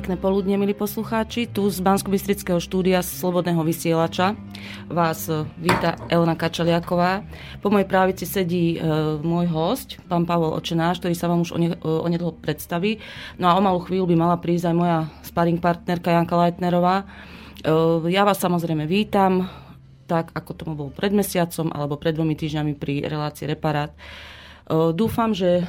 Pekné poludne, milí poslucháči. Tu z bansko štúdia Slobodného vysielača vás e, víta Elena Kačaliaková. Po mojej právici sedí e, môj host, pán Pavol Očenáš, ktorý sa vám už e, onedlho predstaví. No a o malú chvíľu by mala prísť aj moja sparring partnerka Janka Leitnerová. E, ja vás samozrejme vítam, tak ako tomu bolo pred mesiacom alebo pred dvomi týždňami pri relácii Reparát. E, dúfam, že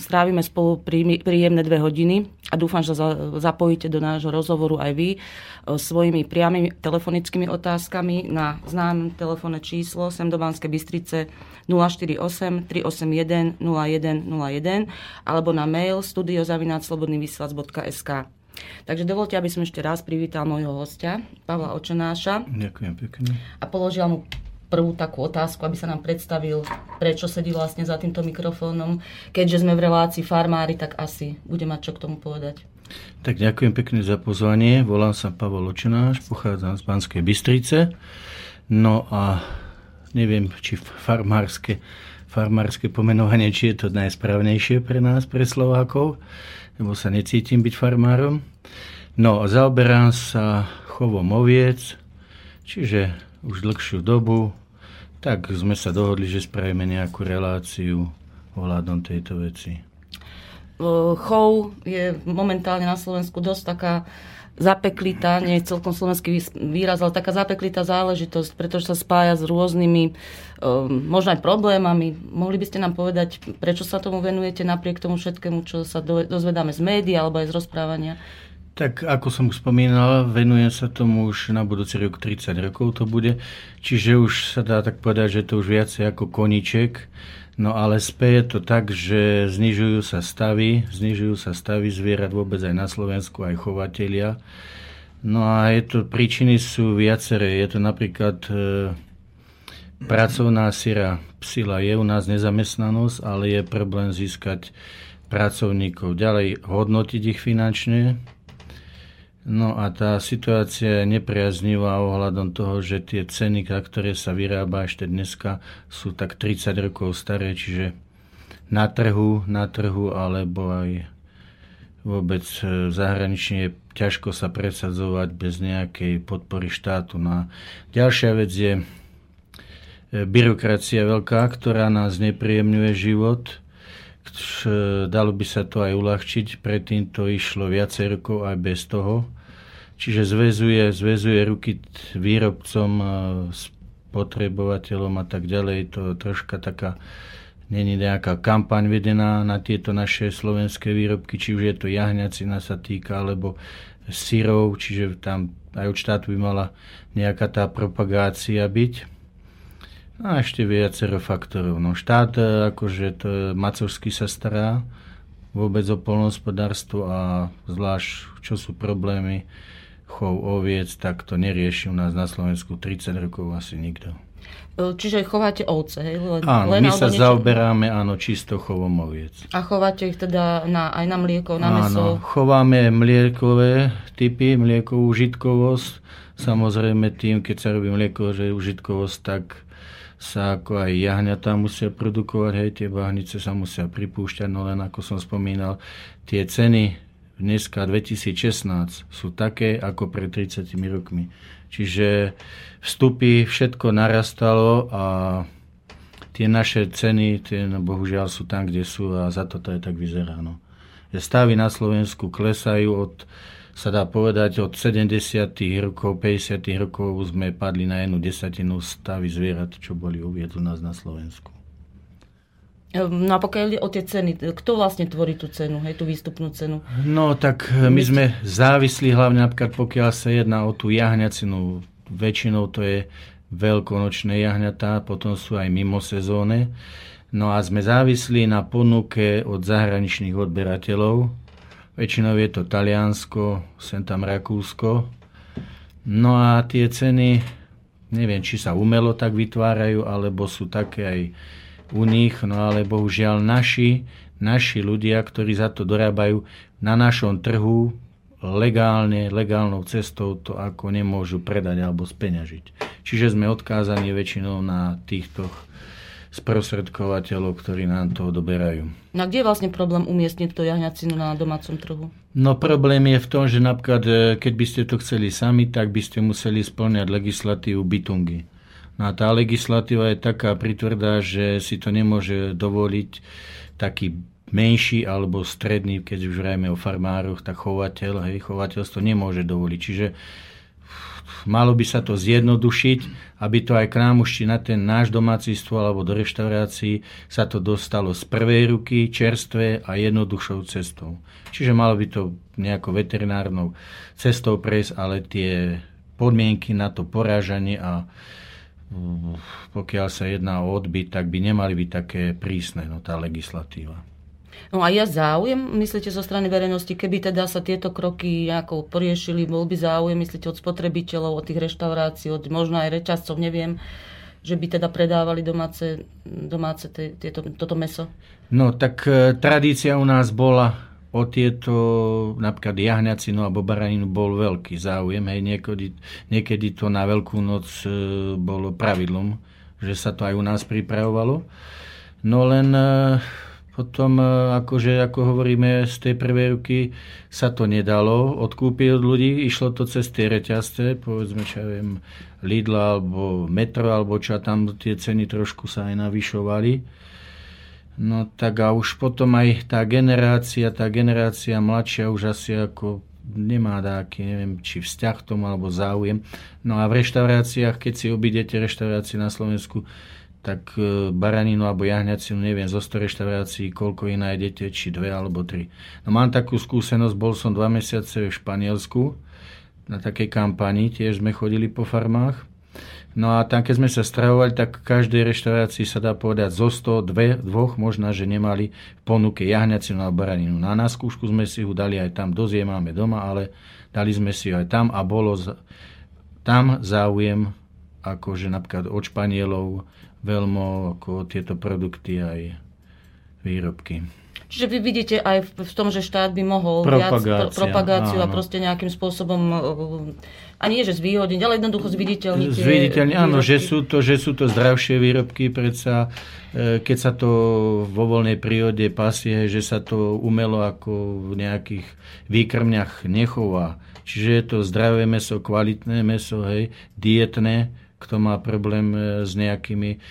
strávime spolu príjemné dve hodiny a dúfam, že zapojíte do nášho rozhovoru aj vy e, svojimi priamými telefonickými otázkami na známe telefónne číslo sem do Banskej Bystrice 048 381 0101 alebo na mail studiozavináčslobodnyvysielac.sk Takže dovolte, aby som ešte raz privítal môjho hostia, Pavla Očenáša. Ďakujem pekne. A položila mu prvú takú otázku, aby sa nám predstavil, prečo sedí vlastne za týmto mikrofónom. Keďže sme v relácii farmári, tak asi bude mať čo k tomu povedať. Tak ďakujem pekne za pozvanie. Volám sa Pavol Očenáš, pochádzam z Banskej Bystrice. No a neviem, či farmárske, farmárske pomenovanie, či je to najsprávnejšie pre nás, pre Slovákov, lebo sa necítim byť farmárom. No, zaoberám sa chovom oviec, čiže už dlhšiu dobu, tak sme sa dohodli, že spravíme nejakú reláciu ohľadom tejto veci. Chov je momentálne na Slovensku dosť taká zapeklitá, nie je celkom slovenský výraz, ale taká zapeklitá záležitosť, pretože sa spája s rôznymi, možno aj problémami. Mohli by ste nám povedať, prečo sa tomu venujete napriek tomu všetkému, čo sa dozvedáme z médií alebo aj z rozprávania? Tak ako som už spomínal, venujem sa tomu už na budúci rok 30 rokov to bude, čiže už sa dá tak povedať, že to už viacej ako koniček. No ale speje to tak, že znižujú sa stavy, znižujú sa stavy zvierat vôbec aj na Slovensku, aj chovatelia. No a je to, príčiny sú viaceré. Je to napríklad e, pracovná sira psila. Je u nás nezamestnanosť, ale je problém získať pracovníkov. Ďalej hodnotiť ich finančne, No a tá situácia je nepriaznivá ohľadom toho, že tie ceny, ktoré sa vyrába ešte dneska, sú tak 30 rokov staré, čiže na trhu, na trhu alebo aj vôbec e, zahranične je ťažko sa presadzovať bez nejakej podpory štátu. No a ďalšia vec je e, byrokracia veľká, ktorá nás nepríjemňuje život. E, dalo by sa to aj uľahčiť, predtým to išlo viacej rokov aj bez toho. Čiže zväzuje, zväzuje ruky výrobcom, spotrebovateľom a tak ďalej. To troška taká není nejaká kampaň vedená na tieto naše slovenské výrobky, či už je to jahňacina sa týka, alebo syrov, čiže tam aj od štátu by mala nejaká tá propagácia byť. No a ešte viacero faktorov. No štát, e, akože to macovsky sa stará vôbec o polnohospodárstvo a zvlášť, čo sú problémy chov oviec, tak to nerieši u nás na Slovensku 30 rokov asi nikto. E, čiže chováte ovce, hej? Len, áno, len my sa niečo... zaoberáme áno, čisto chovom oviec. A chováte ich teda na, aj na mlieko, na meso? Áno, chováme mliekové typy, mliekovú užitkovosť. Samozrejme tým, keď sa robí mlieko, že je užitkovosť, tak sa ako aj jahňatá musia produkovať, hej, tie bahnice sa musia pripúšťať, no len ako som spomínal, tie ceny dneska 2016 sú také ako pred 30 rokmi. Čiže vstupy, všetko narastalo a tie naše ceny, tie no, bohužiaľ sú tam, kde sú a za to to je tak vyzerá. No. Stavy na Slovensku klesajú od sa dá povedať, od 70. rokov, 50. rokov sme padli na jednu desatinu stavy zvierat, čo boli u nás na Slovensku. Ehm, no a pokiaľ ide o tie ceny, kto vlastne tvorí tú cenu, hej, tú výstupnú cenu? No tak eh, my sme závislí hlavne napríklad pokiaľ sa jedná o tú jahňacinu. Väčšinou to je veľkonočné jahňatá, potom sú aj mimo sezóne. No a sme závislí na ponuke od zahraničných odberateľov. Väčšinou je to Taliansko, sem tam Rakúsko. No a tie ceny, neviem, či sa umelo tak vytvárajú, alebo sú také aj u nich, no ale bohužiaľ naši, naši ľudia, ktorí za to dorábajú na našom trhu legálne, legálnou cestou to ako nemôžu predať alebo speňažiť. Čiže sme odkázaní väčšinou na týchto sprostredkovateľov, ktorí nám to odoberajú. No a kde je vlastne problém umiestniť to jahňacinu na domácom trhu? No problém je v tom, že napríklad, e, keď by ste to chceli sami, tak by ste museli splňať legislatívu bytungy. No a tá legislatíva je taká pritvrdá, že si to nemôže dovoliť taký menší alebo stredný, keď už vrajme o farmároch, tak chovateľ, hej, chovateľstvo nemôže dovoliť. Čiže malo by sa to zjednodušiť, aby to aj k nám už či na ten náš domáctvo alebo do reštaurácií sa to dostalo z prvej ruky, čerstvé a jednoduchšou cestou. Čiže malo by to nejakou veterinárnou cestou prejsť, ale tie podmienky na to porážanie a pokiaľ sa jedná o odbyt, tak by nemali byť také prísne, no tá legislatíva. No a ja záujem, myslíte, zo strany verejnosti, keby teda sa tieto kroky nejako poriešili, bol by záujem, myslíte, od spotrebiteľov, od tých reštaurácií, od možno aj reťazcov, neviem, že by teda predávali domáce, domáce tieto, toto meso? No tak e, tradícia u nás bola o tieto, napríklad jahňacinu alebo baraninu bol veľký záujem. Hej, niekedy, niekedy to na Veľkú noc e, bolo pravidlom, že sa to aj u nás pripravovalo. No len e, potom, e, akože, ako hovoríme, z tej prvej ruky sa to nedalo odkúpiť od ľudí. Išlo to cez tie reťazce, povedzme, čo ja viem, Lidl alebo Metro, alebo čo tam tie ceny trošku sa aj navyšovali. No tak a už potom aj tá generácia, tá generácia mladšia už asi ako nemá taký, neviem, či vzťah k tomu alebo záujem. No a v reštauráciách, keď si obídete reštaurácie na Slovensku, tak e, baraninu alebo jahňacinu, neviem, zo 100 reštaurácií, koľko ich nájdete, či dve alebo tri. No mám takú skúsenosť, bol som dva mesiace v Španielsku na takej kampani, tiež sme chodili po farmách. No a tam, keď sme sa stravovali, tak v každej reštaurácii sa dá povedať zo 100, dve, dvoch možná, že nemali ponuke jahňacinu alebo baraninu. A na skúšku sme si ho dali aj tam, dosť je máme doma, ale dali sme si ho aj tam a bolo tam záujem akože napríklad od Španielov, veľmi ako tieto produkty aj výrobky. Čiže vy vidíte aj v tom, že štát by mohol Propagácia, viac pro, propagáciu áno. a proste nejakým spôsobom a nie, že zviditeľniť, ale jednoducho zviditeľniť. Zviditeľniť, áno, že sú, to, že sú to zdravšie výrobky, predsa e, keď sa to vo voľnej prírode pasie, že sa to umelo ako v nejakých výkrmňach nechová. Čiže je to zdravé meso, kvalitné meso, hej, dietné, kto má problém e, s nejakými...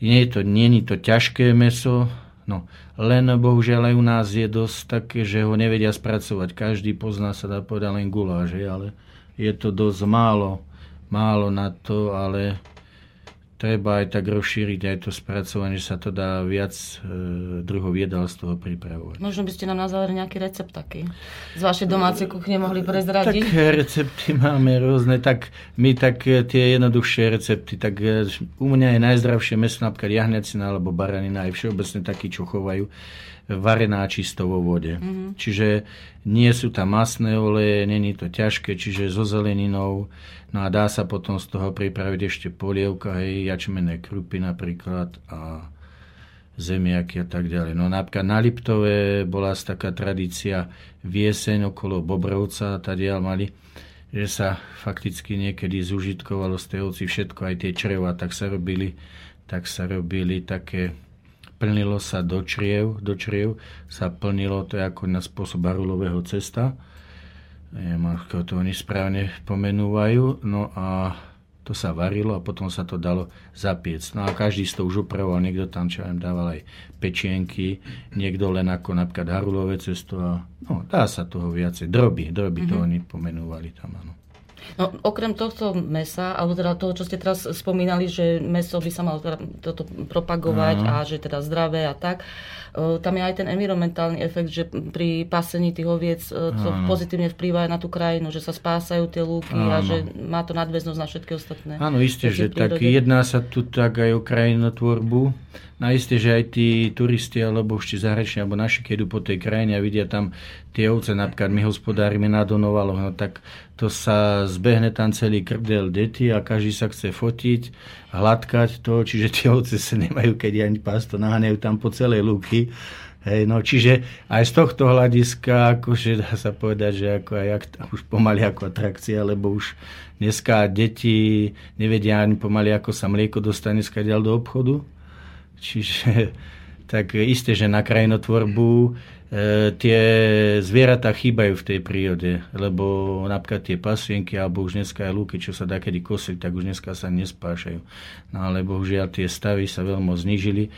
Nie je to, nie je to ťažké meso, no, len bohužiaľ aj u nás je dosť také, že ho nevedia spracovať. Každý pozná sa dá povedať len guláš, ale je to dosť málo, málo na to, ale treba aj tak rozšíriť aj to spracovanie, že sa to dá viac e, druhov jedál z toho pripravovať. Možno by ste nám na záver nejaký recept taký z vašej domácej kuchne mohli prezradiť? Tak recepty máme rôzne, tak my tak e, tie jednoduchšie recepty, tak e, u mňa je najzdravšie meso, napríklad jahňacina alebo baranina, aj všeobecne takí, čo chovajú varená čisto vo vode. Mm-hmm. Čiže nie sú tam masné oleje, není to ťažké, čiže so zeleninou, No a dá sa potom z toho pripraviť ešte polievka, hej, jačmené krupy napríklad a zemiaky a tak ďalej. No napríklad na Liptove bola taká tradícia v jeseň okolo Bobrovca, tadiaľ mali, že sa fakticky niekedy zužitkovalo z tej oci všetko, aj tie čreva, tak sa robili, tak sa robili také plnilo sa do čriev, do čriev sa plnilo, to ako na spôsob barulového cesta, neviem, ako to oni správne pomenúvajú. No a to sa varilo a potom sa to dalo zapiec. No a každý si to už upravoval, niekto tam čo im dával aj pečienky, niekto len ako napríklad harulové cesto a no, dá sa toho viacej. Droby, droby mm-hmm. to mhm. oni pomenúvali tam, áno. No, okrem tohto mesa, alebo teda toho, čo ste teraz spomínali, že meso by sa malo teda toto propagovať uh-huh. a že teda zdravé a tak, tam je aj ten environmentálny efekt, že pri pasení tých oviec to ano. pozitívne vplýva aj na tú krajinu, že sa spásajú tie lúky ano. a že má to nadväznosť na všetky ostatné. Áno, isté, že tak jedná sa tu tak aj o krajinotvorbu. No isté, že aj tí turisti, alebo ešte zahraniční, alebo naši, keď idú po tej krajine a vidia tam tie ovce, napríklad my hospodárime na Donovaloch, no tak to sa zbehne tam celý krdel deti a každý sa chce fotiť, hladkať to, čiže tie ovce sa nemajú keď ani pás, to naháňajú tam po celej lúky. Hej, no, čiže aj z tohto hľadiska, akože dá sa povedať, že ako aj už pomaly ako atrakcia, lebo už dneska deti nevedia ani pomaly, ako sa mlieko dostane skadiaľ do obchodu. Čiže tak isté, že na krajinotvorbu tie zvieratá chýbajú v tej prírode, lebo napríklad tie pasienky alebo už dneska aj lúky, čo sa dá kedy kosiť, tak už dneska sa nespášajú. No ale bohužiaľ tie stavy sa veľmi znížili.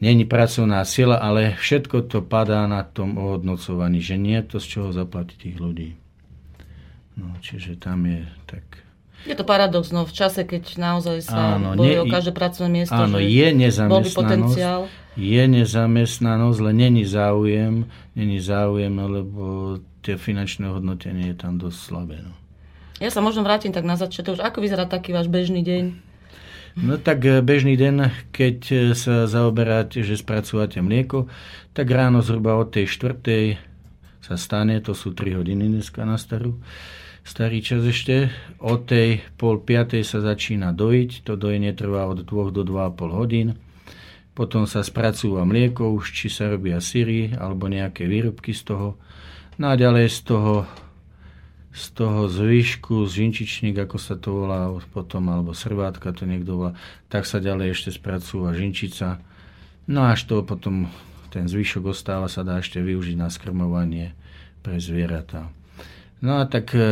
Není pracovná sila, ale všetko to padá na tom ohodnocovaní, že nie je to z čoho zaplatiť tých ľudí. No, čiže tam je tak je to paradox, no v čase, keď naozaj sa áno, bojí o každé pracovné miesto, áno, že je nezamestnanosť, potenciál. Je nezamestnanosť, len není záujem, není záujem, lebo tie finančné hodnotenie je tam dosť slabé. No. Ja sa možno vrátim tak na začiatok. Ako vyzerá taký váš bežný deň? No tak e, bežný deň, keď e, sa zaoberáte, že spracúvate mlieko, tak ráno zhruba od tej štvrtej sa stane, to sú 3 hodiny dneska na starú, starý čas ešte. O tej pol piatej sa začína dojiť, to dojenie trvá od 2 do 2,5 hodín. Potom sa spracúva mlieko, už či sa robia syry alebo nejaké výrobky z toho. No a ďalej z toho, z toho zvyšku, z žinčičník, ako sa to volá potom, alebo srvátka to niekto volá, tak sa ďalej ešte spracúva žinčica. No až to potom ten zvyšok ostáva, sa dá ešte využiť na skrmovanie pre zvieratá. No a tak e,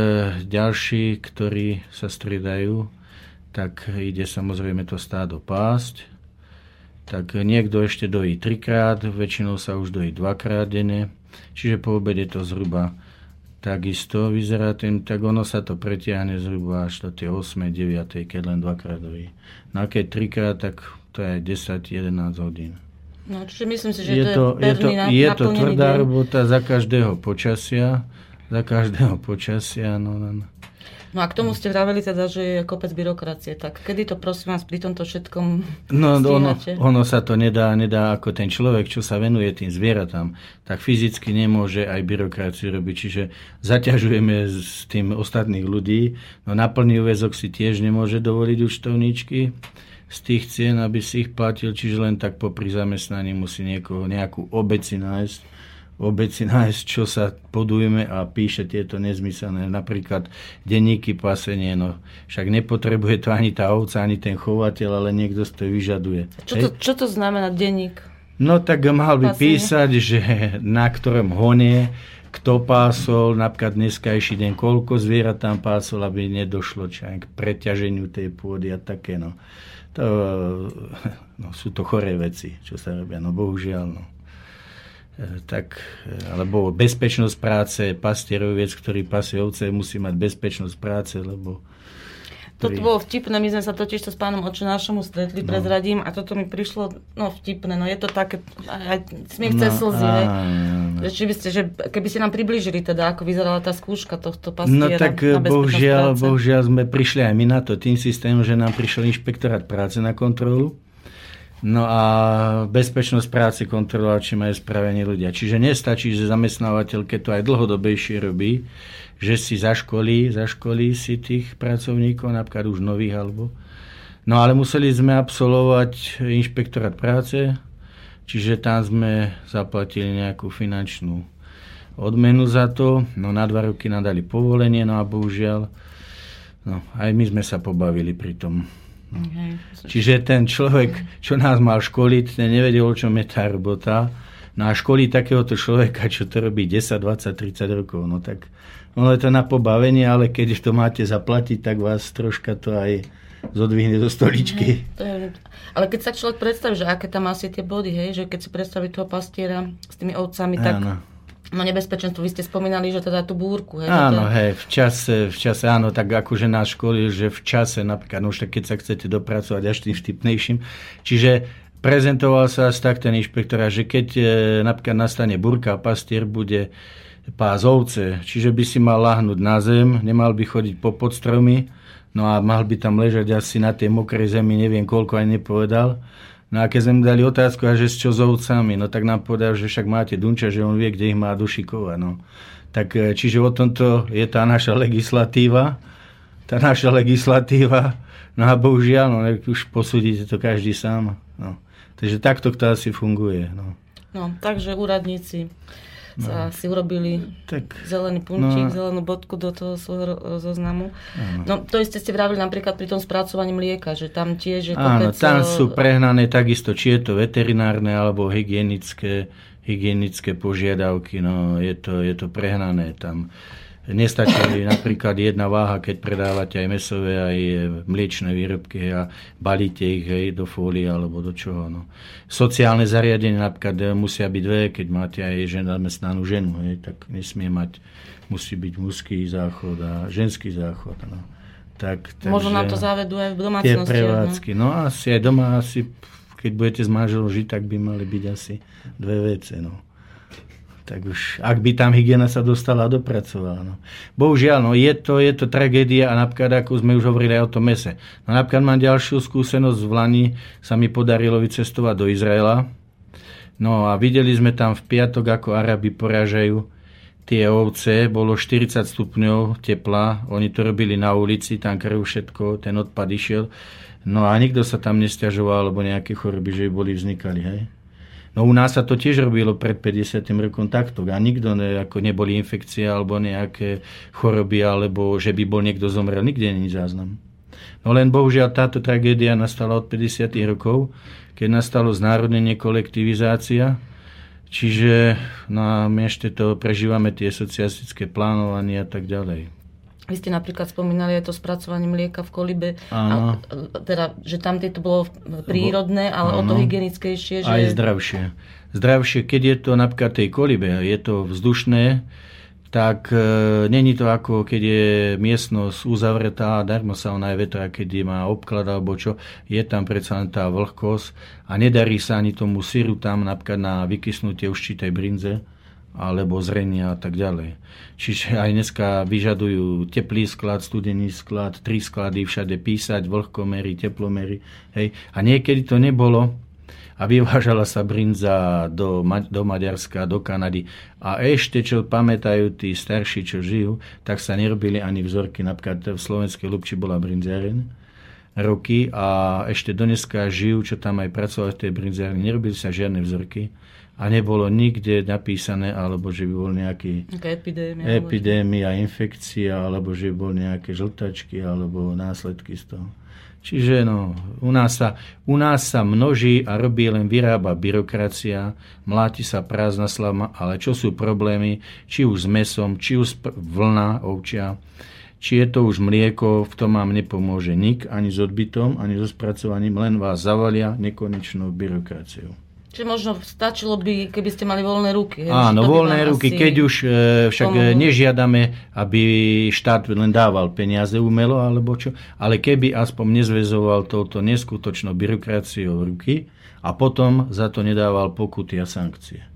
ďalší, ktorí sa striedajú, tak ide samozrejme to stádo pásť. Tak niekto ešte dojí trikrát, väčšinou sa už dojí dvakrát denne, čiže po obede to zhruba takisto vyzerá tým, tak ono sa to pretiahne zhruba až do tej 8. 9. keď len dvakrát dojí. No a keď trikrát, tak to je 10-11 hodín. No, čiže myslím si, že je to, je, je to, je to tvrdá deň. robota za každého počasia, za každého počasia. No, no, no. No a k tomu ste vraveli teda, že je kopec byrokracie. Tak kedy to prosím vás pri tomto všetkom No ono, ono sa to nedá, nedá ako ten človek, čo sa venuje tým zvieratám, tak fyzicky nemôže aj byrokraciu robiť. Čiže zaťažujeme s tým ostatných ľudí. No na plný úvezok si tiež nemôže dovoliť účtovníčky z tých cien, aby si ich platil, čiže len tak popri zamestnaní musí niekoho, nejakú obeci nájsť vôbec si nájsť, čo sa podujeme a píše tieto nezmyselné, napríklad denníky pasenie, no však nepotrebuje to ani tá ovca, ani ten chovateľ, ale niekto si to vyžaduje. Čo to, čo to znamená denník? No tak mal by pasenie? písať, že na ktorom honie, kto pásol, napríklad dneskajší deň, koľko zvierat tam pásol, aby nedošlo čo, k preťaženiu tej pôdy a také, no. To, no, sú to choré veci, čo sa robia, no bohužiaľ, no. E, tak, e, alebo bezpečnosť práce, pastieroviec, ktorý pasie ovce, musí mať bezpečnosť práce, lebo toto bolo vtipné, my sme sa totiž to s pánom Očenášom stretli, no. prezradím, a toto mi prišlo, no vtipné, no je to také, aj smiech cez no, slzy, no, no. Že, by ste, že keby ste nám priblížili teda, ako vyzerala tá skúška tohto pastiera. No tak bohužiaľ, bohužiaľ sme prišli aj my na to tým systémom, že nám prišiel inšpektorát práce na kontrolu No a bezpečnosť práce kontrolovať, či majú spravení ľudia. Čiže nestačí, že zamestnávateľ, keď to aj dlhodobejšie robí, že si zaškolí, zaškolí si tých pracovníkov, napríklad už nových alebo... No ale museli sme absolvovať inšpektorát práce, čiže tam sme zaplatili nejakú finančnú odmenu za to, no na dva roky nadali povolenie, no a bohužiaľ, no aj my sme sa pobavili pri tom. Okay. Čiže ten človek, čo nás mal školiť, ten nevedel, o čom je tá robota. No a školí takéhoto človeka, čo to robí 10, 20, 30 rokov, no tak ono je to na pobavenie, ale keď to máte zaplatiť, tak vás troška to aj zodvihne do stoličky. to je, ale keď sa človek predstaví, že aké tam asi tie body, hej, že keď si predstaví toho pastiera s tými ovcami, tak Áno No nebezpečenstvo, vy ste spomínali, že teda tú búrku. Hej, áno, teda... hej, v čase, v čase, áno, tak akože nás školil, že v čase, napríklad, no už tak keď sa chcete dopracovať až tým vtipnejším, čiže prezentoval sa asi tak ten inšpektora, že keď e, napríklad nastane burka a pastier bude pás ovce, čiže by si mal lahnúť na zem, nemal by chodiť po podstromy, no a mal by tam ležať asi na tej mokrej zemi, neviem koľko aj nepovedal, No a keď sme dali otázku, a že s čo s ovcami, no tak nám povedal, že však máte Dunča, že on vie, kde ich má dušikovať. No. Tak e, čiže o tomto je tá naša legislatíva, tá naša legislatíva, no a bohužiaľ, no už posúdite to každý sám. No. Takže takto to asi funguje. No. no, takže úradníci sa si urobili tak, zelený punčík, no, zelenú bodku do toho svojho zoznamu. Áno. No to isté ste vravili napríklad pri tom spracovaní mlieka, že tam tiež je Áno, tam sú prehnané takisto, či je to veterinárne alebo hygienické, hygienické požiadavky, no je to, je to prehnané tam Nestačí napríklad jedna váha, keď predávate aj mesové, aj mliečne výrobky a balíte ich hej, do fólie alebo do čoho. No. Sociálne zariadenie napríklad musia byť dve, keď máte aj zamestnanú ženu, hej, tak nesmie mať, musí byť mužský záchod a ženský záchod. No. Tak, takže, Možno na to závedu aj v domácnosti. Tie prevádzky. No. no asi aj doma, asi, keď budete s manželom žiť, tak by mali byť asi dve vece. No tak už, ak by tam hygiena sa dostala a dopracovala. No. Bohužiaľ, no, je, to, je to tragédia a napríklad, ako sme už hovorili aj o tom mese. No, napríklad mám ďalšiu skúsenosť v Lani, sa mi podarilo vycestovať do Izraela. No a videli sme tam v piatok, ako Arabi poražajú tie ovce, bolo 40 stupňov tepla, oni to robili na ulici, tam krv všetko, ten odpad išiel. No a nikto sa tam nestiažoval, alebo nejaké choroby, že by boli vznikali, hej. No u nás sa to tiež robilo pred 50. rokom takto a nikto ne, ako neboli infekcie alebo nejaké choroby, alebo že by bol niekto zomrel. Nikde není záznam. No len bohužiaľ táto tragédia nastala od 50. rokov, keď nastalo znárodnenie kolektivizácia, čiže no, my ešte to prežívame tie socialistické plánovanie a tak ďalej. Vy ste napríklad spomínali aj to spracovanie mlieka v kolibe, a, teda, že tam to bolo prírodné, ale Áno. o to hygienickejšie. Že... Aj zdravšie. Zdravšie, keď je to napríklad tej kolibe, je to vzdušné, tak e, není to ako keď je miestnosť uzavretá, darmo sa ona aj vetra, keď je má obklad alebo čo, je tam predsa len tá vlhkosť a nedarí sa ani tomu syru tam napríklad na vykysnutie určitej brinze alebo zrenia a tak ďalej. Čiže aj dneska vyžadujú teplý sklad, studený sklad, tri sklady všade písať, vlhkomery, teplomery. Hej. A niekedy to nebolo a vyvážala sa brinza do, do Maďarska, do Kanady. A ešte, čo pamätajú tí starší, čo žijú, tak sa nerobili ani vzorky. Napríklad v Slovenskej Lubči bola brinziareň roky a ešte dneska žijú, čo tam aj pracovali v tej brinziarni, nerobili sa žiadne vzorky a nebolo nikde napísané, alebo že by bol nejaký epidémia, epidémia infekcia, alebo že by bol nejaké žltačky, alebo následky z toho. Čiže no, u nás, sa, u nás sa množí a robí len vyrába byrokracia, mláti sa prázdna slama, ale čo sú problémy, či už s mesom, či už vlna ovčia, či je to už mlieko, v tom vám nepomôže nik, ani s odbytom, ani so spracovaním, len vás zavalia nekonečnou byrokraciou. Čiže možno stačilo by, keby ste mali voľné ruky. Áno, voľné ruky, keď už e, však e, pomohlo. nežiadame, aby štát len dával peniaze umelo alebo čo, ale keby aspoň nezvezoval touto neskutočnou byrokraciou ruky a potom za to nedával pokuty a sankcie.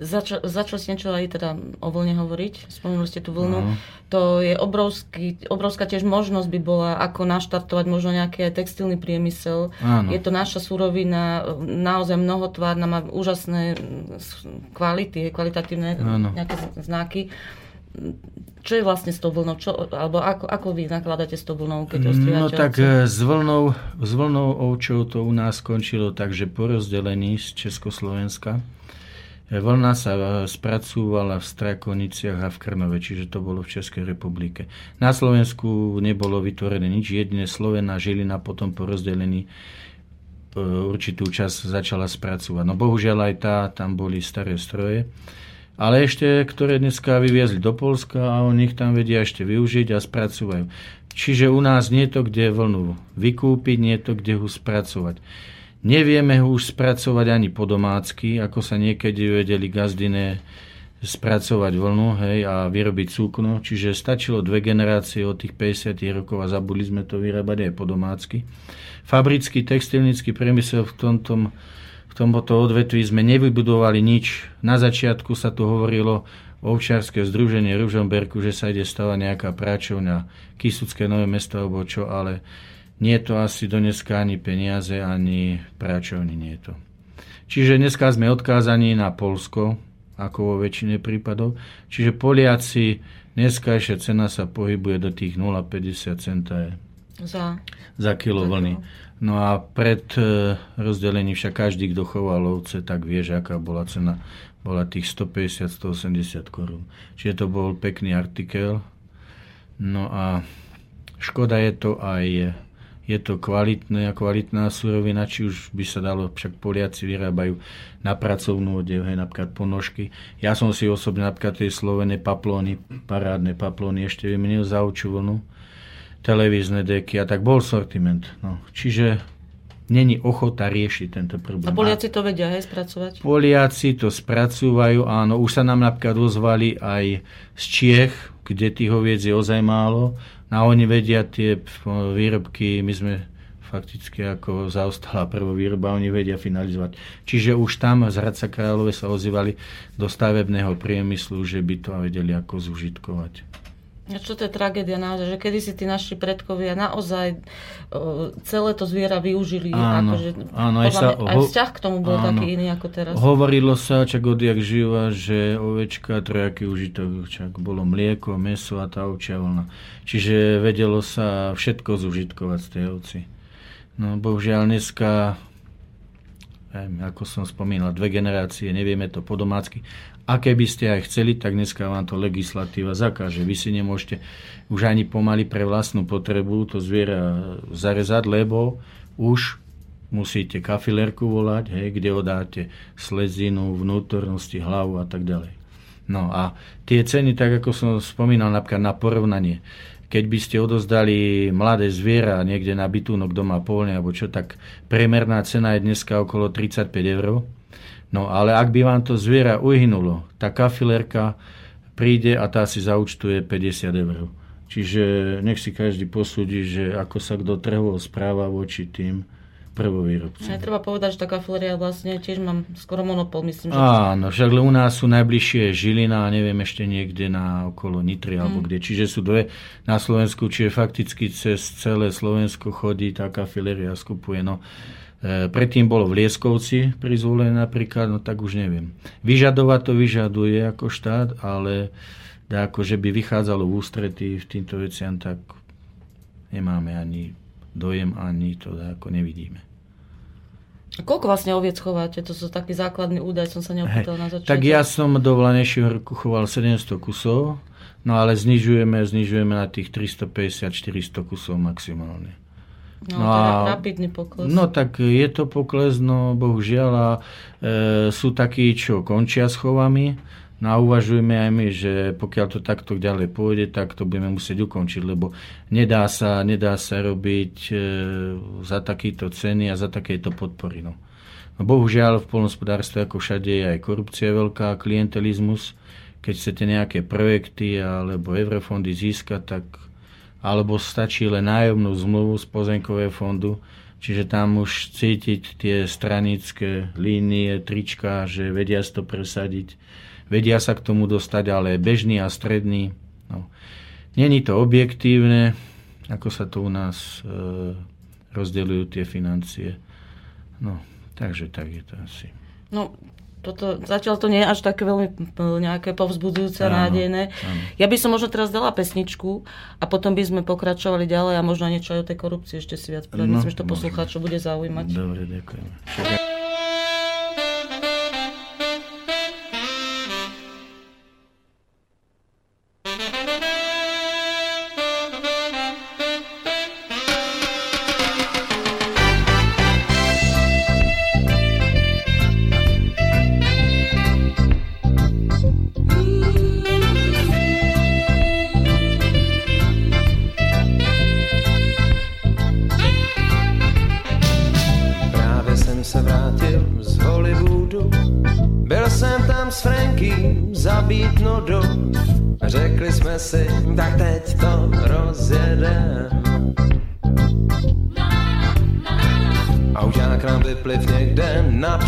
Začal, začal ste niečo aj teda o vlne hovoriť, spomenuli ste tú vlnu. Uh-huh. To je obrovský, obrovská tiež možnosť by bola, ako naštartovať možno nejaký textilný priemysel. Áno. Je to naša surovina, naozaj mnohotvárna, má úžasné kvality, kvalitatívne Áno. nejaké znaky. Čo je vlastne s tou vlnou? Čo, alebo ako, ako vy nakladáte s tou vlnou, keď No tak e, s vlnou, s vlnou ovčou to u nás skončilo tak, že po rozdelení z Československa Vlna sa e, spracúvala v Strakoniciach a v Krnove, čiže to bolo v Českej republike. Na Slovensku nebolo vytvorené nič, jedine Slovena Žilina potom po rozdelení e, určitú časť začala spracovať. No bohužiaľ aj tá, tam boli staré stroje, ale ešte, ktoré dneska vyviezli do Polska a oni ich tam vedia ešte využiť a spracovajú. Čiže u nás nie je to, kde vlnu vykúpiť, nie je to, kde ho spracovať. Nevieme ho už spracovať ani po domácky, ako sa niekedy vedeli gazdine spracovať vlnu hej, a vyrobiť súkno. Čiže stačilo dve generácie od tých 50 rokov a zabudli sme to vyrábať aj po domácky. Fabrický textilnický priemysel v tomto, v tomto odvetví sme nevybudovali nič. Na začiatku sa tu hovorilo ovčiarske združenie Ružomberku, že sa ide stavať nejaká práčovňa, Kisucké nové mesto alebo čo, ale nie je to asi do dneska ani peniaze, ani práčovny nie je to. Čiže dneska sme odkázaní na Polsko, ako vo väčšine prípadov. Čiže Poliaci, dneska ešte cena sa pohybuje do tých 0,50 centa za, za kilo vlny. No a pred e, rozdelením však každý, kto choval ovce, tak vie, že aká bola cena. Bola tých 150-180 korún. Čiže to bol pekný artikel. No a škoda je to aj je to kvalitné a kvalitná surovina, či už by sa dalo, však Poliaci vyrábajú na pracovnú odev, hej, napríklad ponožky. Ja som si osobne napríklad tie slovené paplóny, parádne paplóny ešte vymenil za vlnu, televízne deky a tak bol sortiment. No. Čiže není ochota riešiť tento problém. A Poliaci to vedia, hej, spracovať? Poliaci to spracúvajú, áno. Už sa nám napríklad ozvali aj z Čiech, kde tých hoviec je ozaj málo. A oni vedia tie výrobky, my sme fakticky ako zaostala prvá výroba, oni vedia finalizovať. Čiže už tam z Hradca Kráľové sa ozývali do stavebného priemyslu, že by to vedeli ako zužitkovať. A čo to je tragédia naozaj, že kedy si tí naši predkovia naozaj o, celé to zviera využili. Áno, akože, áno aj, sa, aj vzťah k tomu bol áno, taký iný ako teraz. Hovorilo sa, čak odjak živa, že ovečka, trojaký užitok, čak bolo mlieko, meso a tá ovčia vlna. Čiže vedelo sa všetko zužitkovať z tej ovci. No bohužiaľ dneska ako som spomínal, dve generácie, nevieme to po domácky. A keby ste aj chceli, tak dneska vám to legislatíva zakáže. Vy si nemôžete už ani pomaly pre vlastnú potrebu to zviera zarezať, lebo už musíte kafilerku volať, hej, kde odáte slezinu, vnútornosti, hlavu a tak ďalej. No a tie ceny, tak ako som spomínal napríklad na porovnanie, keď by ste odozdali mladé zviera niekde na bytúnok doma polne alebo čo, tak priemerná cena je dneska okolo 35 eur No ale ak by vám to zviera uhynulo, tá kafilerka príde a tá si zaučtuje 50 eur. Čiže nech si každý posúdi, že ako sa kto trhovo správa voči tým prvovýrobcom. Ja, treba povedať, že tá kafileria vlastne tiež mám skoro monopol, myslím. Že Áno, však u nás sú najbližšie Žilina a neviem ešte niekde na okolo Nitry mm. alebo kde. Čiže sú dve na Slovensku, čiže fakticky cez celé Slovensko chodí tá kafileria skupuje. No, predtým bolo v Lieskovci prizvolené napríklad, no tak už neviem. Vyžadovať to vyžaduje ako štát, ale ako, že by vychádzalo v ústretí v týmto veciam, tak nemáme ani dojem, ani to ako nevidíme. A koľko vlastne oviec chováte? To sú taký základný údaj, som sa neopýtal na začiatku. Tak ja som do Vlanejšieho roku choval 700 kusov, no ale znižujeme, znižujeme na tých 350-400 kusov maximálne. No, no a, rapidný pokles. No tak je to pokles, no bohužiaľ a e, sú takí, čo končia s chovami, no a uvažujeme aj my, že pokiaľ to takto ďalej pôjde, tak to budeme musieť ukončiť, lebo nedá sa, nedá sa robiť e, za takýto ceny a za takéto podpory. No. No bohužiaľ v polnospodárstve ako všade je aj korupcia veľká, klientelizmus. Keď chcete nejaké projekty alebo eurofondy získať, tak alebo stačí len nájomnú zmluvu z pozemkového fondu, čiže tam už cítiť tie stranické línie, trička, že vedia si to presadiť, vedia sa k tomu dostať, ale bežný a stredný. No. Není to objektívne, ako sa to u nás e, rozdeľujú tie financie. No, takže tak je to asi. No, toto, zatiaľ to nie je až také veľmi nejaké povzbudzujúce, áno, nádejné. Áno. Ja by som možno teraz dala pesničku a potom by sme pokračovali ďalej a možno niečo aj o tej korupcii ešte si viac povedať. No, Myslím, že to poslucháčov bude zaujímať. Dobre, ďakujem.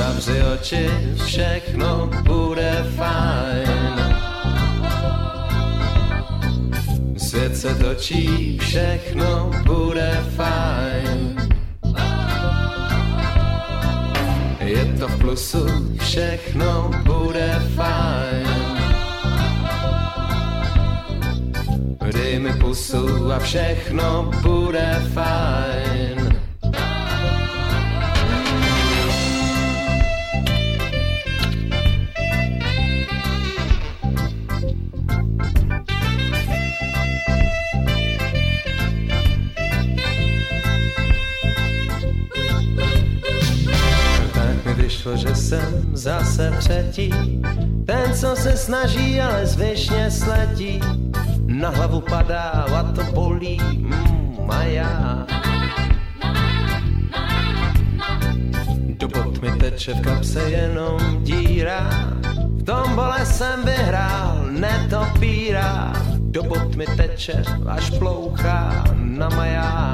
zavři oči, všechno bude fajn. Svět se točí, všechno bude fajn. Je to v plusu, všechno bude fajn. Dej mi pusu a všechno bude fajn. Vyšlo, že jsem zase třetí. Ten, co se snaží, ale zvyšně sletí. Na hlavu padá a to bolí, mm, a já. Do bot mi teče v kapse jenom díra. V tom bole jsem vyhrál, netopíra. Do bot mi teče, až plouchá na maják.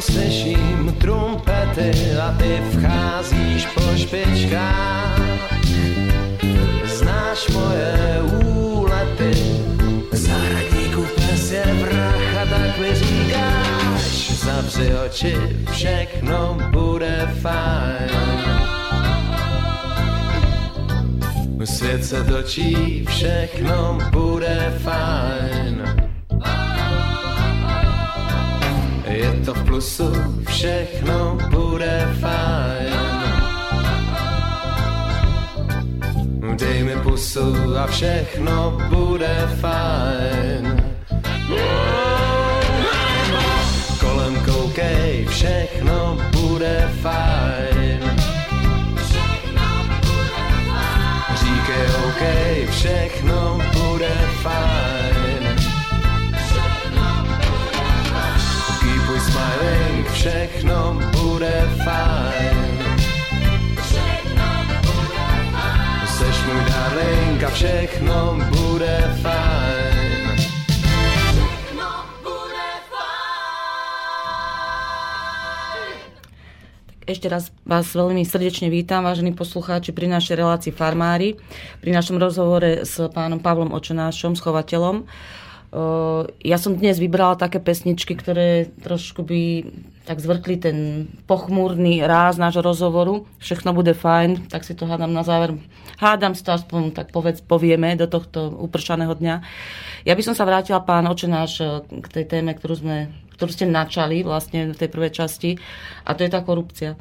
Slyším trumpety a ty vcházíš po špičkách. Znáš moje úlety, zahradníku pes je vrach a tak mi říkáš, zavři oči, všechno bude fajn. Svět se točí, všechno bude fajn. Plusu, všechno bude fajn. Dej mi pusu a všechno bude fajn. Kolem koukej, všechno bude fajn. Říkej OK, všechno bude fajn. Smiling, všechno bude fajn. Seš můj darling a všechno bude fajn. Ešte raz vás veľmi srdečne vítam, vážení poslucháči, pri našej relácii Farmári, pri našom rozhovore s pánom Pavlom Očenášom, schovateľom ja som dnes vybrala také pesničky, ktoré trošku by tak zvrkli ten pochmúrny ráz nášho rozhovoru. Všechno bude fajn, tak si to hádam na záver. Hádam si to aspoň tak povedz, povieme do tohto upršaného dňa. Ja by som sa vrátila, pán Očenáš, k tej téme, ktorú, sme, ktorú ste načali vlastne v tej prvej časti, a to je tá korupcia.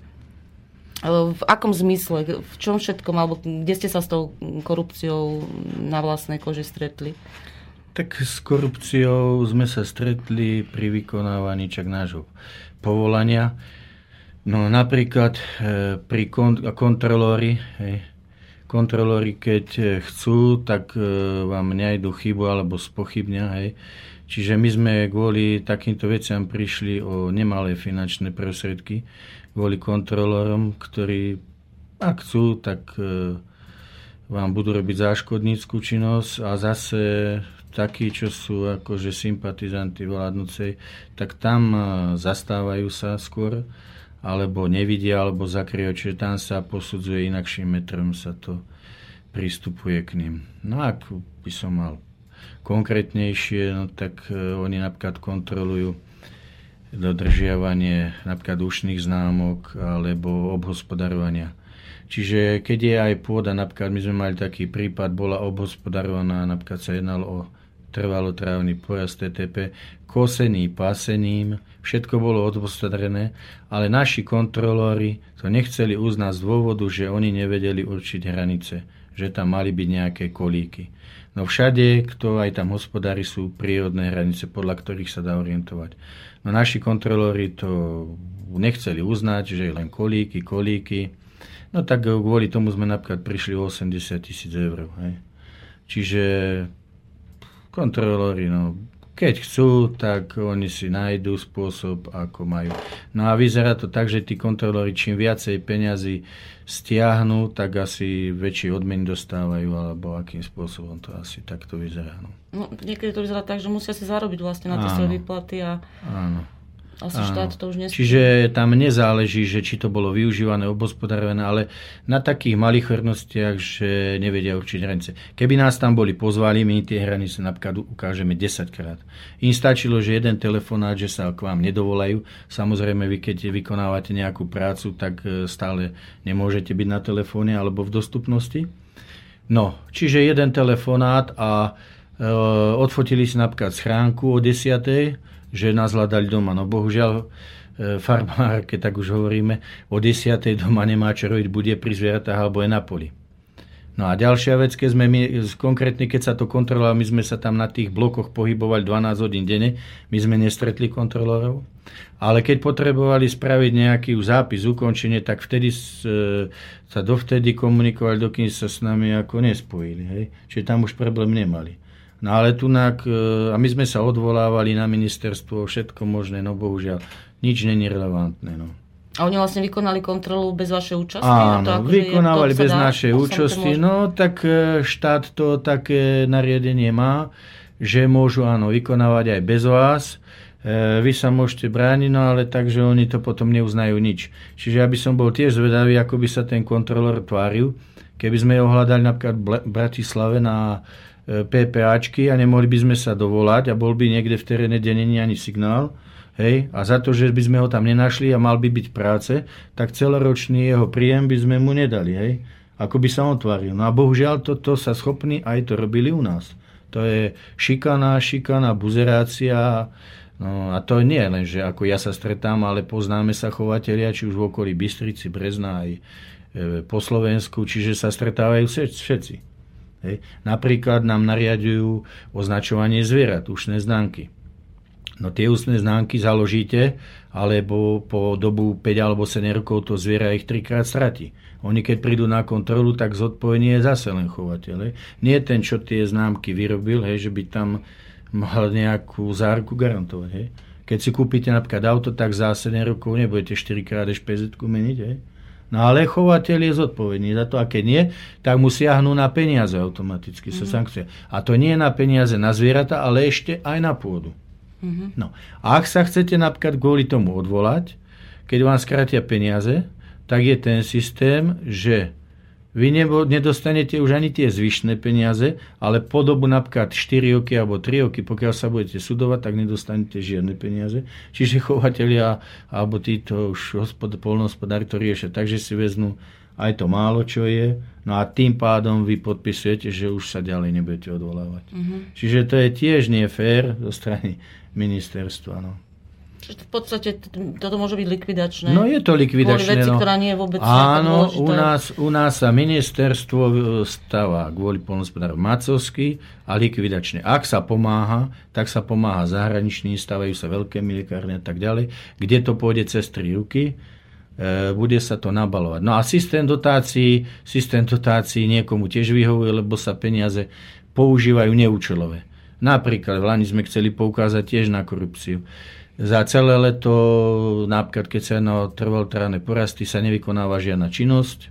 V akom zmysle, v čom všetkom, alebo kde ste sa s tou korupciou na vlastnej koži stretli? Tak s korupciou sme sa stretli pri vykonávaní čak nášho povolania. No napríklad e, pri kont- kontrolóri, hej, kontrolóri keď e, chcú, tak e, vám nejdu chybu alebo spochybňa. Hej. Čiže my sme kvôli takýmto veciam prišli o nemalé finančné prostriedky, kvôli kontrolórom, ktorí ak chcú, tak vám budú robiť záškodníckú činnosť a zase takí, čo sú akože sympatizanti vládnucej, tak tam e, zastávajú sa skôr, alebo nevidia, alebo zakryjú, čiže tam sa posudzuje inakším metrom, sa to pristupuje k ním. No ak by som mal konkrétnejšie, no tak e, oni napríklad kontrolujú dodržiavanie napríklad ušných známok alebo obhospodarovania. Čiže keď je aj pôda, napríklad my sme mali taký prípad, bola obhospodarovaná, napríklad sa jednalo o trvalotrávny porast TTP, kosený pasením, všetko bolo odpostarené, ale naši kontrolóri to nechceli uznať z dôvodu, že oni nevedeli určiť hranice, že tam mali byť nejaké kolíky. No všade, kto aj tam hospodári, sú prírodné hranice, podľa ktorých sa dá orientovať. No naši kontrolóri to nechceli uznať, že len kolíky, kolíky. No tak kvôli tomu sme napríklad prišli o 80 tisíc eur. Hej. Čiže kontrolóri, no, Keď chcú, tak oni si nájdú spôsob, ako majú. No a vyzerá to tak, že tí kontrolóri čím viacej peňazí stiahnu, tak asi väčší odmen dostávajú, alebo akým spôsobom to asi takto vyzerá. No. No, niekedy to vyzerá tak, že musia si zarobiť vlastne na tie svoje výplaty a Áno. Asi Áno. štát to už nesmie. Čiže tam nezáleží, že či to bolo využívané, obospodarované, ale na takých malých hrnostiach, že nevedia určiť hranice. Keby nás tam boli pozvali, my tie hranice napríklad ukážeme 10 krát. Im stačilo, že jeden telefonát, že sa k vám nedovolajú. Samozrejme, vy keď vykonávate nejakú prácu, tak e, stále nemôžete byť na telefóne alebo v dostupnosti. No, čiže jeden telefonát a e, odfotili si napríklad schránku o 10 že nás hľadali doma. No bohužiaľ, e, farmár, keď tak už hovoríme, o 10. doma nemá čo robiť, bude pri zvieratách alebo je na poli. No a ďalšia vec, keď sme my, konkrétne keď sa to kontrolovalo, my sme sa tam na tých blokoch pohybovali 12 hodín denne, my sme nestretli kontrolórov, ale keď potrebovali spraviť nejaký zápis, ukončenie, tak vtedy e, sa dovtedy komunikovali, dokým sa s nami ako nespojili. Hej? Čiže tam už problém nemali. No ale tunak, e, a my sme sa odvolávali na ministerstvo, všetko možné, no bohužiaľ, nič není relevantné. No. A oni vlastne vykonali kontrolu bez vašej účasti? Áno, to vykonávali to bez dá- našej účasti. No tak e, štát to také nariadenie má, že môžu áno vykonávať aj bez vás. E, vy sa môžete brániť, no ale takže oni to potom neuznajú nič. Čiže ja by som bol tiež zvedavý, ako by sa ten kontrolor tváril, keby sme ho hľadali napríklad v Bratislave na PPAčky a nemohli by sme sa dovolať a bol by niekde v teréne, kde není ani signál, Hej, a za to, že by sme ho tam nenašli a mal by byť práce, tak celoročný jeho príjem by sme mu nedali. Hej. Ako by sa on tváril. No a bohužiaľ toto sa schopní aj to robili u nás. To je šikana, šikana, buzerácia. No a to nie len, že ako ja sa stretám, ale poznáme sa chovatelia, či už v okolí Bystrici, Brezna aj e, po Slovensku, čiže sa stretávajú vše- všetci. Hej. Napríklad nám nariadujú označovanie zvierat, ušné známky. No tie ústne známky založíte, alebo po dobu 5 alebo 7 rokov to zviera ich trikrát stratí. Oni keď prídu na kontrolu, tak zodpovedný je zase len chovateľ. hej. Nie ten, čo tie známky vyrobil, hej, že by tam mal nejakú záruku garantovať. Hej. Keď si kúpite napríklad auto, tak za 7 rokov nebudete 4 krát špz meniť. Hej. No ale chovateľ je zodpovedný za to a keď nie, tak mu siahnu na peniaze automaticky, sa sankcia. A to nie je na peniaze na zvieratá, ale ešte aj na pôdu. No. A ak sa chcete napríklad kvôli tomu odvolať, keď vám skratia peniaze, tak je ten systém, že vy nedostanete už ani tie zvyšné peniaze, ale po dobu napríklad 4 roky alebo 3 roky, pokiaľ sa budete sudovať, tak nedostanete žiadne peniaze. Čiže chovateľia alebo títo už hospod, polnohospodári to riešia. Takže si vezmú aj to málo, čo je, no a tým pádom vy podpisujete, že už sa ďalej nebudete odvolávať. Čiže to je tiež nie fér zo strany ministerstva. No. Čiže v podstate toto môže byť likvidačné. No je to likvidačné. Kvôli veci, no. ktorá nie je vôbec Áno, u nás, u nás sa ministerstvo e, stáva kvôli polnospodárov macovský a likvidačne. Ak sa pomáha, tak sa pomáha zahraničným, stávajú sa veľké lekárne a tak ďalej, kde to pôjde cez tri ruky, e, bude sa to nabalovať. No a systém dotácií, systém dotácií niekomu tiež vyhovuje, lebo sa peniaze používajú neúčelové. Napríklad v Lani sme chceli poukázať tiež na korupciu. Za celé leto, napríklad keď sa jedná o trvaltrávne porasty, sa nevykonáva žiadna činnosť.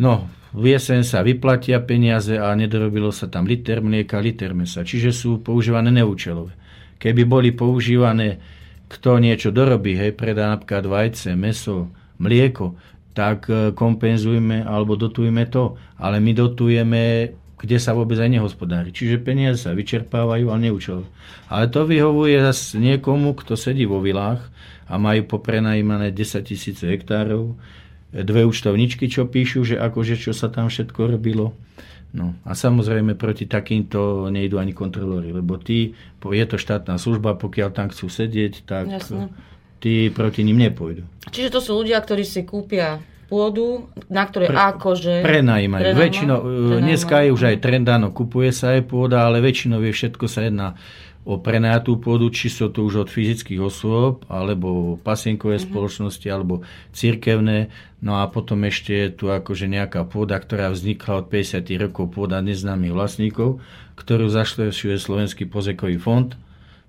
No, v jeseň sa vyplatia peniaze a nedorobilo sa tam liter mlieka, liter mesa. Čiže sú používané neúčelové. Keby boli používané, kto niečo dorobí, hej, predá napríklad vajce, meso, mlieko, tak e, kompenzujme alebo dotujme to. Ale my dotujeme kde sa vôbec aj nehospodári. Čiže peniaze sa vyčerpávajú, ale neúčel. Ale to vyhovuje zase niekomu, kto sedí vo vilách a majú poprenajímané 10 tisíc hektárov, dve účtovničky, čo píšu, že akože čo sa tam všetko robilo. No a samozrejme proti takýmto nejdu ani kontrolóri, lebo tí, je to štátna služba, pokiaľ tam chcú sedieť, tak Jasné. tí proti ním nepôjdu. Čiže to sú ľudia, ktorí si kúpia pôdu, na ktorej Pre, akože... Prenajímajú. Väčšinou, prenajímajú. dneska je už aj trend, áno, kupuje sa aj pôda, ale väčšinou je všetko sa jedná o prenajatú pôdu, či sú to už od fyzických osôb, alebo pasienkové mm-hmm. spoločnosti, alebo cirkevné. No a potom ešte je tu akože nejaká pôda, ktorá vznikla od 50 rokov, pôda neznámych vlastníkov, ktorú zašlešuje Slovenský pozekový fond.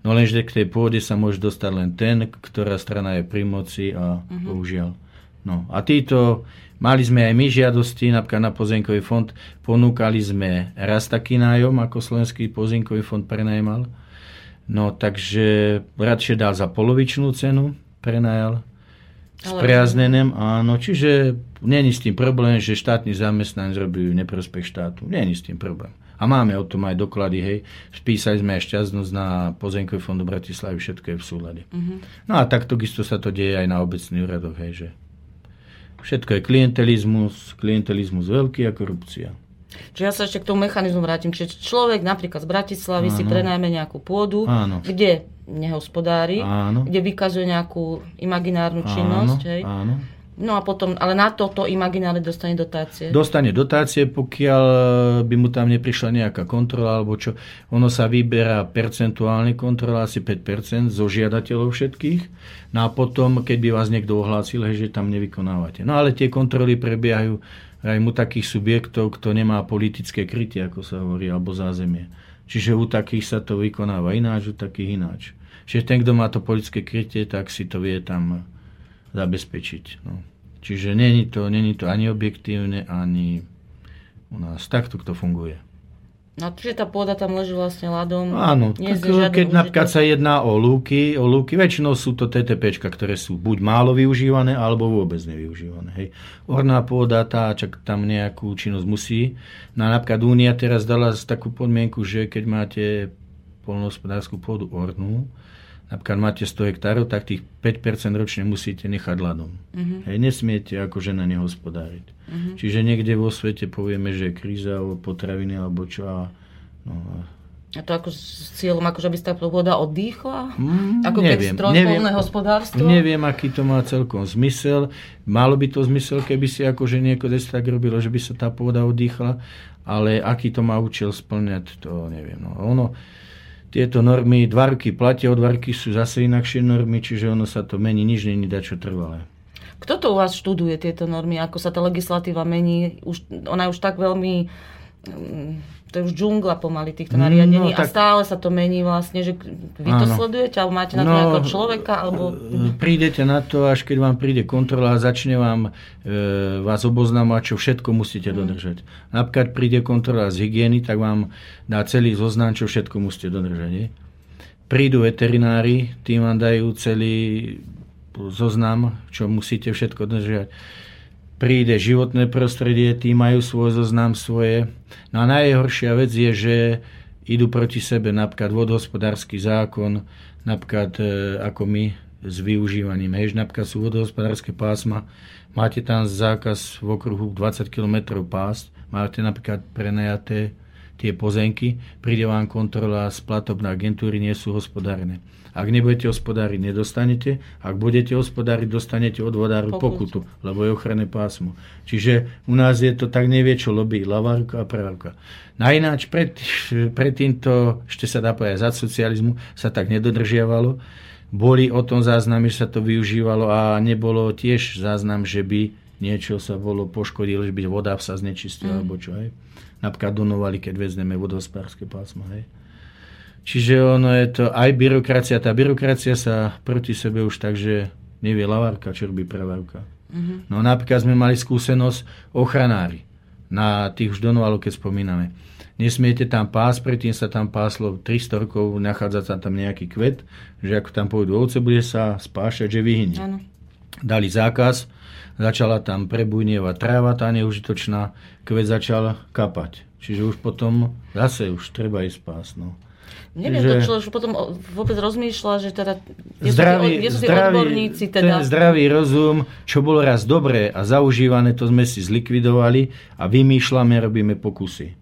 No lenže k tej pôde sa môže dostať len ten, ktorá strana je pri moci a mm-hmm. bohužiaľ. No a títo, mali sme aj my žiadosti, napríklad na pozemkový fond, ponúkali sme raz taký nájom, ako Slovenský pozemkový fond prenajímal No takže radšej dal za polovičnú cenu, prenajal s priaznenem, áno, čiže není s tým problém, že štátny zamestnanec robí neprospech štátu. Není s tým problém. A máme o tom aj doklady, hej. Spísali sme aj šťastnosť na pozemkový fondu Bratislavy, všetko je v súlade. Uh-huh. No a takto isto sa to deje aj na obecných úradoch, hej, že všetko je klientelizmus, klientelizmus veľký a korupcia. Čiže ja sa ešte k tomu mechanizmu vrátim. Čiže človek napríklad z Bratislavy Áno. si prenajme nejakú pôdu, Áno. kde nehospodári, Áno. kde vykazuje nejakú imaginárnu činnosť. Áno. Hej? Áno. No a potom, ale na toto imaginárne dostane dotácie. Dostane dotácie, pokiaľ by mu tam neprišla nejaká kontrola, alebo čo. Ono sa vyberá percentuálne kontrola, asi 5% zo žiadateľov všetkých. No a potom, keď by vás niekto ohlásil, že tam nevykonávate. No ale tie kontroly prebiehajú aj mu takých subjektov, kto nemá politické krytie, ako sa hovorí, alebo zázemie. Čiže u takých sa to vykonáva ináč, u takých ináč. Čiže ten, kto má to politické krytie, tak si to vie tam zabezpečiť. No. Čiže není to, není to ani objektívne, ani u nás. Takto to funguje. No, čiže tá pôda tam leží vlastne ľadom. Áno, tak, keď napríklad sa jedná o lúky, o lúky, väčšinou sú to TTP, ktoré sú buď málo využívané, alebo vôbec nevyužívané. Hej. Orná pôda, tá čak tam nejakú činnosť musí. No napríklad Únia teraz dala takú podmienku, že keď máte polnohospodárskú pôdu ornú, napríklad máte 100 hektárov, tak tých 5% ročne musíte nechať ľadom. Uh-huh. Hej, nesmiete akože na neho hospodáriť. Uh-huh. Čiže niekde vo svete povieme, že je kríza o potraviny alebo čo a no, a to ako s cieľom, akože by tá pôda oddychla? Mm, ako neviem, keď neviem, hospodárstvo? Neviem, aký to má celkom zmysel. Malo by to zmysel, keby si akože nieko tak robilo, že by sa tá pôda oddychla, ale aký to má účel splňať, to neviem. No, ono, tieto normy, dva roky platia, od dva roky sú zase inakšie normy, čiže ono sa to mení, nič není dačo trvalé. Kto to u vás študuje tieto normy? Ako sa tá legislatíva mení? Už, ona je už tak veľmi mm, to je už džungla pomaly týchto nariadení no, tak... a stále sa to mení vlastne, že vy to sledujete, alebo máte na to no, nejakého človeka, alebo... E, prídete na to, až keď vám príde kontrola a začne vám e, vás oboznamovať, čo všetko musíte mm. dodržať. Napríklad príde kontrola z hygieny, tak vám dá celý zoznam, čo všetko musíte dodržať. Nie? Prídu veterinári, tým vám dajú celý zoznam, čo musíte všetko dodržať príde životné prostredie, tí majú svoj zoznam svoje. No a najhoršia vec je, že idú proti sebe napríklad vodohospodársky zákon, napríklad e, ako my s využívaním. Hej, napríklad sú vodohospodárske pásma, máte tam zákaz v okruhu 20 km pásť, máte napríklad prenajaté tie pozemky, príde vám kontrola z platobnej agentúry, nie sú hospodárne. Ak nebudete hospodáriť, nedostanete. Ak budete hospodáriť, dostanete od vodáru pokutu, lebo je ochranné pásmo. Čiže u nás je to tak nevie, čo lobí lavárka a pravárka. Najnáč pred, pred týmto, ešte sa dá povedať, za socializmu sa tak nedodržiavalo. Boli o tom záznamy, že sa to využívalo a nebolo tiež záznam, že by niečo sa bolo poškodilo, že by voda sa znečistila, mm. alebo čo, hej. Napríklad donovali, keď vezmeme vodohospodárske pásmo, hej. Čiže ono je to aj byrokracia. Tá byrokracia sa proti sebe už tak, že nevie lavárka, čo robí pravárka. Mm-hmm. No napríklad sme mali skúsenosť ochranári na tých už donovalo, keď spomíname. Nesmiete tam pás, predtým sa tam páslo 300 rokov, nachádza sa tam nejaký kvet, že ako tam pôjdu ovce, bude sa spášať, že vyhynie. Ano. Dali zákaz, začala tam prebujnievať tráva, tá neužitočná, kvet začal kapať. Čiže už potom zase už treba ísť spás. No. Neviem, že... to človek potom vôbec rozmýšľa, že teda, kde zdravý, sú, kde sú zdravý, odborníci teda. Ten zdravý rozum, čo bolo raz dobré a zaužívané, to sme si zlikvidovali a vymýšľame, robíme pokusy.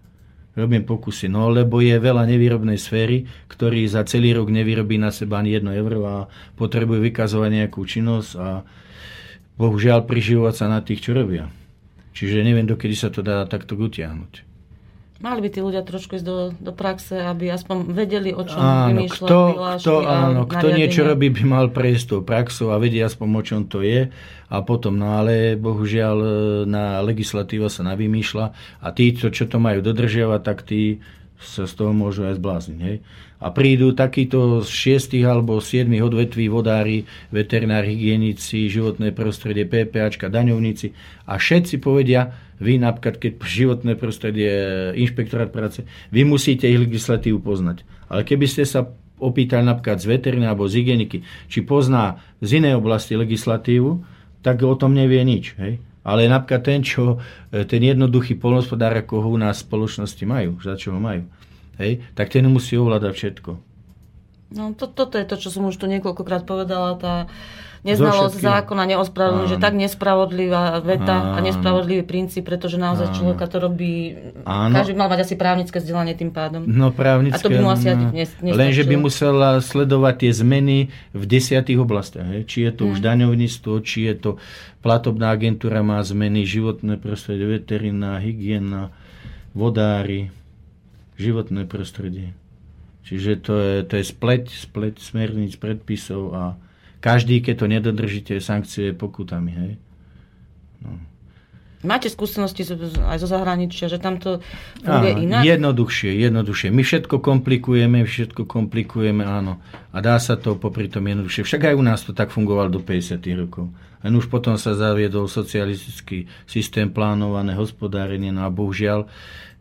Robím pokusy, no lebo je veľa nevýrobnej sféry, ktorý za celý rok nevyrobí na seba ani jedno euro a potrebuje vykazovať nejakú činnosť a bohužiaľ priživovať sa na tých, čo robia. Čiže neviem, dokedy sa to dá takto utiahnuť. Mali by tí ľudia trošku ísť do, do praxe, aby aspoň vedeli, o čom áno, vymýšľať kto, kto, áno, kto niečo robí, by mal prejsť tou praxou a vedieť aspoň, o čom to je. A potom, no ale bohužiaľ e, na legislatíva sa navymýšľa a tí, čo, čo to majú dodržiavať, tak tí sa z toho môžu aj zblázniť. Hej? A prídu takíto z šiestich alebo siedmých odvetví vodári, veterinári, hygienici, životné prostredie, PPAčka, daňovníci a všetci povedia, vy napríklad, keď životné prostredie, inšpektorát práce, vy musíte ich legislatívu poznať. Ale keby ste sa opýtali napríklad z veteriny alebo z hygieniky, či pozná z inej oblasti legislatívu, tak o tom nevie nič. Hej? Ale napríklad ten, čo, ten jednoduchý polnospodár, ako ho u nás v spoločnosti majú, za čo ho majú, hej, tak ten musí ovládať všetko. No to, toto je to, čo som už tu niekoľkokrát povedala, tá neznalosť zákona neospravedlňuje, že tak nespravodlivá veta Áno. a nespravodlivý princíp, pretože naozaj Áno. človeka to robí, Áno. každý mal mať asi právnické vzdelanie tým pádom. No právnické, a to by mu asi no, nes, Lenže by musela sledovať tie zmeny v desiatých oblastiach. Hej. Či je to hmm. už daňovníctvo, či je to platobná agentúra má zmeny, životné prostredie, veterina, hygiena, vodári, životné prostredie. Čiže to je, to je spleť, spleť smerníc, predpisov a každý, keď to nedodržíte, sankcie pokutami. Hej? No. Máte skúsenosti aj zo zahraničia, že tam to funguje áno, inak? Jednoduchšie, jednoduchšie. My všetko komplikujeme, všetko komplikujeme, áno. A dá sa to popri tom jednoduchšie. Však aj u nás to tak fungovalo do 50 rokov. Len už potom sa zaviedol socialistický systém plánované hospodárenie, no a bohužiaľ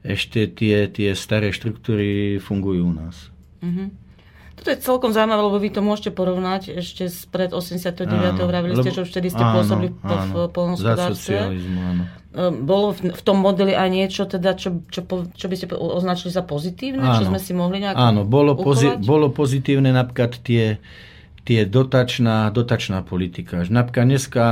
ešte tie, tie staré štruktúry fungujú u nás. Mm-hmm. Toto je celkom zaujímavé, lebo vy to môžete porovnať ešte spred 89. Áno, vravili ste, že vtedy ste pôsobili v polnospodárstve. Ehm, bolo v, v tom modeli aj niečo, teda, čo, čo, čo by ste označili za pozitívne? Áno. Čo sme si mohli nejak Áno, bolo, pozi- bolo pozitívne napríklad tie, tie dotačná, dotačná politika. Napríklad dneska,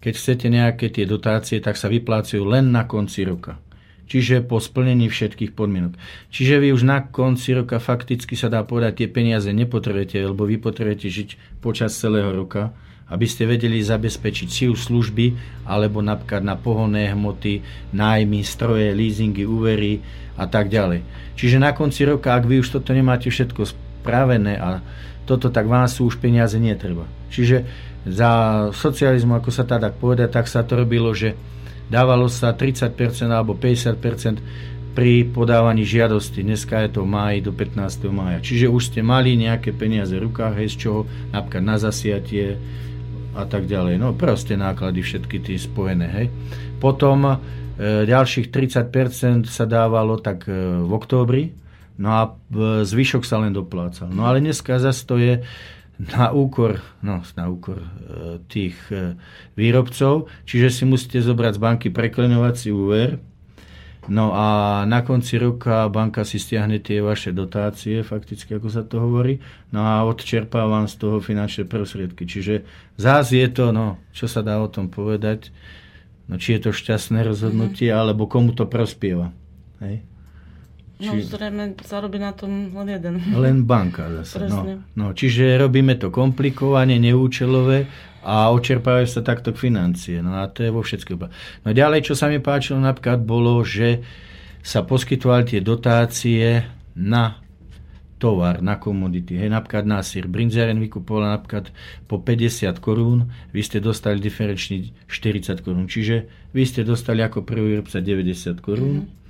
keď chcete nejaké tie dotácie, tak sa vyplácajú len na konci roka čiže po splnení všetkých podmienok. Čiže vy už na konci roka fakticky sa dá povedať, tie peniaze nepotrebujete, lebo vy potrebujete žiť počas celého roka, aby ste vedeli zabezpečiť si služby, alebo napríklad na pohonné hmoty, nájmy, stroje, leasingy, úvery a tak ďalej. Čiže na konci roka, ak vy už toto nemáte všetko spravené a toto, tak vám sú už peniaze netreba. Čiže za socializmu, ako sa tá tak povedať, tak sa to robilo, že dávalo sa 30% alebo 50% pri podávaní žiadosti. Dneska je to v máji do 15. mája. Čiže už ste mali nejaké peniaze v rukách, hej, z čoho napríklad na zasiatie a tak ďalej. No proste náklady všetky tie spojené. Hej. Potom e, ďalších 30% sa dávalo tak e, v októbri, no a e, zvyšok sa len doplácal. No ale dneska zase to je na úkor, no, na úkor e, tých e, výrobcov, čiže si musíte zobrať z banky preklenovací úver, no a na konci roka banka si stiahne tie vaše dotácie, fakticky ako sa to hovorí, no a odčerpá vám z toho finančné prostriedky. Čiže zás je to, no, čo sa dá o tom povedať, no, či je to šťastné rozhodnutie, mm-hmm. alebo komu to prospieva. Hej? No Či... zrejme zarobí na tom len jeden. Len banka zase. No, no, čiže robíme to komplikovane, neúčelové a očerpávajú sa takto financie. No a to je vo všetkých. No ďalej, čo sa mi páčilo napríklad, bolo, že sa poskytovali tie dotácie na tovar, na komodity. Hej, napríklad na sír. Brinzeren vykupovala napríklad po 50 korún, vy ste dostali diferenčný 40 korún. Čiže vy ste dostali ako prvý výrobca 90 korún. Mm-hmm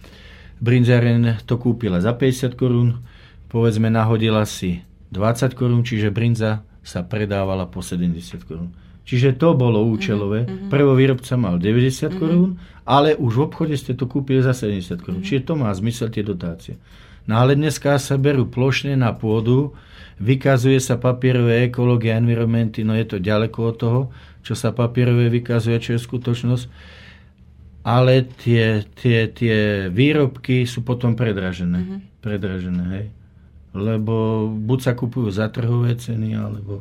Brinzaren to kúpila za 50 korún, povedzme nahodila si 20 korún, čiže brinza sa predávala po 70 korún. Čiže to bolo účelové. Mm-hmm. Prvovýrobca mal 90 mm-hmm. korún, ale už v obchode ste to kúpili za 70 korún. Mm-hmm. Čiže to má zmysel tie dotácie. No ale dneska sa berú plošne na pôdu, vykazuje sa papierové ekológia, environmenty, no je to ďaleko od toho, čo sa papierové vykazuje, čo je skutočnosť ale tie, tie, tie výrobky sú potom predražené. Mm-hmm. Predražené, hej. Lebo buď sa kupujú za trhové ceny, alebo...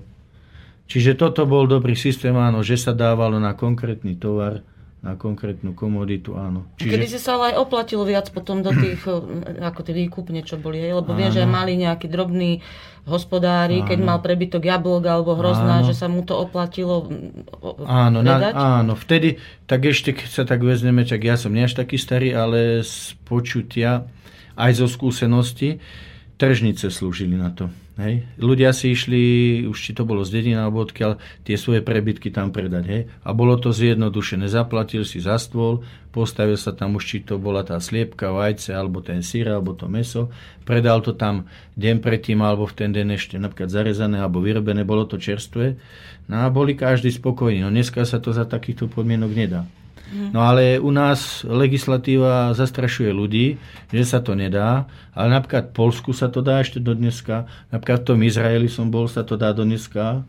Čiže toto bol dobrý systém, áno, že sa dávalo na konkrétny tovar na konkrétnu komoditu, áno. Čiže... Kedy si sa ale aj oplatilo viac potom do tých, eh, ako tie výkupne, čo boli, hej? lebo viem, že mali nejaký drobný hospodári, áno. keď mal prebytok jablok alebo hrozná, áno. že sa mu to oplatilo mm, áno, na, áno, vtedy, tak ešte keď sa tak vezmeme, čak ja som nie až taký starý, ale z počutia, aj zo skúsenosti, tržnice slúžili na to. Hej. Ľudia si išli, už či to bolo z dedina alebo odkiaľ, tie svoje prebytky tam predať. Hej. A bolo to zjednodušené. Zaplatil si za stôl, postavil sa tam už, či to bola tá sliepka, vajce, alebo ten sír, alebo to meso. Predal to tam deň predtým, alebo v ten deň ešte napríklad zarezané, alebo vyrobené, bolo to čerstvé. No a boli každý spokojní. No dneska sa to za takýchto podmienok nedá. No ale u nás legislatíva zastrašuje ľudí, že sa to nedá, ale napríklad v Polsku sa to dá ešte do dneska, napríklad v tom Izraeli som bol, sa to dá do dneska,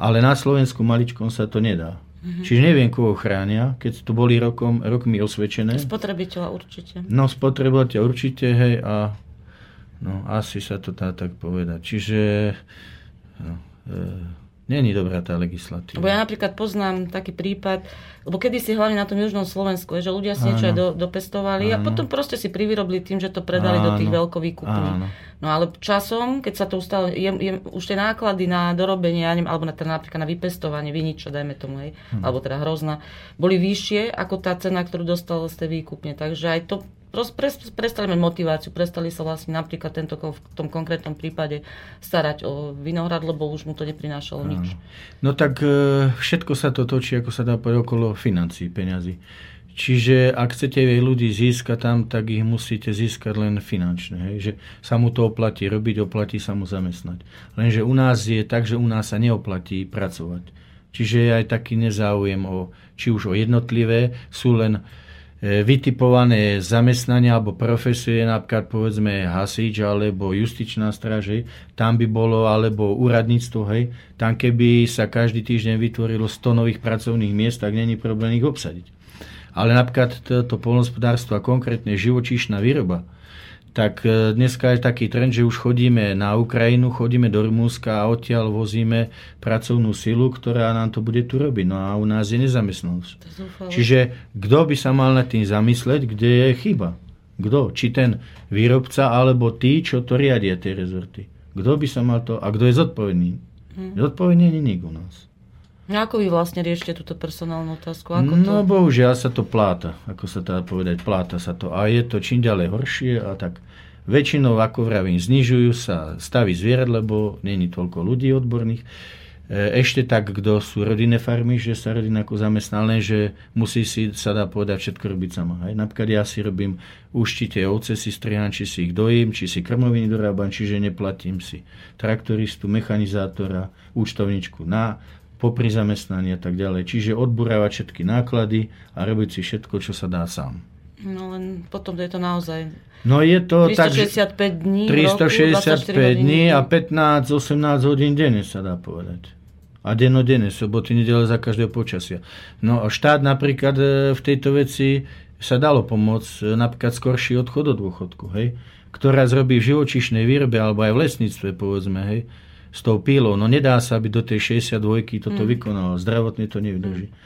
ale na Slovensku maličkom sa to nedá. Mm-hmm. Čiže neviem, koho chránia, keď to boli rokom, rokmi osvedčené. Spotrebiteľa určite. No, spotrebiteľa určite, hej, a no, asi sa to dá tak povedať. Čiže no, e, Není dobrá tá legislatíva. Lebo ja napríklad poznám taký prípad, lebo kedy si hlavne na tom južnom Slovensku, že ľudia si niečo aj do, dopestovali Áno. a potom proste si privyrobili tým, že to predali Áno. do tých veľkovýkupní. No ale časom, keď sa to ustalo, je, je, už tie náklady na dorobenie, alebo na, teda napríklad na vypestovanie viniča, dajme tomu, hej, hm. alebo teda hrozná, boli vyššie ako tá cena, ktorú dostal z tej výkupne. Takže aj to prestali mať motiváciu, prestali sa vlastne napríklad tento, v tom konkrétnom prípade starať o vinohrad, lebo už mu to neprinášalo nič. No tak e, všetko sa to točí, ako sa dá povedať, okolo financí, peňazí. Čiže ak chcete ľudí získať tam, tak ich musíte získať len finančne. Hej? Že sa mu to oplatí robiť, oplatí sa mu zamestnať. Lenže u nás je tak, že u nás sa neoplatí pracovať. Čiže je aj taký nezáujem o, či už o jednotlivé, sú len vytipované zamestnania alebo profesie, napríklad povedzme hasič alebo justičná straž, tam by bolo, alebo úradníctvo, hej, tam keby sa každý týždeň vytvorilo 100 nových pracovných miest, tak není problém ich obsadiť. Ale napríklad to, to polnospodárstvo a konkrétne živočíšna výroba, tak e, dneska je taký trend, že už chodíme na Ukrajinu, chodíme do Rumúnska a odtiaľ vozíme pracovnú silu, ktorá nám to bude tu robiť. No a u nás je nezamestnanosť. Čiže kto by sa mal nad tým zamysleť, kde je chyba? Kto? Či ten výrobca, alebo tí, čo to riadia, tie rezorty. Kto by sa mal to... A kto je zodpovedný? Hmm. Zodpovedný nie nik u nás. No ako vy vlastne riešite túto personálnu otázku? Ako to... No bohužiaľ sa to pláta, ako sa dá povedať, pláta sa to. A je to čím ďalej horšie a tak Väčšinou, ako vravím, znižujú sa stavy zvierat, lebo není toľko ľudí odborných. E, ešte tak, kto sú rodinné farmy, že sa rodina ako zamestná, len že musí si, sa dá povedať, všetko robiť sama. Hej. Napríklad ja si robím určite ovce, si striham, či si ich dojím, či si krmoviny dorábam, čiže neplatím si traktoristu, mechanizátora, účtovničku na popri zamestnaní a tak ďalej. Čiže odburávať všetky náklady a robiť si všetko, čo sa dá sám. No len potom je to naozaj No je to 365 tak, dní 365 roku, dní a 15-18 hodín denne sa dá povedať. A dennodenne, soboty, nedele za každého počasia. No a štát napríklad e, v tejto veci sa dalo pomôcť e, napríklad skorší odchod do dôchodku, hej, ktorá zrobí v živočišnej výrobe alebo aj v lesníctve, povedzme, hej, s tou pílou. No nedá sa, aby do tej 62 toto mm. vykonalo. Zdravotne to nevydrží. Mm.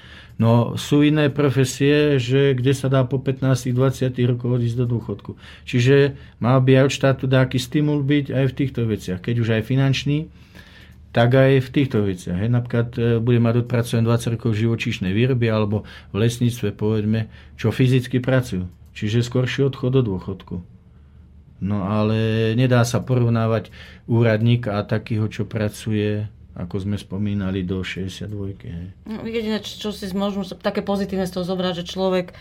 No sú iné profesie, že kde sa dá po 15-20 rokov odísť do dôchodku. Čiže mal by aj od štátu nejaký stimul byť aj v týchto veciach. Keď už aj finančný, tak aj v týchto veciach. Hej. Napríklad e, bude mať odpracované 20 rokov v živočíšnej výrobe alebo v lesníctve, povedme, čo fyzicky pracujú. Čiže skorší odchod do dôchodku. No ale nedá sa porovnávať úradníka a takého, čo pracuje ako sme spomínali, do 62. No, jediné, čo, si môžem také pozitívne z toho zobrať, že človek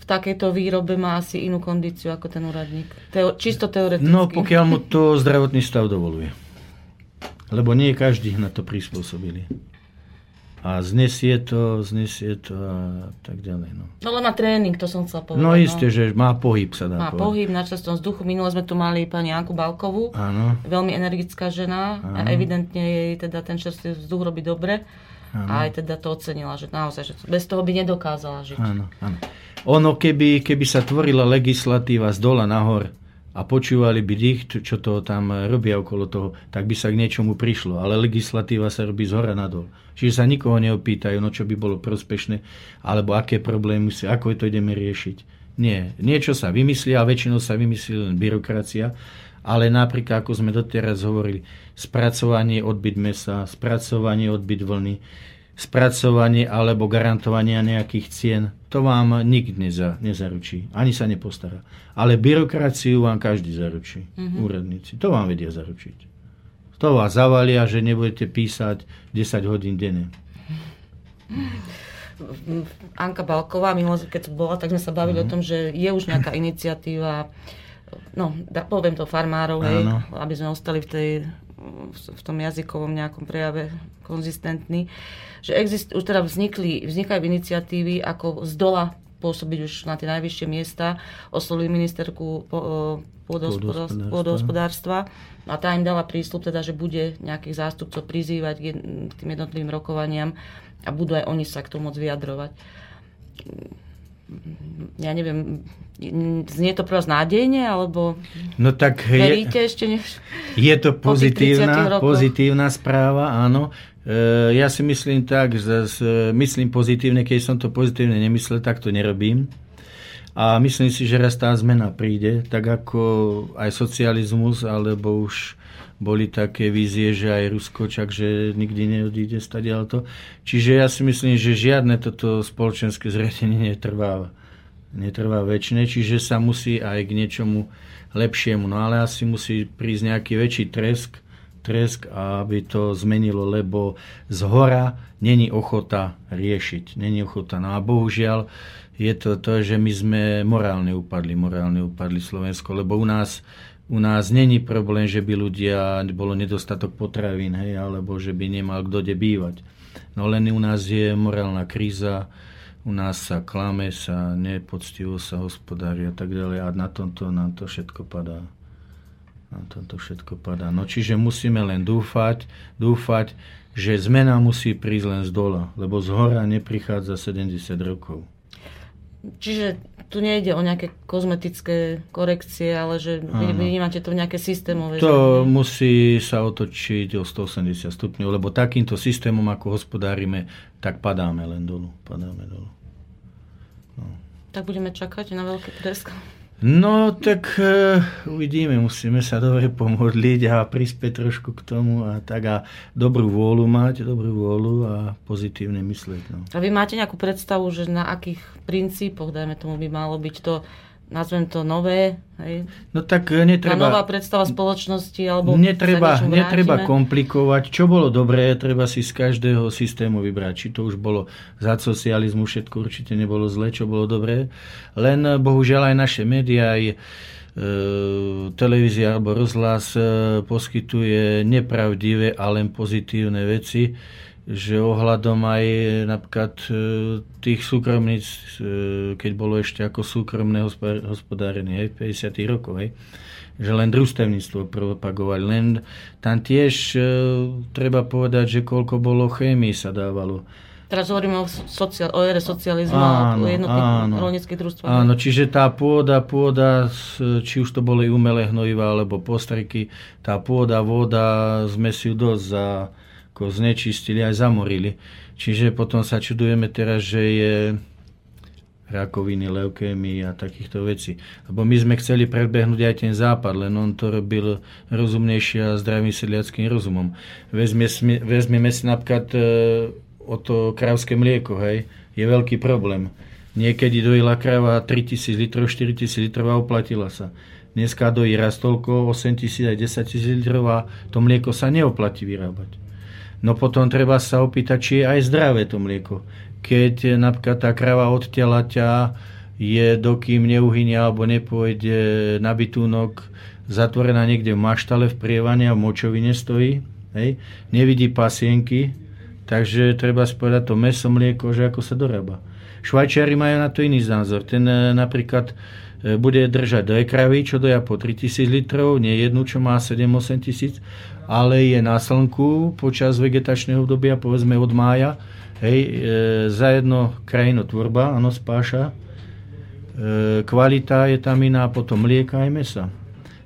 v takejto výrobe má asi inú kondíciu ako ten úradník. Teo, čisto teoreticky. No, pokiaľ mu to zdravotný stav dovoluje. Lebo nie každý na to prispôsobili a znesie to, znesie to a tak ďalej. No, no len má tréning, to som chcel povedať. No isté, no. že má pohyb sa dá Má povedať. pohyb na častom vzduchu. Minule sme tu mali pani Janku Balkovú, Áno. veľmi energická žena Áno. a evidentne jej teda ten čerstvý vzduch robí dobre. Áno. A aj teda to ocenila, že naozaj, že bez toho by nedokázala žiť. Áno, áno. Ono, keby, keby sa tvorila legislatíva z dola nahor, a počúvali by ich, čo to tam robia okolo toho, tak by sa k niečomu prišlo. Ale legislatíva sa robí z hora nadol. Čiže sa nikoho neopýtajú, no čo by bolo prospešné, alebo aké problémy si, ako to ideme riešiť. Nie, niečo sa vymyslí a väčšinou sa vymyslí len byrokracia, ale napríklad, ako sme doteraz hovorili, spracovanie odbyt mesa, spracovanie odbyt vlny, spracovanie alebo garantovania nejakých cien, to vám nikto neza, nezaručí. Ani sa nepostará. Ale byrokraciu vám každý zaručí. Mm-hmm. Úradníci. To vám vedia zaručiť. To vás zavalia, že nebudete písať 10 hodín denne. Anka Balková, mimo, keď bola, tak sme sa bavili mm-hmm. o mhm. tom, že je už nejaká iniciatíva, no, da, poviem to farmárov, hej, aby sme ostali v tej v tom jazykovom nejakom prejave konzistentný, že exist, už teda vznikli, vznikajú iniciatívy, ako z dola pôsobiť už na tie najvyššie miesta, oslovili ministerku pôdohospodárstva. A tá im dala prísľub, teda, že bude nejakých zástupcov prizývať k tým jednotlivým rokovaniam a budú aj oni sa k tomu môcť vyjadrovať ja neviem, znie to vás nádejne, alebo no tak veríte je, ešte než Je to pozitívna, pozitívna správa, áno. E, ja si myslím tak, že myslím pozitívne, keď som to pozitívne nemyslel, tak to nerobím. A myslím si, že raz tá zmena príde, tak ako aj socializmus, alebo už boli také vízie, že aj Rusko čak, že nikdy neodíde to. Čiže ja si myslím, že žiadne toto spoločenské zriadenie netrvá, netrvá väčšine, čiže sa musí aj k niečomu lepšiemu. No ale asi musí prísť nejaký väčší tresk, tresk, aby to zmenilo, lebo z hora není ochota riešiť. Není ochota. No a bohužiaľ je to to, že my sme morálne upadli, morálne upadli Slovensko, lebo u nás u nás není problém, že by ľudia, bolo nedostatok potravín, hej, alebo že by nemal kto kde bývať. No len u nás je morálna kríza, u nás sa klame, sa nepoctivo sa hospodári a tak ďalej a na tomto nám to všetko padá. Na tomto všetko padá. No čiže musíme len dúfať, dúfať, že zmena musí prísť len z dola, lebo z hora neprichádza 70 rokov. Čiže tu nejde o nejaké kozmetické korekcie, ale že vy vnímate to nejaké systémové. To zrejme. musí sa otočiť o 180 stupňov, lebo takýmto systémom, ako hospodárime, tak padáme len dolu. Padáme dolu. No. Tak budeme čakať na veľké tresk. No tak uh, uvidíme, musíme sa dobre pomodliť a prispieť trošku k tomu a tak a dobrú vôľu mať, dobrú vôľu a pozitívne myslieť. No. A vy máte nejakú predstavu, že na akých princípoch, dajme tomu, by malo byť to nazvem to nové. Hej. No tak eh, netreba... Tá nová predstava spoločnosti, alebo netreba, netreba komplikovať. Čo bolo dobré, treba si z každého systému vybrať. Či to už bolo za socializmu, všetko určite nebolo zle, čo bolo dobré. Len eh, bohužiaľ aj naše médiá, aj e, televízia alebo rozhlas e, poskytuje nepravdivé a len pozitívne veci že ohľadom aj napríklad e, tých súkromníc, e, keď bolo ešte ako súkromné hospodárenie hej, v 50. rokoch, hej, že len družstevníctvo propagovali. Len tam tiež e, treba povedať, že koľko bolo chémii sa dávalo. Teraz hovoríme o, sociál, o ére socializmu a jednotných rolnických družstvách. Áno, čiže tá pôda, pôda, či už to boli umelé hnojiva alebo postriky, tá pôda, voda, sme si ju dosť za ako znečistili, aj zamorili. Čiže potom sa čudujeme teraz, že je rakoviny, leukémy a takýchto vecí. Lebo my sme chceli predbehnúť aj ten západ, len on to robil rozumnejšie a zdravým sedliackým rozumom. Vezme, vezmeme si napríklad e, o to krávské mlieko, hej, je veľký problém. Niekedy dojila kráva 3000 litrov, 4000 litrov a oplatila sa. Dneska dojí raz toľko, 8000 aj 10 000 litrov a to mlieko sa neoplatí vyrábať. No potom treba sa opýtať, či je aj zdravé to mlieko. Keď napríklad tá krava od ťa je, dokým neuhynia alebo nepôjde na bytúnok, zatvorená niekde v maštale, v prievane a v močovine stojí, hej, nevidí pasienky, takže treba spovedať to meso, mlieko, že ako sa dorába. Švajčiari majú na to iný názor. Ten e, napríklad e, bude držať dve kravy, čo doja po 3000 litrov, nie jednu, čo má 7-8 tisíc ale je na slnku počas vegetačného obdobia, povedzme od mája, hej, e, za jedno krajinotvorba, áno, spáša, e, kvalita je tam iná, potom mlieka aj mesa.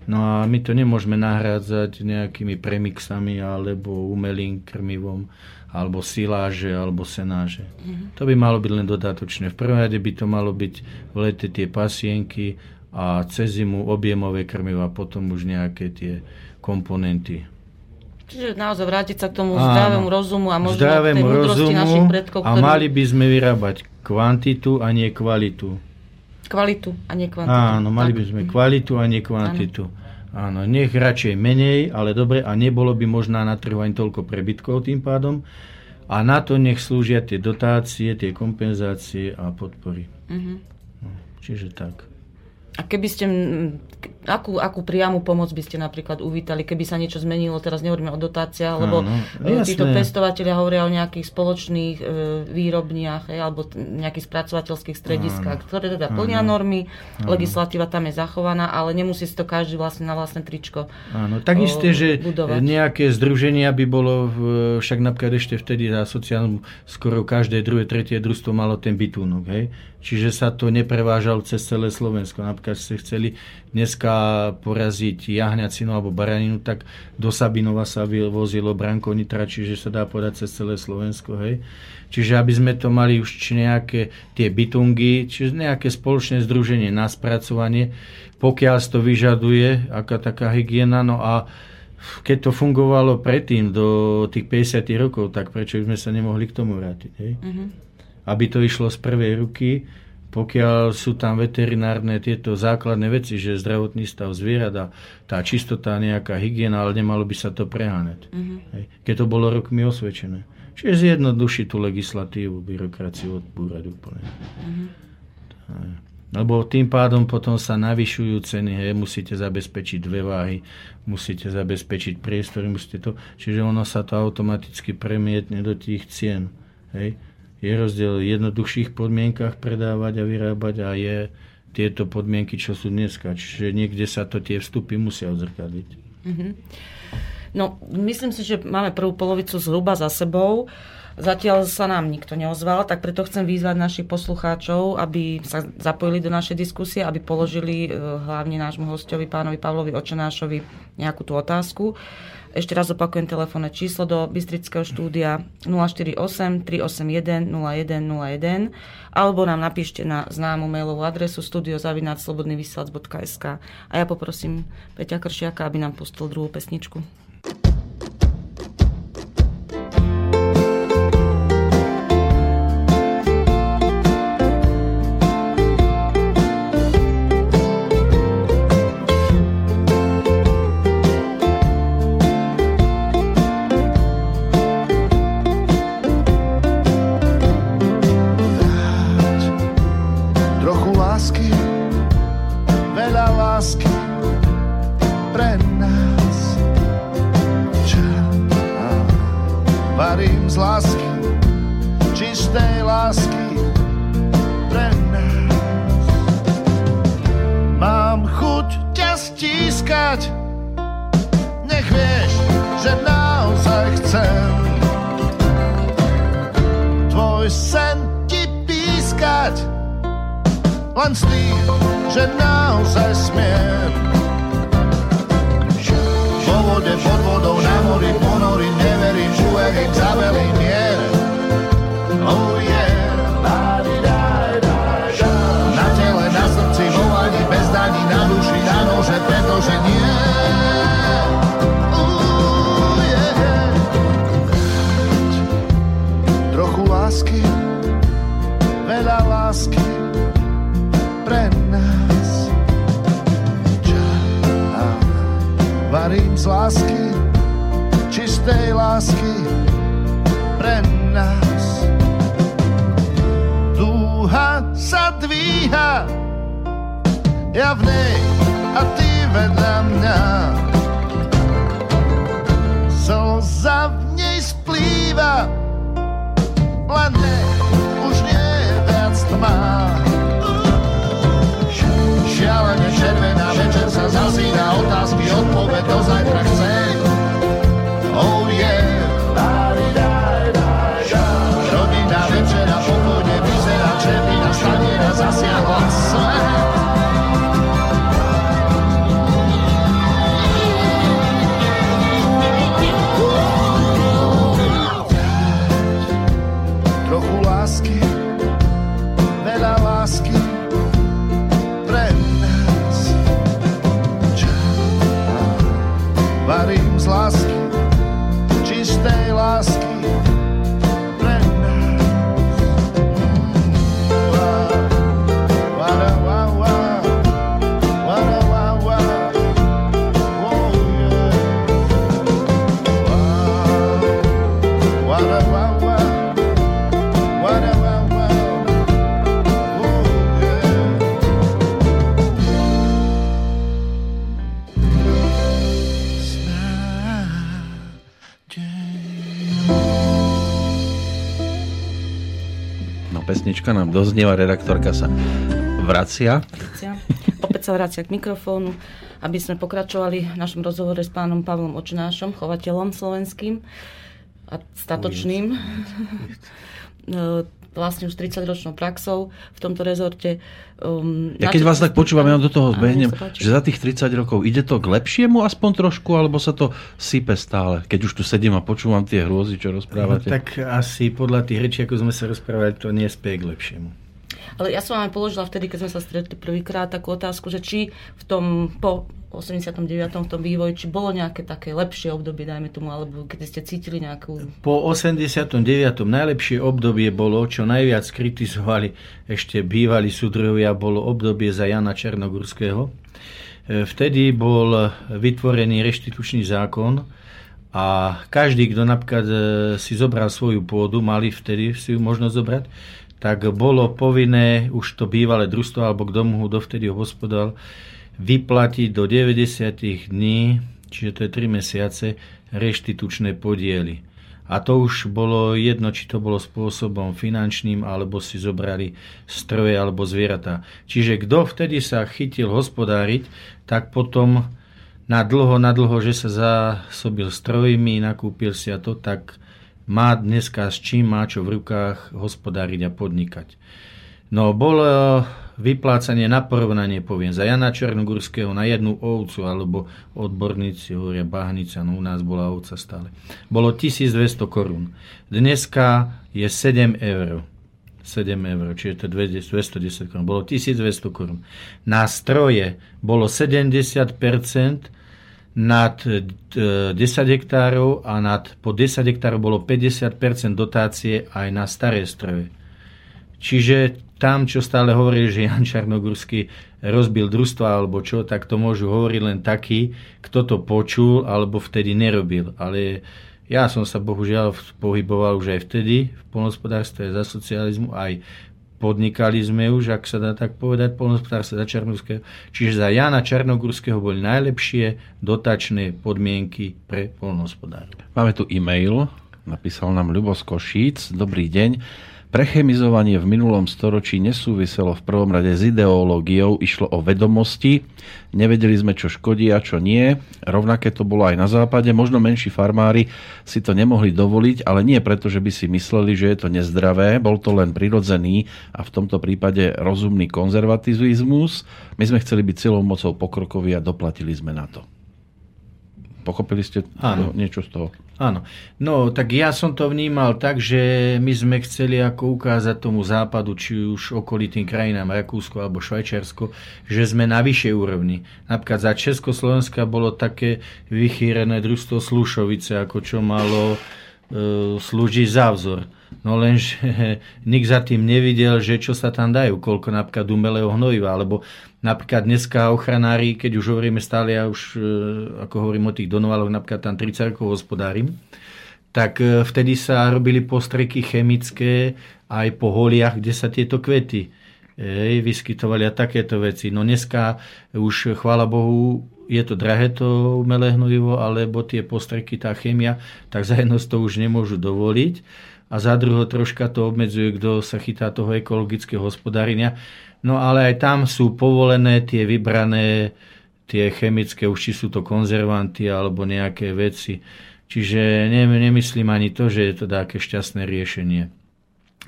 No a my to nemôžeme nahrádzať nejakými premixami alebo umelým krmivom alebo siláže, alebo senáže. Mm-hmm. To by malo byť len dodatočné. V prvom rade by to malo byť v lete tie pasienky a cez zimu objemové krmiva, potom už nejaké tie komponenty. Čiže naozaj vrátiť sa k tomu Áno, zdravému rozumu a možno zdravému tej rozumu našich predkov. Ktorý... A mali by sme vyrábať kvantitu a nie kvalitu. Kvalitu a nie kvantitu. Áno, mali tak. by sme kvalitu a nie kvantitu. Áno. Áno, nech radšej menej, ale dobre, a nebolo by možná na trhu ani toľko prebytkov tým pádom. A na to nech slúžia tie dotácie, tie kompenzácie a podpory. Mm-hmm. No, čiže tak. A keby ste, akú, akú priamu pomoc by ste napríklad uvítali, keby sa niečo zmenilo, teraz nehovoríme o dotáciách, lebo Áno, títo pestovateľia hovoria o nejakých spoločných e, výrobniach e, alebo nejakých spracovateľských strediskách, Áno. ktoré teda plnia Áno. normy, Áno. legislatíva tam je zachovaná, ale nemusí si to každý vlastne na vlastné tričko Áno, tak isté, že budovať. nejaké združenia by bolo, v, však napríklad ešte vtedy za sociálnu, skoro každé druhé, tretie družstvo malo ten bytúnok, hej? Čiže sa to neprevážalo cez celé Slovensko. Napríklad ste chceli dneska poraziť jahňacinu alebo baraninu, tak do Sabinova sa vozilo branko nitra, čiže sa dá podať cez celé Slovensko. Hej. Čiže aby sme to mali už nejaké tie bytungy, čiže nejaké spoločné združenie na spracovanie, pokiaľ to vyžaduje, aká taká hygiena, no a keď to fungovalo predtým do tých 50 rokov, tak prečo by sme sa nemohli k tomu vrátiť? Hej? Mm-hmm aby to išlo z prvej ruky, pokiaľ sú tam veterinárne tieto základné veci, že zdravotný stav zvierat a tá čistota, nejaká hygiena, ale nemalo by sa to preháňať. Mm-hmm. Keď to bolo rokmi osvedčené. Čiže zjednodušiť tú legislatívu, byrokraciu odbúrať úplne. Mm-hmm. Lebo tým pádom potom sa navyšujú ceny, hej, musíte zabezpečiť dve váhy, musíte zabezpečiť priestory, musíte to, čiže ono sa to automaticky premietne do tých cien. Hej je rozdiel v jednoduchších podmienkach predávať a vyrábať a je tieto podmienky, čo sú dneska. Čiže niekde sa to tie vstupy musia odzrkadliť. Mm-hmm. No, myslím si, že máme prvú polovicu zhruba za sebou. Zatiaľ sa nám nikto neozval, tak preto chcem vyzvať našich poslucháčov, aby sa zapojili do našej diskusie, aby položili e, hlavne nášmu hostovi, pánovi Pavlovi Očenášovi, nejakú tú otázku. Ešte raz opakujem telefónne číslo do Bystrického štúdia 048 381 0101 alebo nám napíšte na známu mailovú adresu studiozavináčslobodnyvysielac.sk a ja poprosím Peťa Kršiaka, aby nám pustil druhú pesničku. Pesnička nám doznieva, redaktorka sa vracia. Opäť sa vracia k mikrofónu, aby sme pokračovali v našom rozhovore s pánom Pavlom Očnášom, chovateľom slovenským a statočným. vlastne už 30 ročnou praxou v tomto rezorte. Um, ja keď vás tak počúvam, ja do toho zbehnem, že za tých 30 rokov ide to k lepšiemu aspoň trošku, alebo sa to sype stále, keď už tu sedím a počúvam tie hrôzy, čo rozprávate? No, tak asi podľa tých rečí, ako sme sa rozprávali, to nie spie k lepšiemu. Ale ja som vám položila vtedy, keď sme sa stretli prvýkrát, takú otázku, že či v tom po 89. v tom vývoji, či bolo nejaké také lepšie obdobie, dajme tomu, alebo keď ste cítili nejakú... Po 89. najlepšie obdobie bolo, čo najviac kritizovali ešte bývalí súdruhovia, bolo obdobie za Jana Černogurského. E, vtedy bol vytvorený reštitučný zákon a každý, kto napríklad e, si zobral svoju pôdu, mali vtedy si ju možnosť zobrať, tak bolo povinné už to bývalé družstvo, alebo kto mu dovtedy ho hospodal, vyplatiť do 90 dní, čiže to je 3 mesiace, reštitučné podiely. A to už bolo jedno, či to bolo spôsobom finančným, alebo si zobrali stroje alebo zvieratá. Čiže kto vtedy sa chytil hospodáriť, tak potom na dlho, na dlho, že sa zásobil strojmi, nakúpil si a to, tak má dneska s čím má čo v rukách hospodáriť a podnikať. No, bolo vyplácanie na porovnanie, poviem, za Jana Černogurského na jednu ovcu, alebo odborníci hovoria bahnica, no u nás bola ovca stále. Bolo 1200 korún. Dneska je 7 eur. 7 eur, čiže to je 210 korún. Bolo 1200 korún. Na stroje bolo 70% nad 10 e, hektárov a nad, po 10 hektárov bolo 50% dotácie aj na staré stroje. Čiže tam, čo stále hovorí, že Jan Čarnogurský rozbil družstva alebo čo, tak to môžu hovoriť len takí, kto to počul alebo vtedy nerobil. Ale ja som sa bohužiaľ pohyboval už aj vtedy v polnospodárstve za socializmu, aj podnikali sme už, ak sa dá tak povedať, polnospodárstve za Čarnogurského. Čiže za Jana Čarnogurského boli najlepšie dotačné podmienky pre polnospodárov. Máme tu e-mail, napísal nám Ľubo Košíc. Dobrý deň. Prechemizovanie v minulom storočí nesúviselo v prvom rade s ideológiou, išlo o vedomosti, nevedeli sme, čo škodí a čo nie. Rovnaké to bolo aj na západe, možno menší farmári si to nemohli dovoliť, ale nie preto, že by si mysleli, že je to nezdravé, bol to len prirodzený a v tomto prípade rozumný konzervativizmus. My sme chceli byť celou mocou pokrokoví a doplatili sme na to. Pochopili ste Áno. niečo z toho? Áno. No, tak ja som to vnímal tak, že my sme chceli ako ukázať tomu západu, či už okolitým krajinám Rakúsko alebo Švajčiarsko, že sme na vyššej úrovni. Napríklad za Československa bolo také vychýrené družstvo Slušovice, ako čo malo e, slúžiť za vzor. No lenže nik za tým nevidel, že čo sa tam dajú, koľko napríklad umelého hnojiva, alebo Napríklad dneska ochranári, keď už hovoríme stále, ja už e, ako hovorím o tých donovaloch, napríklad tam 30 rokov hospodárim, tak e, vtedy sa robili postreky chemické aj po holiach, kde sa tieto kvety ej, vyskytovali a takéto veci. No dneska už, chvála Bohu, je to drahé to umelé hnojivo, alebo tie postreky, tá chemia, tak za jedno to už nemôžu dovoliť a za druho troška to obmedzuje, kto sa chytá toho ekologického hospodárenia. No ale aj tam sú povolené tie vybrané, tie chemické, už či sú to konzervanty alebo nejaké veci. Čiže nemyslím ani to, že je to také šťastné riešenie.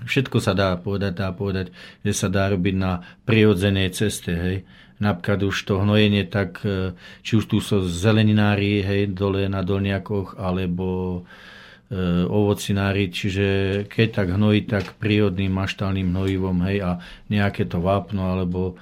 Všetko sa dá povedať, dá povedať, že sa dá robiť na prirodzenej ceste. Hej. Napríklad už to hnojenie, tak e, či už tu sú zeleninári hej, dole na dolniakoch, alebo ovocinári, čiže keď tak hnojí, tak prírodným maštálnym hnojivom, hej, a nejaké to vápno, alebo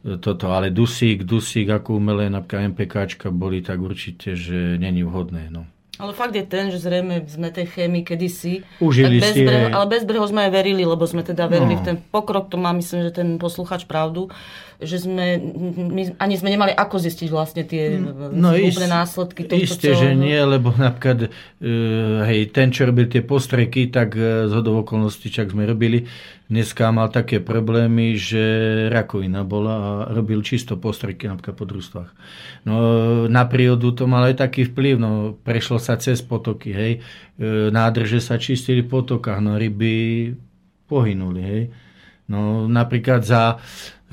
toto, ale dusík, dusík, ako umelé napríklad MPKčka boli, tak určite, že není vhodné, no. Ale fakt je ten, že zrejme sme tej chémii kedysi. Užili bez breho, ale bez breho sme aj verili, lebo sme teda verili No. v ten pokrok, to má myslím, že ten posluchač pravdu, že sme, my ani sme nemali ako zistiť vlastne tie no, ist- následky tohto Isté, že celého. nie, lebo napríklad uh, hej, ten, čo robil tie postreky, tak uh, z okolností, čak sme robili, dneska mal také problémy, že rakovina bola a robil čisto postreky napríklad po družstvách. No na prírodu to mal aj taký vplyv, no prešlo sa cez potoky, hej, e, nádrže sa čistili v potokách, no ryby pohynuli, hej. No napríklad za,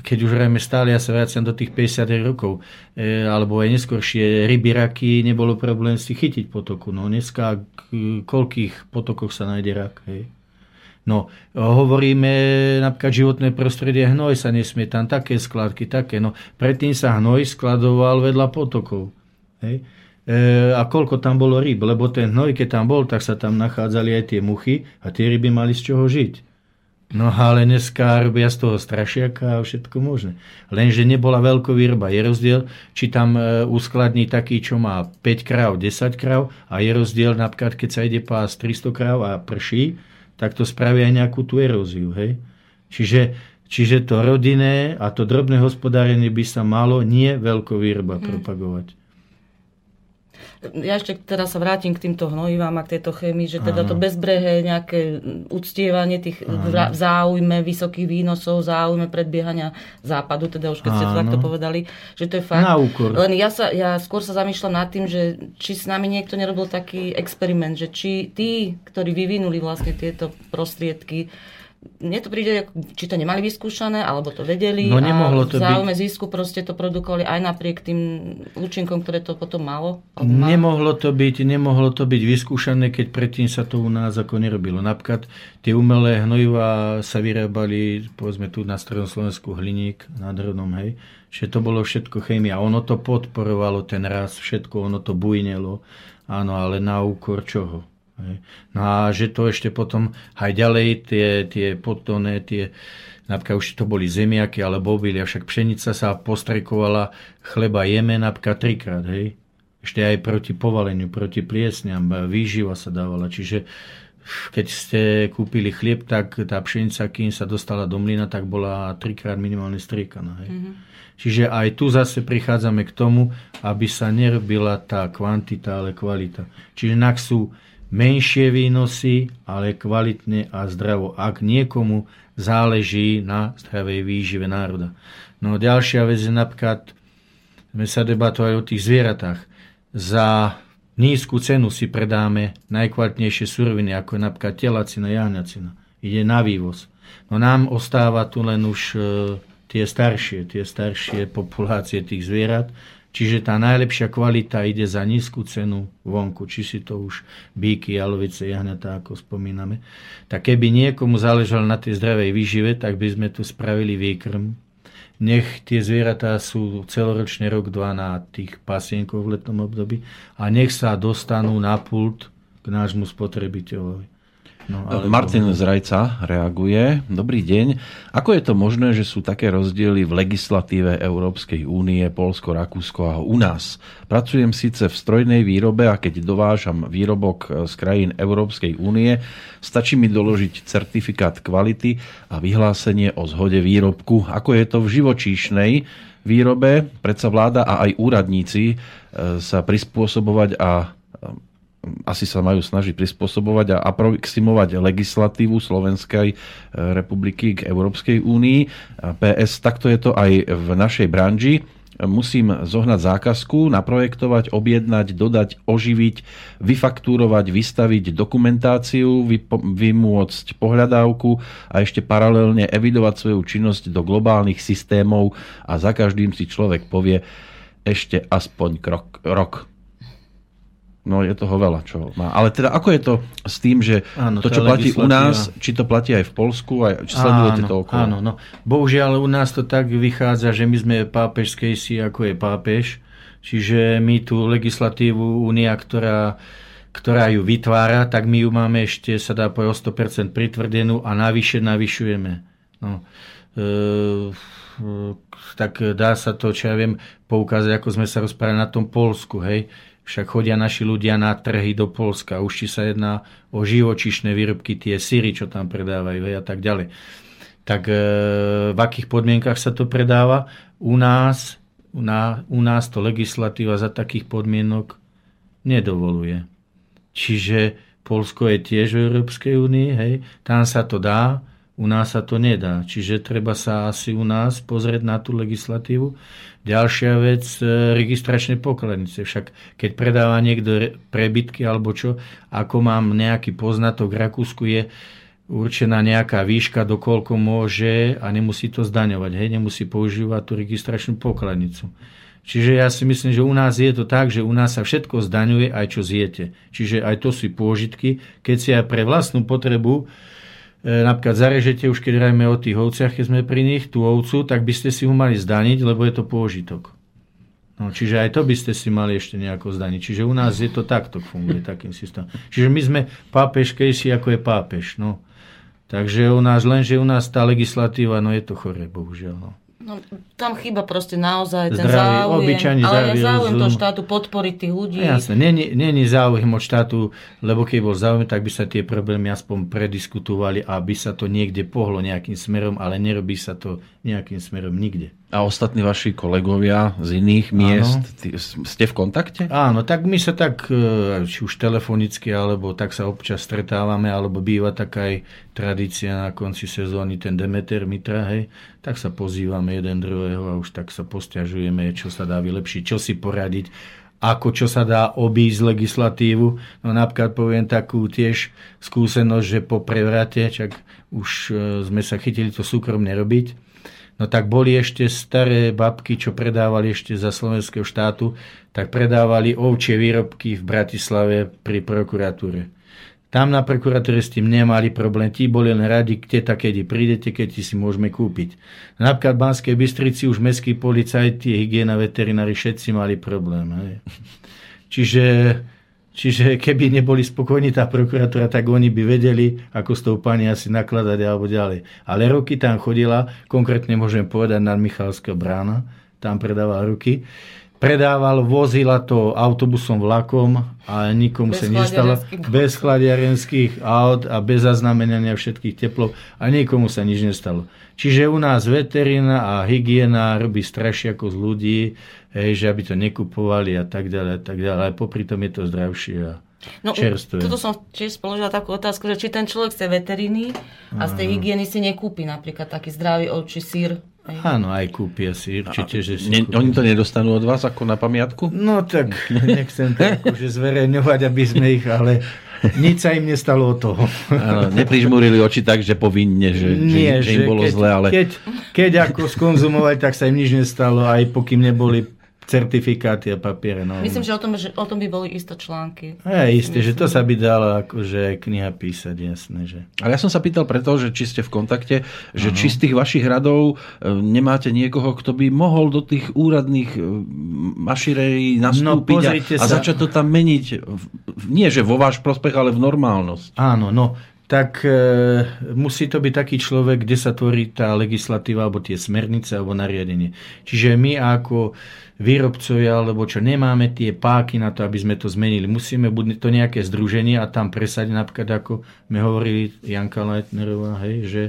keď už hráme stále, ja sa vraciam do tých 50 rokov, e, alebo aj neskôršie ryby, raky, nebolo problém si chytiť potoku. No dneska k koľkých potokoch sa nájde rak, hej. No, hovoríme napríklad životné prostredie, hnoj sa nesmie tam, také skladky, také. No, predtým sa hnoj skladoval vedľa potokov. Hej. E, a koľko tam bolo ryb, lebo ten hnoj, keď tam bol, tak sa tam nachádzali aj tie muchy a tie ryby mali z čoho žiť. No ale dneska robia z toho strašiaka a všetko možné. Lenže nebola veľkovýroba. Je rozdiel, či tam e, uskladní taký, čo má 5 kráv, 10 kráv a je rozdiel napríklad, keď sa ide pás 300 kráv a prší, tak to spraví aj nejakú tú eróziu. Hej? Čiže, čiže to rodinné a to drobné hospodárenie by sa malo nie veľkovýroba propagovať. Ja ešte teraz sa vrátim k týmto hnojivám a k tejto chémii, že teda to bezbrehé nejaké uctievanie tých v záujme vysokých výnosov, záujme predbiehania západu, teda už keď ste to takto povedali, že to je fakt. Na úkor. Len ja, sa, ja skôr sa zamýšľam nad tým, že či s nami niekto nerobil taký experiment, že či tí, ktorí vyvinuli vlastne tieto prostriedky, mne to príde, či to nemali vyskúšané, alebo to vedeli No, nemohlo a to v záujme zisku proste to produkovali aj napriek tým účinkom, ktoré to potom malo. má. Nemohlo to, byť, nemohlo to byť vyskúšané, keď predtým sa to u nás ako nerobilo. Napríklad tie umelé hnojivá sa vyrábali, povedzme tu na strednom Slovensku hliník na Drobnom, hej, že to bolo všetko chémia. Ono to podporovalo ten rast, všetko, ono to bujnelo, áno, ale na úkor čoho? No a že to ešte potom aj ďalej tie, tie podtoné, tie napríklad už to boli zemiaky alebo obilia, však pšenica sa postrekovala, chleba jeme napríklad trikrát, hej. Ešte aj proti povaleniu, proti pliesňam, výživa sa dávala, čiže keď ste kúpili chlieb, tak tá pšenica, kým sa dostala do mlyna, tak bola trikrát minimálne striekaná. Hej. Mm-hmm. Čiže aj tu zase prichádzame k tomu, aby sa nerobila tá kvantita, ale kvalita. Čiže nak sú menšie výnosy, ale kvalitne a zdravo. Ak niekomu záleží na zdravej výžive národa. No ďalšia vec je napríklad, sme sa debatovali o tých zvieratách. Za nízku cenu si predáme najkvalitnejšie suroviny, ako je napríklad telacina, jahňacina. Ide na vývoz. No nám ostáva tu len už e, tie staršie, tie staršie populácie tých zvierat, čiže tá najlepšia kvalita ide za nízku cenu vonku, či si to už bíky, jalovice, jahňatá, ako spomíname. Tak keby niekomu záležalo na tej zdravej výžive, tak by sme tu spravili výkrm, nech tie zvieratá sú celoročne rok, dva na tých pasienkoch v letnom období a nech sa dostanú na pult k nášmu spotrebiteľovi. No, ale Martin Zrajca reaguje. Dobrý deň. Ako je to možné, že sú také rozdiely v legislatíve Európskej únie, Polsko, Rakúsko a u nás? Pracujem síce v strojnej výrobe a keď dovážam výrobok z krajín Európskej únie, stačí mi doložiť certifikát kvality a vyhlásenie o zhode výrobku. Ako je to v živočíšnej výrobe? Predsa vláda a aj úradníci e, sa prispôsobovať a asi sa majú snažiť prispôsobovať a aproximovať legislatívu Slovenskej e, republiky k Európskej únii. PS, takto je to aj v našej branži. Musím zohnať zákazku, naprojektovať, objednať, dodať, oživiť, vyfaktúrovať, vystaviť dokumentáciu, vymôcť pohľadávku a ešte paralelne evidovať svoju činnosť do globálnych systémov a za každým si človek povie ešte aspoň krok, rok. No je toho veľa, čo má. Ale teda ako je to s tým, že Áno, to, čo platí u nás, či to platí aj v Polsku, aj, či sledujete to okolo? Áno, no. Bohužiaľ u nás to tak vychádza, že my sme pápežskej si, ako je pápež. Čiže my tú legislatívu Únia, ktorá ktorá ju vytvára, tak my ju máme ešte, sa dá povedať, o 100% pritvrdenú a navyše navyšujeme. No, e, tak dá sa to, čo ja viem, poukázať, ako sme sa rozprávali na tom Polsku, hej. Však chodia naši ľudia na trhy do Polska. Už či sa jedná o živočišné výrobky, tie syry, čo tam predávajú a tak ďalej. Tak e, v akých podmienkach sa to predáva? U nás, na, u nás to legislatíva za takých podmienok nedovoluje. Čiže Polsko je tiež v Európskej únii, hej, tam sa to dá, u nás sa to nedá. Čiže treba sa asi u nás pozrieť na tú legislatívu. Ďalšia vec, e, registračné pokladnice. Však keď predáva niekto prebytky alebo čo, ako mám nejaký poznatok, v Rakúsku je určená nejaká výška, dokoľko môže a nemusí to zdaňovať. Hej, nemusí používať tú registračnú pokladnicu. Čiže ja si myslím, že u nás je to tak, že u nás sa všetko zdaňuje, aj čo zjete. Čiže aj to sú pôžitky. Keď si aj pre vlastnú potrebu napríklad zarežete už keď rajme o tých ovciach, keď sme pri nich, tú ovcu, tak by ste si ho mali zdaniť, lebo je to pôžitok. No, čiže aj to by ste si mali ešte nejako zdaniť. Čiže u nás je to takto funguje, takým systémom. Čiže my sme pápežkejší, ako je pápež. No. Takže u nás, lenže u nás tá legislatíva, no je to chore, bohužiaľ. No. No, tam chýba proste naozaj ten zdravý, záujem, ale záujem, záujem toho štátu podporiť tých ľudí. No, jasné, není, není záujem od štátu, lebo keď bol záujem, tak by sa tie problémy aspoň prediskutovali a by sa to niekde pohlo nejakým smerom, ale nerobí sa to nejakým smerom nikde. A ostatní vaši kolegovia z iných miest, Áno. ste v kontakte? Áno, tak my sa tak, e, či už telefonicky, alebo tak sa občas stretávame, alebo býva taká aj tradícia na konci sezóny, ten Demeter Mitra, hej, tak sa pozývame jeden druhého a už tak sa posťažujeme, čo sa dá vylepšiť, čo si poradiť, ako čo sa dá obísť legislatívu. No napríklad poviem takú tiež skúsenosť, že po prevrate, čak už e, sme sa chytili to súkromne robiť, No tak boli ešte staré babky, čo predávali ešte za slovenského štátu, tak predávali ovčie výrobky v Bratislave pri prokuratúre. Tam na prokuratúre s tým nemali problém. Tí boli len radi, kde kedy prídete, keď si môžeme kúpiť. Napríklad v Banskej Bystrici už mestskí policajti, hygiena, veterinári, všetci mali problém. Čiže Čiže keby neboli spokojní tá prokuratúra, tak oni by vedeli, ako s tou pani asi nakladať alebo ďalej. Ale roky tam chodila, konkrétne môžem povedať na Michalského brána, tam predával ruky. Predával, vozila to autobusom, vlakom a nikomu bez sa nestalo. Bez chladiarenských aut a bez zaznamenania všetkých teplov a nikomu sa nič nestalo. Čiže u nás veterina a hygiena robí strašiako z ľudí hej, že aby to nekupovali a tak ďalej a tak ďalej. Ale popri tom je to zdravšie a no, čerstvé. Toto som tiež položila takú otázku, že či ten človek chce veteriny a z tej hygieny si nekúpi napríklad taký zdravý ovčí sír. Áno, aj kúpia si určite, že si ne, Oni to nedostanú od vás ako na pamiatku? No tak nechcem to akože zverejňovať, aby sme ich, ale nič sa im nestalo od toho. Áno, neprižmúrili oči tak, že povinne, že, Nie, že, že im bolo keď, zle, ale... Keď, keď ako skonzumovali, tak sa im nič nestalo, aj pokým neboli certifikáty a papiere. No. Myslím, že o tom, že o tom by boli isto články. Je isté, že to sa by dalo akože kniha písať, jasné. Že... Ale ja som sa pýtal preto, že či ste v kontakte, že ano. či z tých vašich radov e, nemáte niekoho, kto by mohol do tých úradných e, maširerí nastúpiť no, a, a začať to tam meniť. Nie, že vo váš prospech, ale v normálnosť. Áno, no tak e, musí to byť taký človek, kde sa tvorí tá legislatíva alebo tie smernice alebo nariadenie. Čiže my ako výrobcovia, alebo čo nemáme tie páky na to, aby sme to zmenili. Musíme buď to nejaké združenie a tam presadiť, napríklad ako sme hovorili Janka Leitnerová, hej, že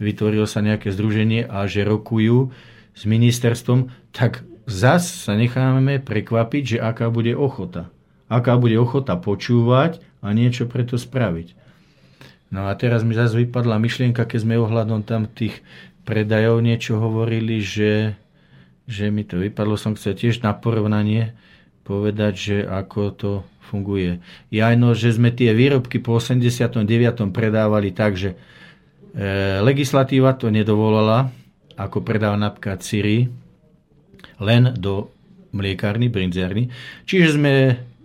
vytvorilo sa nejaké združenie a že rokujú s ministerstvom, tak zas sa necháme prekvapiť, že aká bude ochota. Aká bude ochota počúvať a niečo preto spraviť. No a teraz mi zase vypadla myšlienka, keď sme ohľadom tam tých predajov niečo hovorili, že že mi to vypadlo, som chcel tiež na porovnanie povedať, že ako to funguje. Jajno, že sme tie výrobky po 89. predávali tak, že e, legislatíva to nedovolala, ako predáva napríklad Siri, len do mliekárny, brinzerny. Čiže sme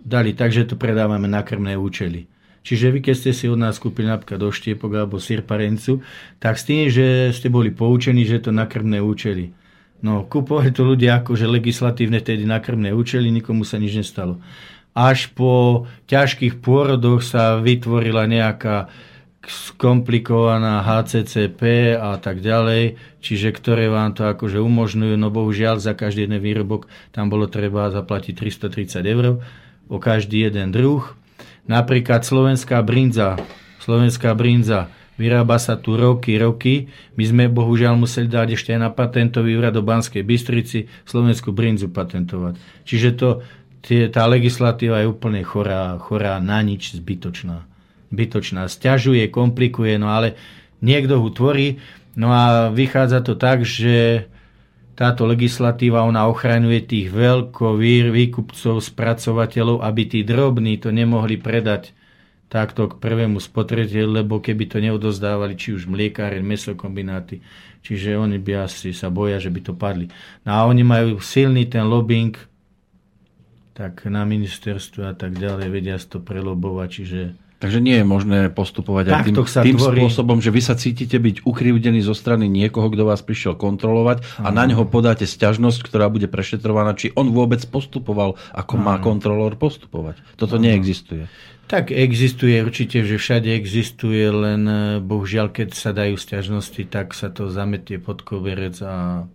dali tak, že to predávame na krmné účely. Čiže vy, keď ste si od nás kúpili napríklad oštiepok alebo sirparencu, tak s tým, že ste boli poučení, že to na krmné účely. No, kupovali to ľudia akože legislatívne tedy na krmné účely, nikomu sa nič nestalo. až po ťažkých pôrodoch sa vytvorila nejaká skomplikovaná HCCP a tak ďalej, čiže ktoré vám to akože umožňujú, no bohužiaľ za každý jeden výrobok tam bolo treba zaplatiť 330 eur o každý jeden druh. Napríklad slovenská brinza, slovenská brinza, vyrába sa tu roky, roky. My sme bohužiaľ museli dať ešte aj na patentový úrad do Banskej Bystrici slovenskú brinzu patentovať. Čiže to, tá legislatíva je úplne chorá, chorá na nič, zbytočná zbytočná. Sťažuje, komplikuje, no ale niekto ho tvorí. No a vychádza to tak, že táto legislatíva ona ochraňuje tých veľkovír, výkupcov, spracovateľov, aby tí drobní to nemohli predať takto k prvému spotrebiteľu, lebo keby to neodozdávali či už mliekáre, mesokombináty, čiže oni by asi sa boja, že by to padli. No a oni majú silný ten lobbying, tak na ministerstve a tak ďalej vedia to prelobovať, čiže Takže nie je možné postupovať aj tým, tým spôsobom, že vy sa cítite byť ukrivdený zo strany niekoho, kto vás prišiel kontrolovať a na neho podáte sťažnosť, ktorá bude prešetrovaná, či on vôbec postupoval, ako Aha. má kontrolór postupovať. Toto Aha. neexistuje. Tak existuje určite, že všade existuje, len eh, bohužiaľ, keď sa dajú sťažnosti, tak sa to zametie pod koberec a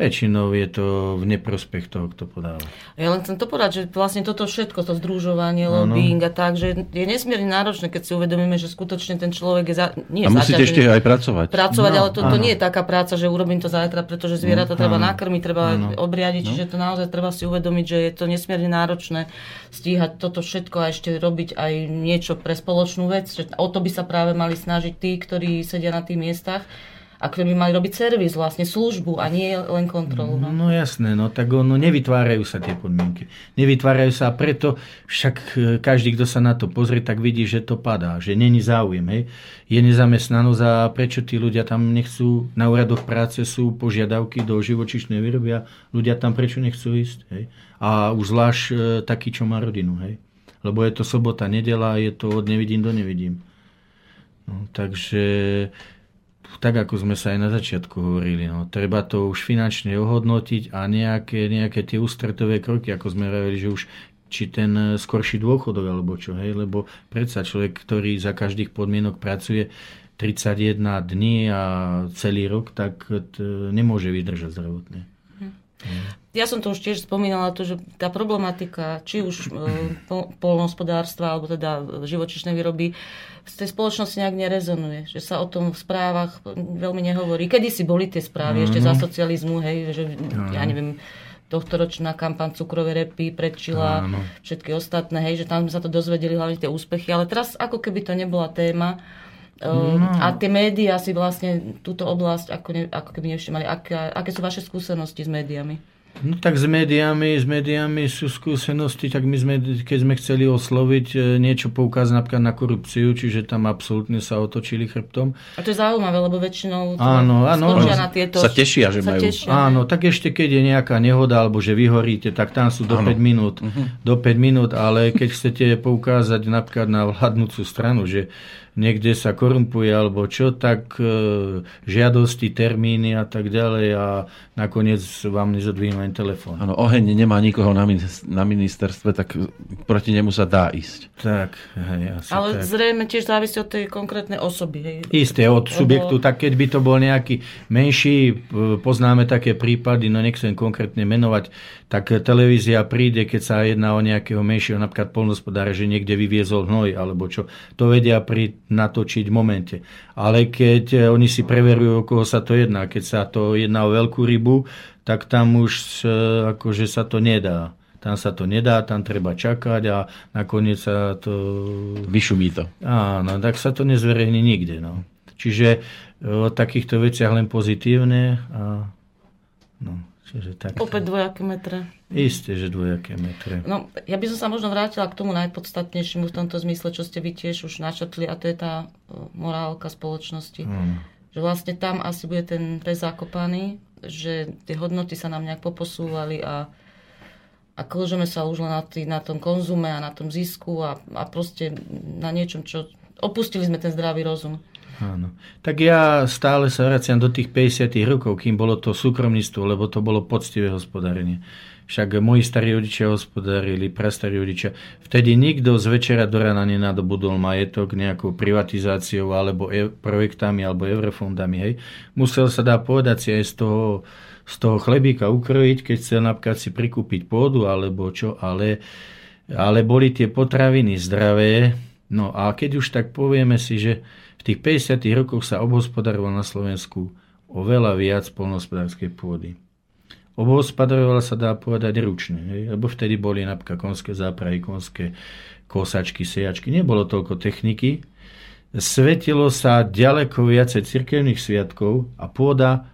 Väčšinou je to v neprospech toho, kto podáva. Ja len chcem to povedať, že vlastne toto všetko, to združovanie, no, lobbying a tak, že je nesmierne náročné, keď si uvedomíme, že skutočne ten človek je za, nie A musíte ešte aj pracovať. Pracovať, no, ale to, to nie je taká práca, že urobím to zajtra, pretože zvieratá no, treba nakrmiť, treba obriadiť, no. čiže to naozaj treba si uvedomiť, že je to nesmierne náročné stíhať toto všetko a ešte robiť aj niečo pre spoločnú vec. Že o to by sa práve mali snažiť tí, ktorí sedia na tých miestach a ktorí by mali robiť servis, vlastne službu a nie len kontrolu. No, no jasné, no tak ono, nevytvárajú sa tie podmienky. Nevytvárajú sa a preto však e, každý, kto sa na to pozrie, tak vidí, že to padá, že není záujem. Hej. Je nezamestnanosť a prečo tí ľudia tam nechcú, na úradoch práce sú požiadavky do živočišnej výroby a ľudia tam prečo nechcú ísť. Hej. A už zvlášť e, taký, čo má rodinu. Hej. Lebo je to sobota, nedela, je to od nevidím do nevidím. No, takže tak ako sme sa aj na začiatku hovorili, no, treba to už finančne ohodnotiť a nejaké, nejaké tie ústretové kroky, ako sme hovorili, že už či ten skorší dôchodok alebo čo, hej, lebo predsa človek, ktorý za každých podmienok pracuje 31 dní a celý rok, tak nemôže vydržať zdravotne. Ja som to už tiež spomínala, to, že tá problematika, či už e, polnohospodárstva, alebo teda živočišnej výroby, z tej spoločnosti nejak nerezonuje. Že sa o tom v správach veľmi nehovorí. Kedy si boli tie správy, mm-hmm. ešte za socializmu, hej, že mm-hmm. ja neviem, tohtoročná kampaň cukrovej repy predčila Áno. všetky ostatné, hej, že tam sme sa to dozvedeli hlavne tie úspechy, ale teraz ako keby to nebola téma, no. A tie médiá si vlastne túto oblasť ako, ne, ako keby nevšimali. Aké, aké sú vaše skúsenosti s médiami? No tak s médiami, s médiami sú skúsenosti, tak my sme, keď sme chceli osloviť e, niečo poukázať napríklad na korupciu, čiže tam absolútne sa otočili chrbtom. A to je zaujímavé, lebo väčšinou áno, áno, na tieto... Sa tešia, že sa majú. Tešia, áno, tak ešte keď je nejaká nehoda, alebo že vyhoríte, tak tam sú do áno. 5 minút. Uh-huh. Do 5 minút, ale keď chcete poukázať napríklad na vládnúcu stranu, že niekde sa korumpuje alebo čo, tak e, žiadosti, termíny a tak ďalej a nakoniec vám nezodvínu len telefón. Áno, oheň nemá nikoho na, na ministerstve, tak proti nemu sa dá ísť. Tak, hej, asi Ale tak. zrejme tiež závisí od tej konkrétnej osoby. Hej. Isté, od subjektu, tak keď by to bol nejaký menší, poznáme také prípady, no nechcem konkrétne menovať, tak televízia príde, keď sa jedná o nejakého menšieho, napríklad polnospodára, že niekde vyviezol hnoj, alebo čo, to vedia pri, natočiť v momente. Ale keď eh, oni si preverujú, o koho sa to jedná, keď sa to jedná o veľkú rybu, tak tam už eh, akože sa to nedá. Tam sa to nedá, tam treba čakať a nakoniec sa to... Vyšumí to. Áno, tak sa to nezverejní nikde. No. Čiže eh, o takýchto veciach len pozitívne a no. Čiže tak. Opäť dvojaké metre. Isté, že dvojaké metre. No, ja by som sa možno vrátila k tomu najpodstatnejšiemu v tomto zmysle, čo ste vy tiež už načetli, a to je tá morálka spoločnosti. Hmm. Že vlastne tam asi bude ten pes zakopaný, že tie hodnoty sa nám nejak poposúvali a, a klžeme sa už len na, tý, na tom konzume a na tom zisku a, a proste na niečom, čo... Opustili sme ten zdravý rozum. Áno. Tak ja stále sa vraciam do tých 50 rokov, kým bolo to súkromníctvo, lebo to bolo poctivé hospodárenie. Však moji starí rodičia hospodárili, prastarí rodičia. Vtedy nikto z večera do rana nenadobudol majetok nejakou privatizáciou alebo e- projektami alebo eurofondami. Hej. Musel sa dá povedať si aj z toho, z toho chlebíka ukrojiť, keď chcel napríklad si prikúpiť pôdu alebo čo, ale, ale boli tie potraviny zdravé. No a keď už tak povieme si, že v tých 50 rokoch sa obhospodarovalo na Slovensku oveľa viac polnohospodárskej pôdy. Obhospodarovala sa dá povedať ručne, hej? lebo vtedy boli napríklad konské zápravy, konské kosačky, sejačky, nebolo toľko techniky. Svetilo sa ďaleko viacej cirkevných sviatkov a pôda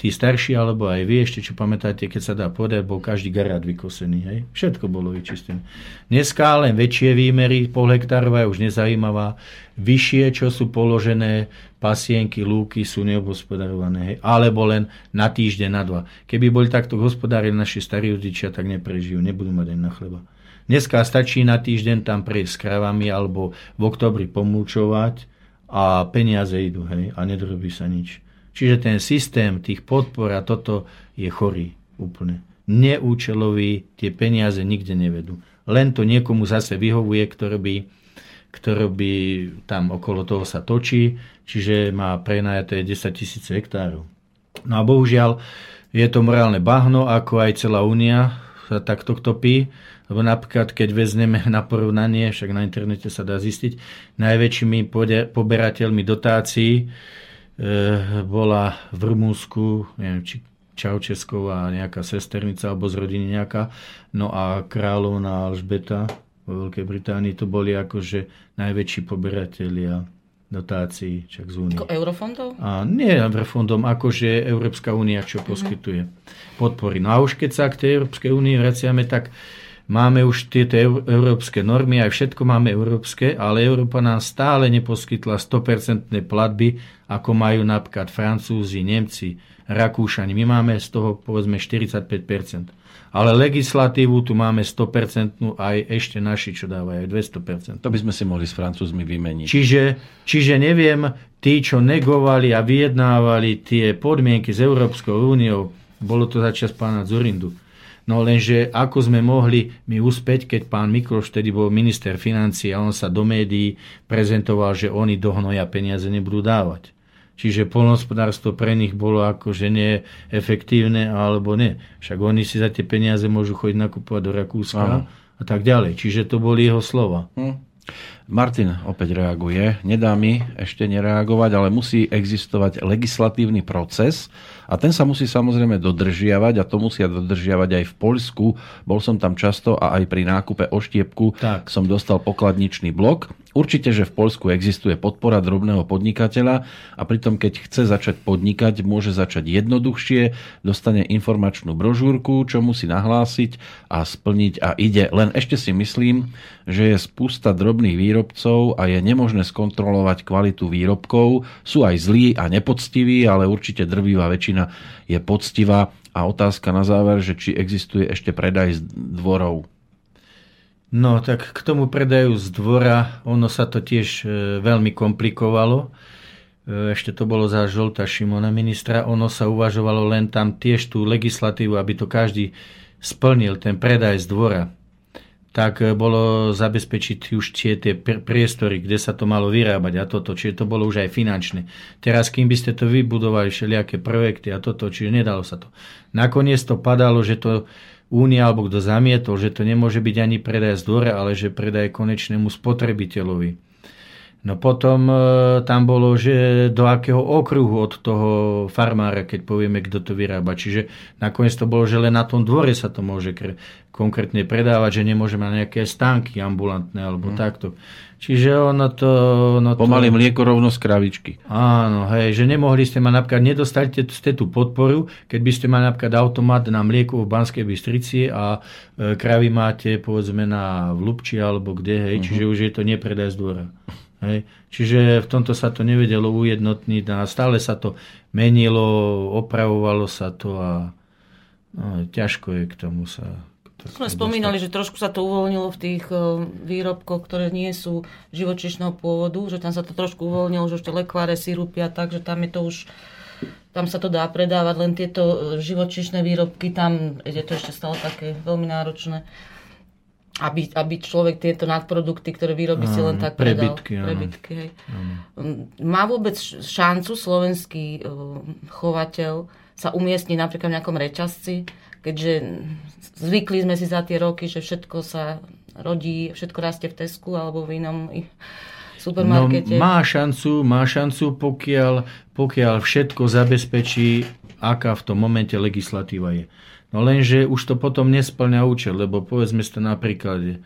tí starší, alebo aj vy ešte, čo pamätáte, keď sa dá povedať, bol každý garát vykosený. Hej? Všetko bolo vyčistené. Dneska len väčšie výmery, pol hektárová je už nezajímavá. Vyššie, čo sú položené pasienky, lúky sú neobhospodarované. Hej? Alebo len na týždeň, na dva. Keby boli takto hospodárili naši starí rodičia, tak neprežijú, nebudú mať na chleba. Dneska stačí na týždeň tam prejsť s kravami alebo v oktobri pomúčovať a peniaze idú, hej, a nedrobí sa nič. Čiže ten systém tých podpor a toto je chorý úplne. Neúčelový, tie peniaze nikde nevedú. Len to niekomu zase vyhovuje, ktorý by, ktorý by tam okolo toho sa točí, čiže má prenajaté 10 tisíc hektárov. No a bohužiaľ je to morálne bahno, ako aj celá únia sa takto topí, lebo napríklad, keď vezmeme na porovnanie, však na internete sa dá zistiť, najväčšími poberateľmi dotácií bola v Rumúnsku, neviem, či Čaučesková nejaká sesternica alebo z rodiny nejaká, no a kráľovná Alžbeta vo Veľkej Británii to boli akože najväčší poberatelia dotácií čak z únie. Ako eurofondov? A nie eurofondom, akože Európska únia, čo mm-hmm. poskytuje podpory. No a už keď sa k tej Európskej únii vraciame, tak Máme už tieto európske normy, aj všetko máme európske, ale Európa nám stále neposkytla 100% platby, ako majú napríklad Francúzi, Nemci, Rakúšani. My máme z toho povedzme 45%. Ale legislatívu tu máme 100% aj ešte naši, čo dávajú aj 200%. To by sme si mohli s Francúzmi vymeniť. Čiže, čiže neviem, tí, čo negovali a vyjednávali tie podmienky s Európskou úniou, bolo to začas pána Zurindu, No lenže ako sme mohli my uspäť, keď pán Mikloš vtedy bol minister financí a on sa do médií prezentoval, že oni do hnoja peniaze nebudú dávať. Čiže polnospodárstvo pre nich bolo akože neefektívne alebo nie. Však oni si za tie peniaze môžu chodiť nakupovať do Rakúska Aha. a tak ďalej. Čiže to boli jeho slova. Hm. Martin opäť reaguje. Nedá mi ešte nereagovať, ale musí existovať legislatívny proces, a ten sa musí samozrejme dodržiavať a to musia dodržiavať aj v Poľsku. Bol som tam často a aj pri nákupe oštiepku tak. som dostal pokladničný blok. Určite, že v Poľsku existuje podpora drobného podnikateľa a pritom keď chce začať podnikať, môže začať jednoduchšie, dostane informačnú brožúrku, čo musí nahlásiť a splniť a ide. Len ešte si myslím, že je spústa drobných výrobcov a je nemožné skontrolovať kvalitu výrobkov. Sú aj zlí a nepoctiví, ale určite drvivá väčšina je poctivá. A otázka na záver, že či existuje ešte predaj z dvorov. No tak k tomu predaju z dvora, ono sa to tiež e, veľmi komplikovalo. E, ešte to bolo za žolta Šimona ministra. Ono sa uvažovalo len tam tiež tú legislatívu, aby to každý splnil, ten predaj z dvora tak e, bolo zabezpečiť už tie, tie priestory, kde sa to malo vyrábať a toto, čiže to bolo už aj finančné. Teraz, kým by ste to vybudovali, všelijaké projekty a toto, čiže nedalo sa to. Nakoniec to padalo, že to Únia alebo kto zamietol, že to nemôže byť ani predaj z dvora, ale že predaj konečnému spotrebiteľovi. No potom e, tam bolo, že do akého okruhu od toho farmára, keď povieme, kto to vyrába. Čiže nakoniec to bolo, že len na tom dvore sa to môže konkrétne predávať, že nemôže mať nejaké stánky ambulantné alebo hmm. takto. Čiže ono to... Ono Pomaly to... mlieko rovno z kravičky. Áno, hej, že nemohli ste mať napríklad, nedostali ste tú podporu, keď by ste mali napríklad automat na mlieko v Banskej Bystrici a e, kravy máte povedzme na Vlubči alebo kde, hej, hmm. čiže už je to nepredaj z dvora. Hej. Čiže v tomto sa to nevedelo ujednotniť a stále sa to menilo, opravovalo sa to a no, ťažko je k tomu sa Sme spomínali, že trošku sa to uvoľnilo v tých e, výrobkoch, ktoré nie sú živočišného pôvodu, že tam sa to trošku uvoľnilo, že už tie lekváre, sirupy a tak, že tam je to už tam sa to dá predávať, len tieto e, živočišné výrobky, tam je to ešte stále také veľmi náročné. Aby, aby človek tieto nadprodukty, ktoré vyrobí, si len tak predal. prebytky, áno. prebytky hej. Má vôbec šancu slovenský uh, chovateľ sa umiestniť napríklad v nejakom reťazci, keďže zvykli sme si za tie roky, že všetko sa rodí, všetko rastie v Tesku alebo v inom supermarkete. No, má šancu, má šancu, pokiaľ, pokiaľ všetko zabezpečí, aká v tom momente legislatíva je. No lenže už to potom nesplňa účel, lebo povedzme si to napríklad,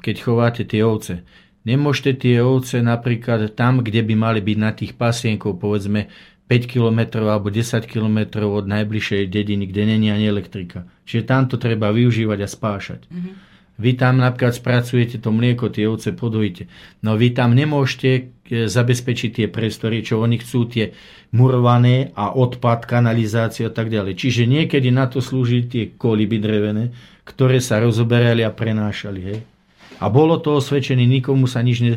keď chováte tie ovce. Nemôžete tie ovce napríklad tam, kde by mali byť na tých pasienkov, povedzme 5 km alebo 10 km od najbližšej dediny, kde není ani elektrika. Čiže tam to treba využívať a spášať. Mm-hmm. Vy tam napríklad spracujete to mlieko, tie ovce podojíte. No vy tam nemôžete zabezpečiť tie priestory, čo oni chcú, tie murované a odpad, kanalizáciu a tak ďalej. Čiže niekedy na to slúži tie koliby drevené, ktoré sa rozoberali a prenášali. Hej? A bolo to osvedčené, nikomu sa nič ne,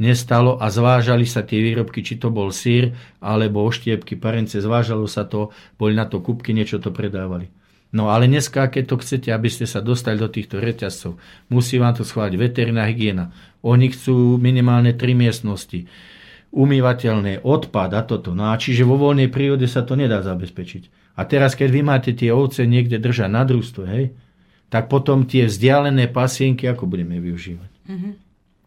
nestalo a zvážali sa tie výrobky, či to bol sír alebo oštiepky, parence, zvážalo sa to, boli na to kúbky, niečo to predávali. No ale dneska, keď to chcete, aby ste sa dostali do týchto reťazcov, musí vám to schváliť veterná hygiena. Oni chcú minimálne tri miestnosti, umývateľné, odpad a toto. No a čiže vo voľnej prírode sa to nedá zabezpečiť. A teraz, keď vy máte tie ovce niekde držať na družstve, hej, tak potom tie vzdialené pasienky, ako budeme využívať? Mm-hmm.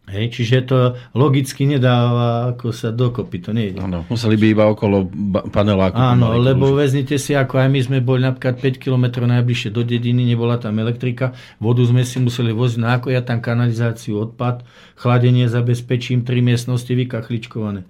Hej, čiže to logicky nedáva ako sa dokopy, to nie je. Áno, museli by iba okolo paneláku. Áno, lebo vezmite si, ako aj my sme boli napríklad 5 km najbližšie do dediny, nebola tam elektrika, vodu sme si museli voziť, no ako ja tam kanalizáciu, odpad, chladenie zabezpečím, tri miestnosti vykachličkované.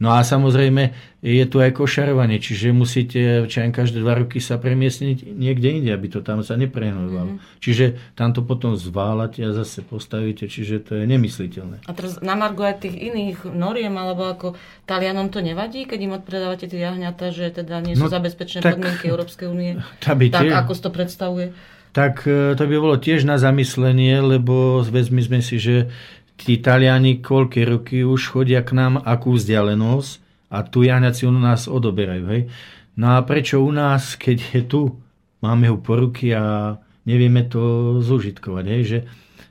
No a samozrejme je tu aj košarovanie, čiže musíte čo každé dva roky sa premiestniť niekde inde, aby to tam sa neprehnovalo. Mm-hmm. Čiže tam to potom zválate a zase postavíte, čiže to je nemysliteľné. A teraz na Margo aj tých iných noriem, alebo ako Talianom to nevadí, keď im odpredávate tie jahňata, že teda nie sú no, zabezpečené tak, podmienky Európskej únie? Tak, ako si to predstavuje? Tak e, to by bolo tiež na zamyslenie, lebo vezmi sme si, že tí Taliani koľké roky už chodia k nám, akú vzdialenosť a tu jahňaci u nás odoberajú. Hej? No a prečo u nás, keď je tu, máme ho po ruky a nevieme to zužitkovať. Hej? Že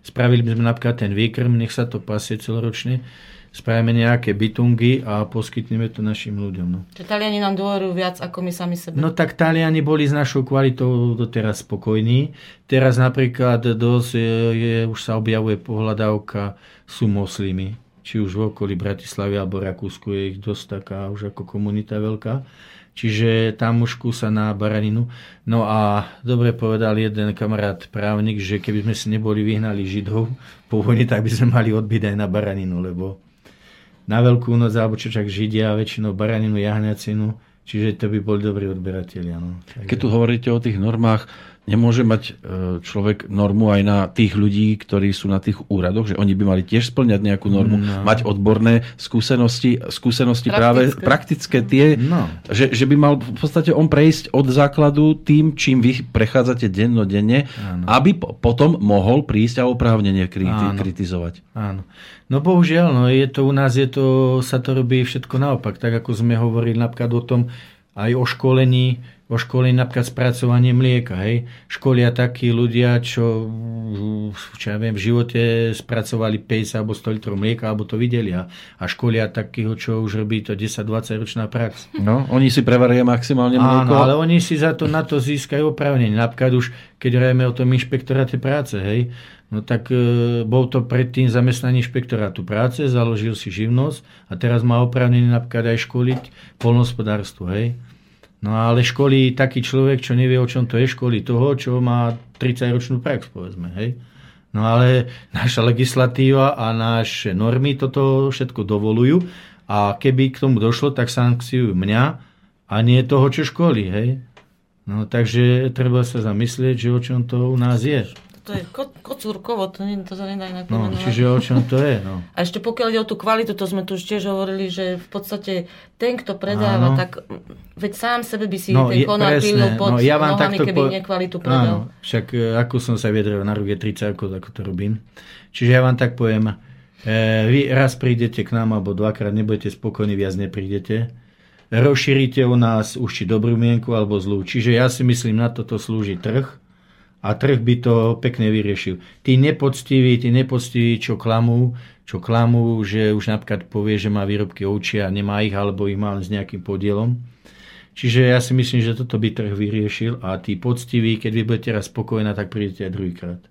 spravili by sme napríklad ten výkrm, nech sa to pasie celoročne, spravíme nejaké bytungy a poskytneme to našim ľuďom. No. Čiže Taliani nám dôverujú viac ako my sami sebe. No tak Taliani boli s našou kvalitou doteraz spokojní. Teraz napríklad dosť je, je, už sa objavuje pohľadávka, sú moslimy. Či už v okolí Bratislavy alebo Rakúsku je ich dosť taká už ako komunita veľká. Čiže tam už kúsa na baraninu. No a dobre povedal jeden kamarát právnik, že keby sme si neboli vyhnali Židov po vojne, tak by sme mali odbyť aj na baraninu, lebo na Veľkú noc, alebo čo čak Židia, väčšinou baraninu, jahňacinu, čiže to by boli dobrí odberatelia. No. Takže... Keď tu hovoríte o tých normách, nemôže mať e, človek normu aj na tých ľudí, ktorí sú na tých úradoch, že oni by mali tiež splňať nejakú normu, no. mať odborné skúsenosti, skúsenosti praktické. práve praktické tie, no. že, že by mal v podstate on prejsť od základu tým, čím vy prechádzate dennodenne, Áno. aby potom mohol prísť a oprávnenie kriti- Áno. kritizovať. Áno. No bohužiaľ, no je to u nás, je to, sa to robí všetko naopak, tak ako sme hovorili napríklad o tom, aj o školení, o školení napríklad spracovanie mlieka. Hej. Školia takí ľudia, čo, čo ja viem, v živote spracovali 50 alebo 100 litrov mlieka, alebo to videli. A, a školia takého, čo už robí to 10-20 ročná prax. No, oni si prevaria maximálne mlieko. Áno, ale oni si za to, na to získajú opravnenie. Napríklad už, keď hovoríme o tom inšpektoráte práce, hej, No tak e, bol to predtým zamestnaný inšpektorátu práce, založil si živnosť a teraz má oprávnený napríklad aj školiť polnospodárstvo, hej. No ale školí taký človek, čo nevie, o čom to je, školí toho, čo má 30-ročnú prax, povedzme. Hej? No ale naša legislatíva a naše normy toto všetko dovolujú a keby k tomu došlo, tak sankciujú mňa a nie toho, čo školí. Hej? No takže treba sa zamyslieť, že o čom to u nás je. To je ko, kocúrkovo, to, nie, to sa nedá inak No, čiže o čom to je, no. A ešte pokiaľ ide o tú kvalitu, to sme tu už tiež hovorili, že v podstate ten, kto predáva, Áno. tak veď sám sebe by si No, ten konár presne, pílil pod no, ja vám nohami, keby po- nekvalitu Áno, predal. však e, ako som sa vyjadril na ruke 30, ako, ako to robím. Čiže ja vám tak poviem, e, vy raz prídete k nám, alebo dvakrát nebudete spokojní, viac neprídete. Rozšírite o nás už či dobrú mienku, alebo zlú. Čiže ja si myslím, na toto slúži trh a trh by to pekne vyriešil. Tí nepoctiví, tí nepoctiví, čo klamú, čo klamú, že už napríklad povie, že má výrobky ovčia a nemá ich, alebo ich má len s nejakým podielom. Čiže ja si myslím, že toto by trh vyriešil a tí poctiví, keď vy budete raz spokojná, tak prídete aj druhýkrát.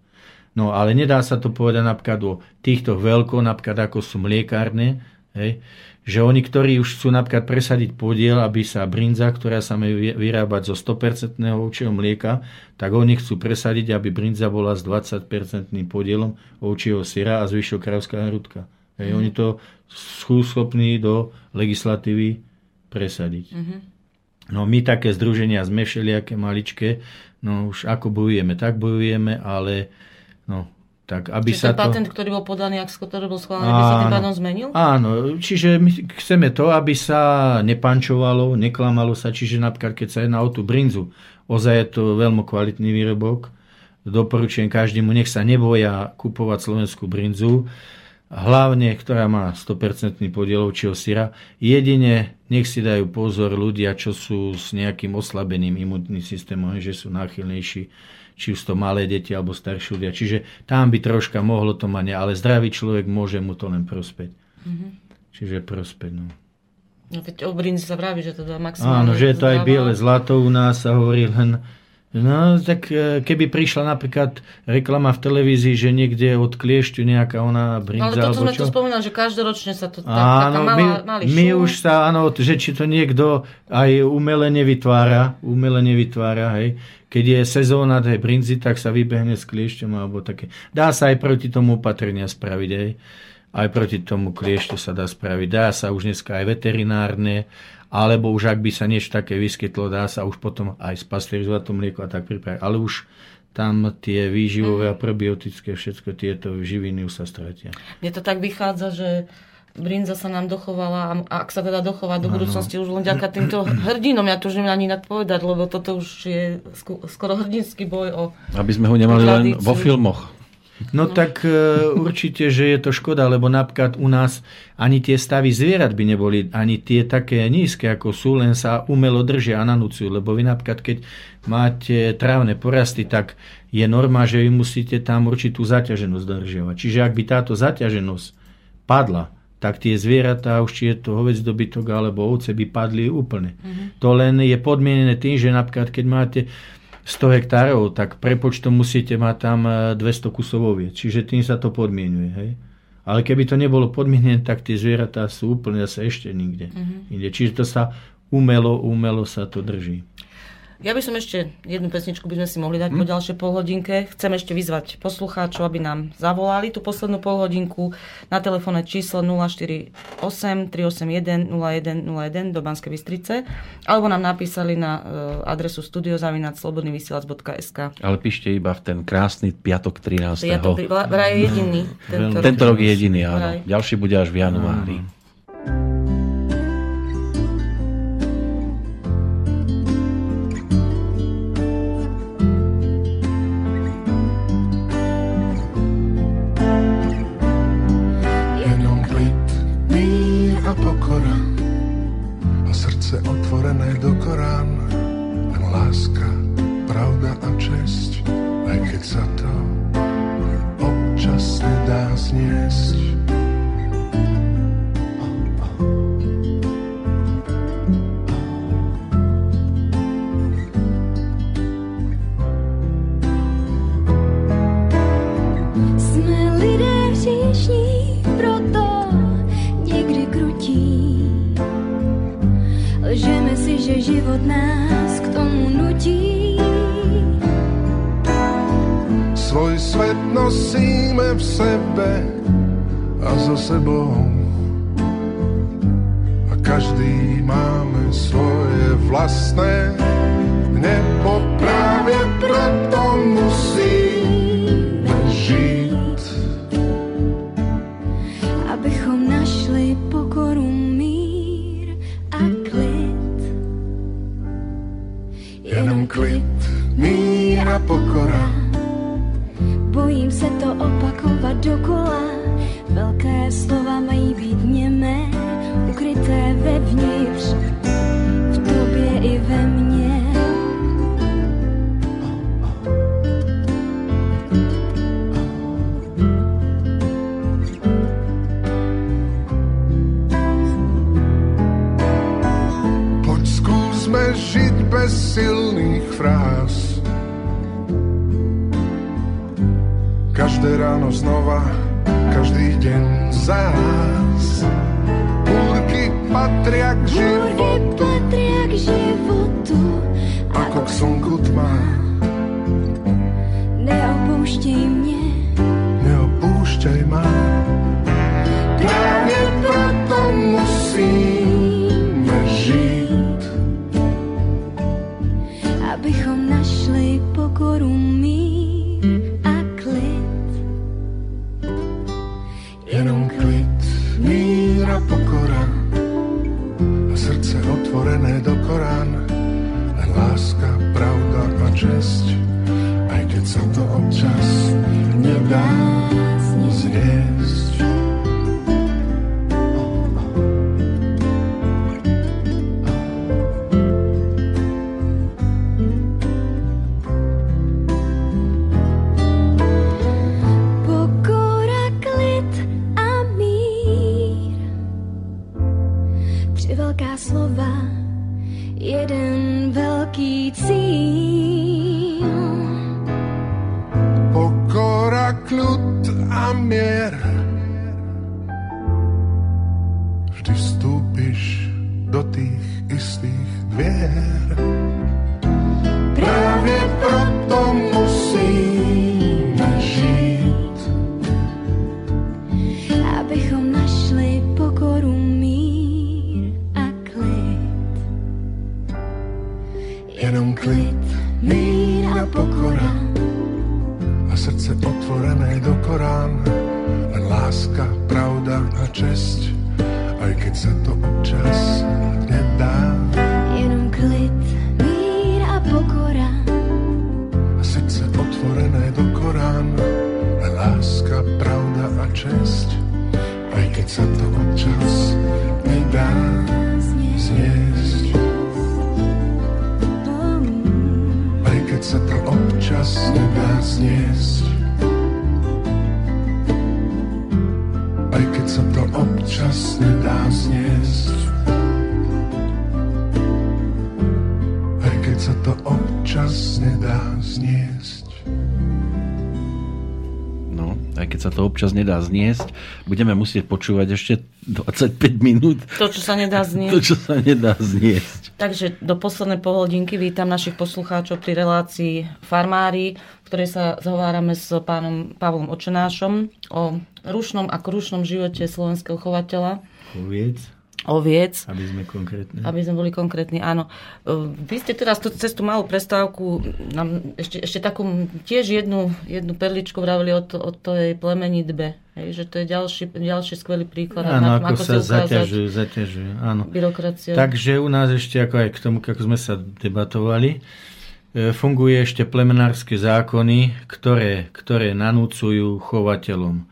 No ale nedá sa to povedať napríklad o týchto veľko, napríklad ako sú mliekárne, hej, že oni, ktorí už chcú napríklad presadiť podiel, aby sa brinza, ktorá sa má vy- vyrábať zo 100% ovčieho mlieka, tak oni chcú presadiť, aby brinza bola s 20% podielom ovčieho syra a zvyšok kravská hrudka. Hej, Oni to sú schopní do legislatívy presadiť. No my také združenia sme všelijaké maličké, no už ako bojujeme, tak bojujeme, ale no, tak aby Čiže sa ten to... patent, ktorý bol podaný, ak ktorý bol schválený, by sa tým pádom zmenil? Áno, čiže my chceme to, aby sa nepančovalo, neklamalo sa, čiže napríklad keď sa jedná o tú brinzu, ozaj je to veľmi kvalitný výrobok, doporučujem každému, nech sa neboja kupovať slovenskú brinzu, hlavne, ktorá má 100% podiel ovčieho syra. Jedine nech si dajú pozor ľudia, čo sú s nejakým oslabeným imunitným systémom, že sú náchylnejší, či už to malé deti alebo starší ľudia. Čiže tam by troška mohlo to mať, ale zdravý človek môže mu to len prospeť. Mhm. Čiže prospeť, no. No, veď o brinzi sa vraví, že to dá maximálne Áno, že je to aj biele zlato u nás sa hovorí len No, tak e, keby prišla napríklad reklama v televízii, že niekde od kliešťu nejaká ona No, ale brinza, to, čo sme tu spomínali, že každoročne sa to tak, taká Áno, malá, my, malý my šum. už sa, áno, že či to niekto aj umele nevytvára, umele nevytvára, hej. Keď je sezóna tej brinzy, tak sa vybehne s kliešťom alebo také. Dá sa aj proti tomu opatrenia spraviť, hej. Aj proti tomu kliešťu sa dá spraviť. Dá sa už dneska aj veterinárne, alebo už ak by sa niečo také vyskytlo, dá sa už potom aj spasterizovať to mlieko a tak pripraviť. Ale už tam tie výživové a probiotické, všetko tieto živiny už sa stratia. Mne to tak vychádza, že brinza sa nám dochovala a ak sa teda dochová do budúcnosti už len ďaká týmto hrdinom, ja to už neviem ani inak povedať, lebo toto už je skoro hrdinský boj o... Aby sme ho nemali len Tradíciu. vo filmoch. No tak e, určite, že je to škoda, lebo napríklad u nás ani tie stavy zvierat by neboli ani tie také nízke, ako sú, len sa umelo držia a nanúcujú. Lebo vy napríklad, keď máte trávne porasty, tak je norma, že vy musíte tam určitú zaťaženosť dodržiavať. Čiže ak by táto zaťaženosť padla, tak tie zvieratá, už či je to hovec dobytok alebo ovce, by padli úplne. To len je podmienené tým, že napríklad, keď máte 100 hektárov, tak prepočtom musíte mať tam e, 200 kusov oviec. Čiže tým sa to podmienuje. Hej? Ale keby to nebolo podmienené, tak tie zvieratá sú úplne zase ešte nikde. Inde. Čiže to sa umelo, umelo sa to drží. Ja by som ešte jednu pesničku by sme si mohli dať po Hm? ďalšej polhodinke. Chcem ešte vyzvať poslucháčov, aby nám zavolali tú poslednú polhodinku na telefónne číslo 048 381 0101 do Banskej Bystrice alebo nám napísali na e, adresu studiozavinac.slobodnyvysielac.sk Ale píšte iba v ten krásny piatok 13. Ja to pri- vraj je jediný. Tento, Tento rok je jediný, áno. Vraj. Ďalší bude až v januári. Jenom otvorené do Korán. Len láska, pravda a česť, aj keď sa to občas nedá zniesť. Život nás k tomu nutí. Svoj svet nosíme v sebe a so sebou. A každý máme svoje vlastné nebo práve preto musí mír a pokora. Bojím se to opakovat dokola, velké slova mají být němé, ukryté vevnitř, v tobě i ve mně. Bez silných fráz. Každé ráno znova, každý deň zás. Búrky patria k životu, občas nedá zniesť, budeme musieť počúvať ešte 25 minút To, čo sa nedá znieť. to, čo sa nedá zniesť. Takže do poslednej polhodinky vítam našich poslucháčov pri relácii Farmári, v ktorej sa zhovárame s pánom Pavlom Očenášom o rušnom a krušnom živote slovenského chovateľa Poviec, oviec. aby sme konkrétne. Aby sme boli konkrétni, áno. Vy ste teraz tú cez tú malú prestávku nám ešte, ešte takú tiež jednu, jednu perličku vravili o, to, o tej plemenitbe. Hej, že to je ďalší, ďalší skvelý príklad. Áno, tom, ako, sa zaťažujú, zaťažujú, áno. Byrokracia. Takže u nás ešte ako aj k tomu, ako sme sa debatovali, e, funguje ešte plemenárske zákony, ktoré, ktoré nanúcujú chovateľom.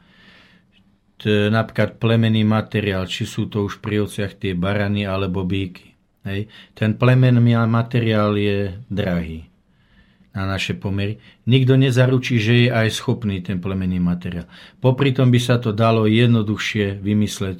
Napríklad plemenný materiál, či sú to už pri ovciach tie barany alebo bíky. Hej. Ten plemenný materiál je drahý na naše pomery. Nikto nezaručí, že je aj schopný ten plemenný materiál. Popri tom by sa to dalo jednoduchšie vymysleť,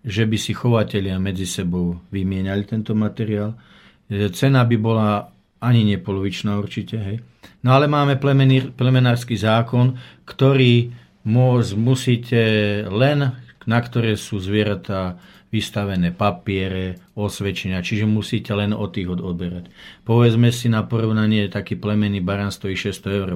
že by si chovatelia medzi sebou vymieniali tento materiál. E, Cena by bola ani nepolovičná určite. Hej. No ale máme plemený, plemenársky zákon, ktorý môž, musíte len, na ktoré sú zvieratá vystavené papiere, osvedčenia, čiže musíte len od tých od- odberať. Povedzme si na porovnanie, taký plemenný barán stojí 600 eur.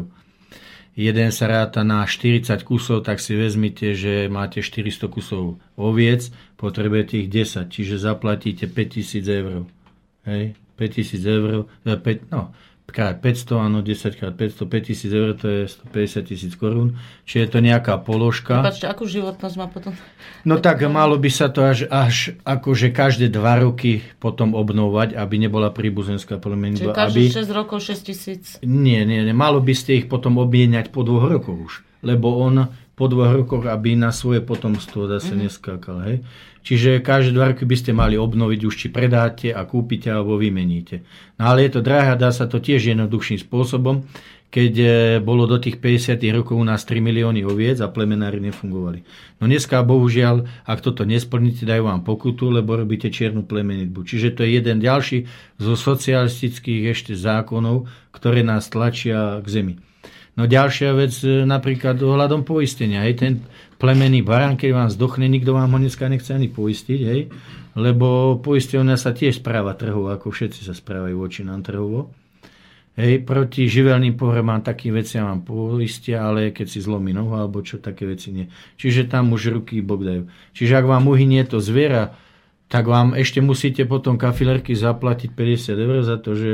Jeden sa ráta na 40 kusov, tak si vezmite, že máte 400 kusov oviec, potrebujete ich 10, čiže zaplatíte 5000 eur. Hej, 5000 eur, e, päť- no, krát 500, áno, 10 krát 500, 5000 eur, to je 150 tisíc korún. Čiže je to nejaká položka. Prepačte, akú životnosť má potom? No tak malo by sa to až, až akože každé dva roky potom obnovať, aby nebola príbuzenská Čiže plemenitba. každých Aby... 6 rokov 6 tisíc. Nie, nie, nie, malo by ste ich potom obmieniať po dvoch rokoch už. Lebo on po dvoch rokoch, aby na svoje potomstvo zase mm-hmm. neskákal. Hej? Čiže každé dva roky by ste mali obnoviť už, či predáte a kúpite alebo vymeníte. No ale je to drahé dá sa to tiež jednoduchším spôsobom, keď e, bolo do tých 50 rokov u nás 3 milióny oviec a plemenári nefungovali. No dneska bohužiaľ, ak toto nesplníte, dajú vám pokutu, lebo robíte čiernu plemenitbu. Čiže to je jeden ďalší zo socialistických ešte zákonov, ktoré nás tlačia k zemi. No ďalšia vec, e, napríklad ohľadom poistenia. Hej, ten plemený barán, keď vám zdochne, nikto vám ho dneska nechce ani poistiť, hej, lebo poisťovňa sa tiež správa trhovo, ako všetci sa správajú voči nám trhovo. Hej, proti živelným pohromám takým veciam vám poistia, ale keď si zlomí nohu alebo čo, také veci nie. Čiže tam už ruky bok dajú. Čiže ak vám uhynie to zviera, tak vám ešte musíte potom kafilerky zaplatiť 50 eur za to, že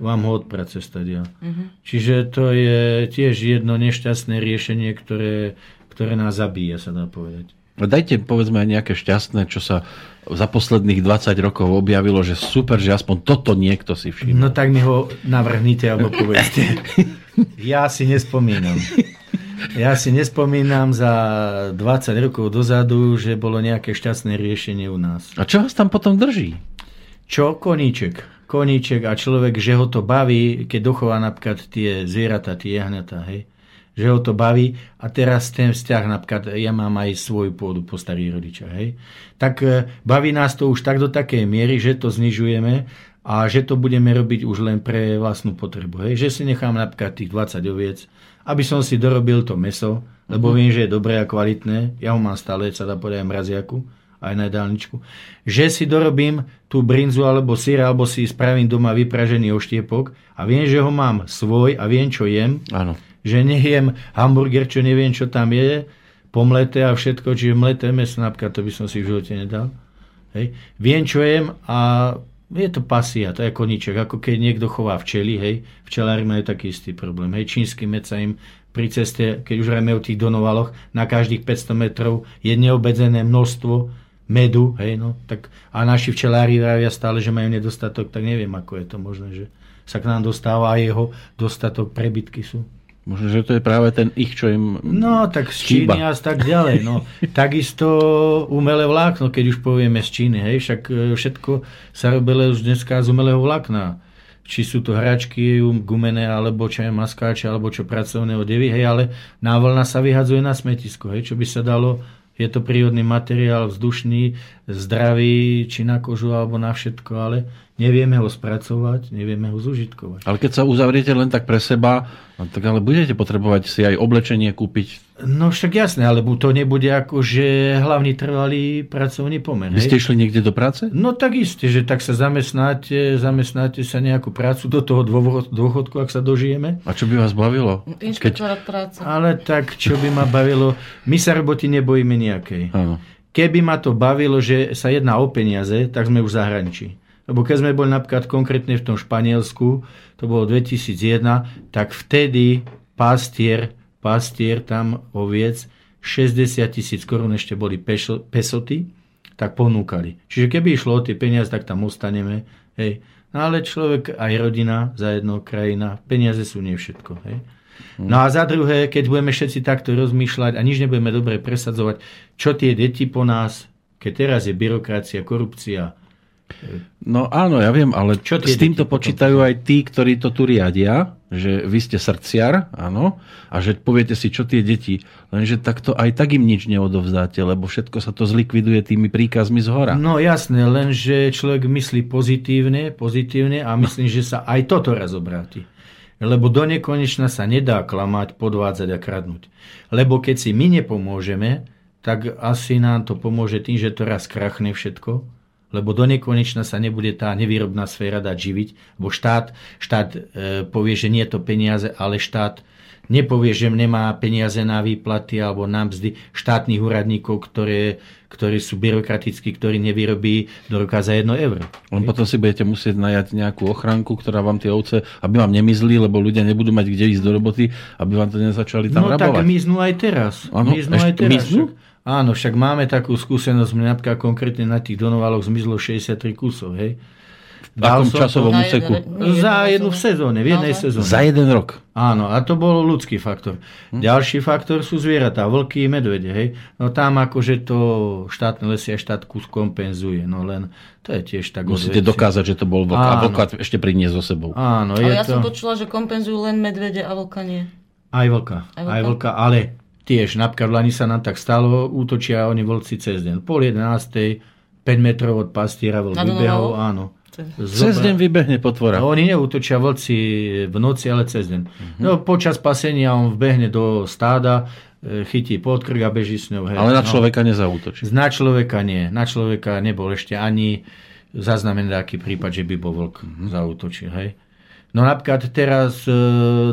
vám ho odprace stadia. Uh-huh. Čiže to je tiež jedno nešťastné riešenie, ktoré, ktoré nás zabíja, sa dá povedať. Dajte povedzme aj nejaké šťastné, čo sa za posledných 20 rokov objavilo, že super, že aspoň toto niekto si všimol. No tak mi ho navrhnite alebo povedzte. ja si nespomínam. Ja si nespomínam za 20 rokov dozadu, že bolo nejaké šťastné riešenie u nás. A čo vás tam potom drží? Čo? Koníček. Koníček a človek, že ho to baví, keď dochová napríklad tie zvieratá, tie jahnatá, hej že ho to baví a teraz ten vzťah, napríklad ja mám aj svoju pôdu po starých rodičoch, hej, tak e, baví nás to už tak do takej miery, že to znižujeme a že to budeme robiť už len pre vlastnú potrebu. Hej. Že si nechám napríklad tých 20 oviec, aby som si dorobil to meso, lebo mm-hmm. viem, že je dobré a kvalitné. Ja ho mám stále, sa dá povedať mraziaku, aj na jedálničku. Že si dorobím tú brinzu alebo syr, alebo si spravím doma vypražený oštiepok a viem, že ho mám svoj a viem, čo jem. Áno že nejem hamburger, čo neviem, čo tam je, pomleté a všetko, čiže mleté meso, napríklad to by som si v živote nedal. Hej. Viem, čo jem a je to pasia, to je koníček, ako keď niekto chová včely, hej, včelári majú taký istý problém, hej, čínsky med sa im pri ceste, keď už rajme o tých donovaloch, na každých 500 metrov je neobedzené množstvo medu, hej, no, tak a naši včelári vravia stále, že majú nedostatok, tak neviem, ako je to možné, že sa k nám dostáva a jeho dostatok prebytky sú. Možno, že to je práve ten ich, čo im No, tak z Číny a tak ďalej. No. Takisto umelé vlákno, keď už povieme z Číny. Hej, však e, všetko sa robilo už dneska z umelého vlákna. Či sú to hračky gumené, alebo čo je maskáče, alebo čo pracovné odevy, hej, ale návlna sa vyhadzuje na smetisko, hej, čo by sa dalo je to prírodný materiál, vzdušný, zdravý, či na kožu, alebo na všetko, ale nevieme ho spracovať, nevieme ho zužitkovať. Ale keď sa uzavriete len tak pre seba, no tak ale budete potrebovať si aj oblečenie kúpiť. No však jasné, ale to nebude ako, že hlavný trvalý pracovný pomer. Vy ste išli niekde do práce? No tak isté, že tak sa zamestnáte, zamestnáte sa nejakú prácu do toho dôchodku, ak sa dožijeme. A čo by vás bavilo? Inšpektorát keď... práce. Ale tak, čo by ma bavilo? My sa roboty nebojíme nejakej. Áno. Keby ma to bavilo, že sa jedná o peniaze, tak sme už v zahraničí. Lebo keď sme boli napríklad konkrétne v tom Španielsku, to bolo 2001, tak vtedy pastier, pastier tam oviec 60 tisíc korún ešte boli pesoty, tak ponúkali. Čiže keby išlo o tie peniaze, tak tam ostaneme. Hej. No ale človek, aj rodina, za jedno krajina, peniaze sú nie všetko. Hej. No a za druhé, keď budeme všetci takto rozmýšľať a nič nebudeme dobre presadzovať, čo tie deti po nás, keď teraz je byrokracia, korupcia, No áno, ja viem, ale Čo s týmto počítajú aj tí, ktorí to tu riadia, že vy ste srdciar, áno, a že poviete si, čo tie deti, lenže takto aj tak im nič neodovzdáte, lebo všetko sa to zlikviduje tými príkazmi z hora. No jasné, lenže človek myslí pozitívne, pozitívne a myslím, že sa aj toto raz obráti. Lebo do nekonečna sa nedá klamať, podvádzať a kradnúť. Lebo keď si my nepomôžeme, tak asi nám to pomôže tým, že to raz krachne všetko, lebo do nekonečna sa nebude tá nevýrobná sféra dať živiť, lebo štát, štát e, povie, že nie je to peniaze, ale štát nepovie, že nemá peniaze na výplaty alebo na mzdy štátnych úradníkov, ktoré, ktorí sú byrokratickí, ktorí nevyrobí do roka za 1 euro. Len potom si budete musieť najať nejakú ochranku, ktorá vám tie ovce, aby vám nemizli, lebo ľudia nebudú mať kde ísť do roboty, aby vám to nezačali tam no rabovať. tak miznú aj teraz. Áno, miznú ešte aj teraz. miznú? Áno, však máme takú skúsenosť, mne napríklad konkrétne na tých donovaloch zmizlo 63 kusov, hej. V akom časovom úseku? Za jednu v sezóne, v jednej Naozaj? sezóne. Za jeden rok. Áno, a to bol ľudský faktor. Hm? Ďalší faktor sú zvieratá, vlky, medvede, hej. No tam akože to štátne lesy a štát kus kompenzuje, no len to je tiež tak Musíte odveci. dokázať, že to bol vlk. A Áno. vlka ešte priniesť so sebou. Áno, Ale ja to... som počula, že kompenzujú len medvede a vlka nie. Aj vlka, Aj aj vlka? vlka, ale tiež, napríklad v Lani sa nám tak stalo, útočia oni vlci cez deň. Pol jedenástej, 5 metrov od pastiera vlk vybehol, áno. Cez deň vybehne potvora. No, oni neútočia vlci v noci, ale cez deň. Mhm. No, počas pasenia on vbehne do stáda, e, chytí pod krk a beží s ňou. Hej. Ale na No. človeka nezautočí. Na človeka nie. Na človeka nebol ešte ani zaznamený taký prípad, že by bol vlk Mhm. zautočil. Hej. No napríklad teraz e,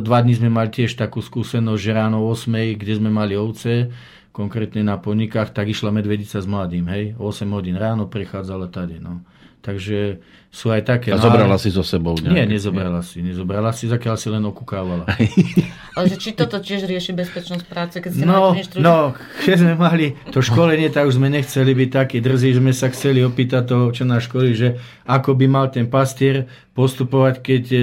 dva dní sme mali tiež takú skúsenosť, že ráno o 8, kde sme mali ovce, konkrétne na ponikách, tak išla medvedica s mladým, hej, 8 hodín ráno prechádzala tady, no. Takže sú aj také. A no, zobrala ale- si so sebou Nie, nejaké? nezobrala si, nezobrala si, zakiaľ si len okúkávala. Ale že či toto tiež rieši bezpečnosť práce, keď ste No, mali no, keď sme mali to školenie, tak už sme nechceli byť takí drzí, že sme sa chceli opýtať toho, čo na školi, že ako by mal ten pastier postupovať, keď e,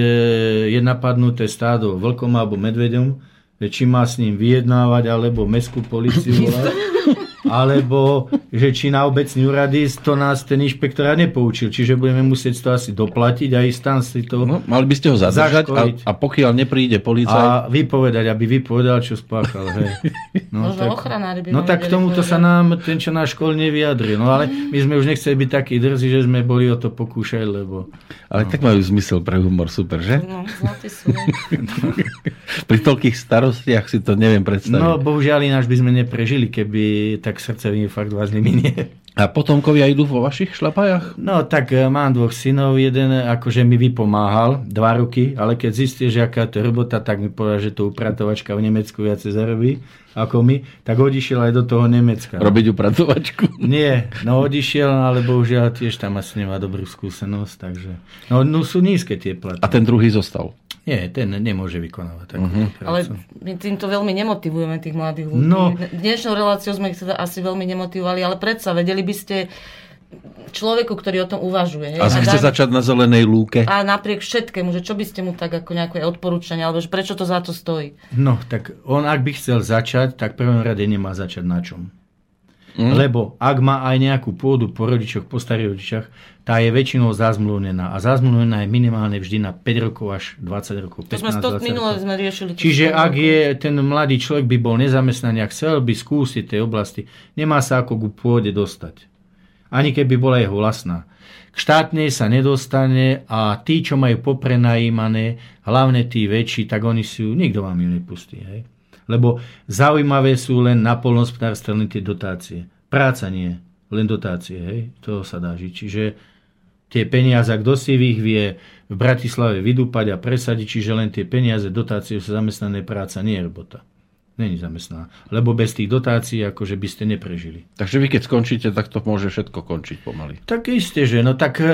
je napadnuté stádo vlkom alebo medvedom, že či má s ním vyjednávať, alebo mestskú policiu volať, alebo že či na obecný úrady to nás ten inšpektorát nepoučil. Čiže budeme musieť to asi doplatiť a ísť tam si to... No, mali by ste ho zadržať a, Zaškoliť. a pokiaľ nepríde policajt, A vypovedať, aby vypovedal, čo spáchal. Hej. No, Možno ochranári by no tak k tomuto sa nám ten, čo náš škol nevyjadril. No ale my sme už nechceli byť takí drzí, že sme boli o to pokúšať, lebo... ale tak majú zmysel pre humor, super, že? No, zlatý sú. Pri toľkých starostiach si to neviem predstaviť. No bohužiaľ ináč by sme neprežili, keby tak srdcevý infarkt vás neminie. A potomkovia idú vo vašich šlapajach? No tak e, mám dvoch synov, jeden akože mi vypomáhal dva roky, ale keď zistil, že aká to robota, tak mi povedal, že to upratovačka v Nemecku viacej zarobí ako my, tak odišiel aj do toho Nemecka. Robiť upratovačku? Nie, no odišiel, ale bohužiaľ tiež tam asi nemá dobrú skúsenosť, takže... No, no sú nízke tie platy. A ten druhý zostal. Nie, ten nemôže vykonávať takú Mhm. prácu. Ale my týmto veľmi nemotivujeme tých mladých ľudí. No. Dnešnou reláciou sme ich teda asi veľmi nemotivovali, ale predsa vedeli by ste človeku, ktorý o tom uvažuje. hej, A chce dá- začať na zelenej lúke? a napriek všetkému, že čo by ste mu tak ako nejaké odporúčanie, alebo že prečo to za to stojí. No, tak on ak by chcel začať, tak prvom rade nemá začať na čom. Hm? Lebo ak má aj nejakú pôdu po rodičoch, po starých rodičach, tá je väčšinou zazmluvnená. A zazmluvnená je minimálne vždy na 5 rokov až 20 rokov. To sme 15, to 20 minule rokov. sme riešili. Čiže ak roku. je ten mladý človek by bol nezamestnaný a chcel by skúsiť tej oblasti, nemá sa ako ku pôde dostať. Ani keby bola jeho vlastná. K štátnej sa nedostane a tí, čo majú poprenajímané, hlavne tí väčší, tak oni si ju, nikto vám ju nepustí. Hej? Lebo zaujímavé sú len na polnospodárstve len tie dotácie. Práca nie, len dotácie. Hej? To sa dá žiť. Čiže tie peniaze, kto si ich vie v Bratislave vydúpať a presadiť, čiže len tie peniaze, dotácie sú zamestnané práca, nie je robota. Není zamestnaná. Lebo bez tých dotácií akože by ste neprežili. Takže vy keď skončíte, tak to môže všetko končiť pomaly. Tak isté, že no tak e,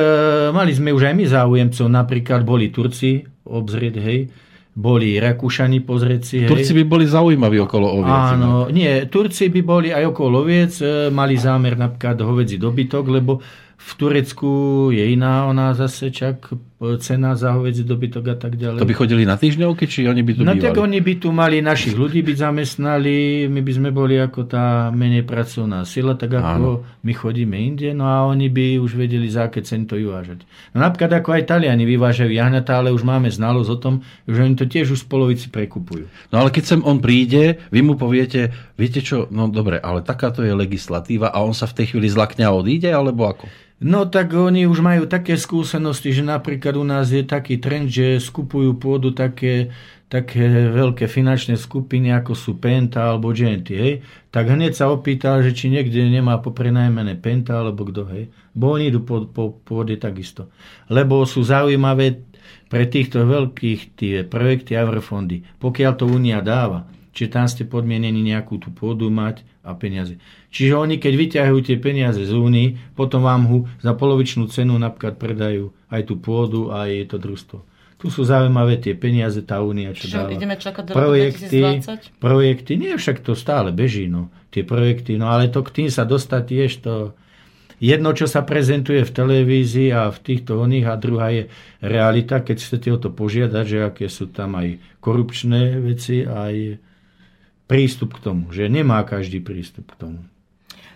mali sme už aj my záujemcov, napríklad boli Turci obzrieť, hej, boli Rakúšani pozrieť si, hej. Turci by boli zaujímaví okolo oviec. inak. Áno, nie, Turci by boli aj okolo oviec, e, mali zámer napríklad hovedzí dobytok, lebo v Turecku je iná ona zase čak cena za hovedzí dobytok a tak ďalej. To by chodili na týždňovky, či oni by tu No bývali? tak oni by tu mali našich ľudí byť zamestnali, my by sme boli ako tá menej pracovná sila, tak ako my chodíme inde, no a oni by už vedeli, za aké ceny to vyvážať. No napríklad ako aj Taliani vyvážajú jahnatá, ale už máme znalosť o tom, že oni to tiež už v polovici prekupujú. No ale keď sem on príde, vy mu poviete, viete čo, no dobre, ale takáto je legislatíva a on sa v tej chvíli zlakne a odíde, alebo ako? No tak oni už majú také skúsenosti, že napríklad u nás je taký trend, že skupujú pôdu také, také veľké finančné skupiny, ako sú Penta alebo Genty, hej. Tak hneď sa opýtal, že či niekde nemá poprenajmené Penta alebo kto, hej. Bo oni idú po, po pôde takisto. Lebo sú zaujímavé pre týchto veľkých tie projekty Eurofondy, pokiaľ to Únia dáva, či tam ste podmienení nejakú tú pôdu mať a peniaze. Čiže oni, keď vyťahujú tie peniaze z Únii, potom vám ho za polovičnú cenu napríklad predajú aj tú pôdu, aj to družstvo. Tu sú zaujímavé tie peniaze, tá únia, čo Čiže dáva. ideme čakať do projekty, roku 2020? projekty, nie však to stále beží, no, tie projekty, no ale to k tým sa dostať tiež to, jedno, čo sa prezentuje v televízii a v týchto oných a druhá je realita, keď chcete o to požiadať, že aké sú tam aj korupčné veci, aj prístup k tomu, že nemá každý prístup k tomu.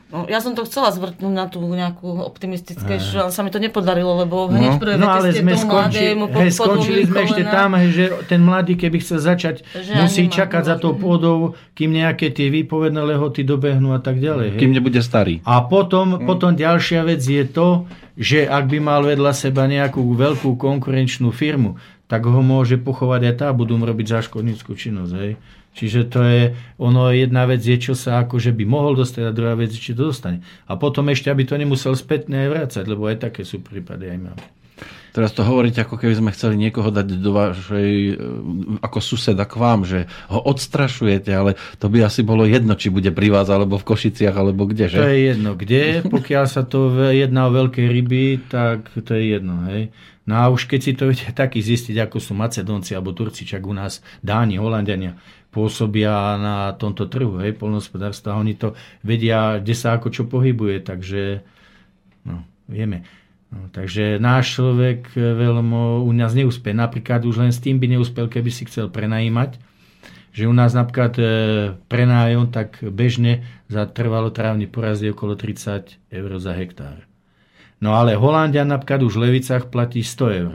No, ja som to chcela zvrtnúť na tú nejakú optimistickejšiu, ale sa mi to nepodarilo, lebo hneď prvé no ale sme tomu skonči, mladému hej, skončili sme ešte tam, že ten mladý, keby chcel začať, Že musí ani má čakať za tou pôdou, kým nejaké tie výpovedné lehoty dobehnú a tak ďalej. Hej. Kým nebude starý. A potom, potom ďalšia vec je to, že ak by mal vedľa seba nejakú veľkú konkurenčnú firmu, tak ho môže pochovať aj tá, budú mu robiť záškodníckú činnosť. Hej. Čiže to je, ono jedna vec je, čo sa akože by mohol dostať a druhá vec je, či to dostane. A potom ešte, aby to nemusel spätne aj vrácať, lebo aj také sú prípady aj máme. Teraz to hovoríte, ako keby sme chceli niekoho dať do vašej, e, ako suseda k vám, že ho odstrašujete, ale to by asi bolo jedno, či bude pri vás, alebo v Košiciach, alebo kde, že? To je jedno, kde, pokiaľ sa to jedná o veľké ryby, tak to je jedno, hej. No a už keď si to viete taký zistiť, ako sú Macedónci alebo Turci, čak u nás Dáni, Holandiania, pôsobia na tomto trhu, hej, polnospodárstva, oni to vedia, kde sa ako čo pohybuje, takže no, vieme. No, takže náš človek veľmi u nás neúspie. Napríklad už len s tým by neúspel, keby si chcel prenajímať, že u nás napríklad e, prenájom tak bežne za trvalo trávny poraz je okolo 30 eur za hektár. No ale Holandia napríklad už v Levicách platí 100 eur.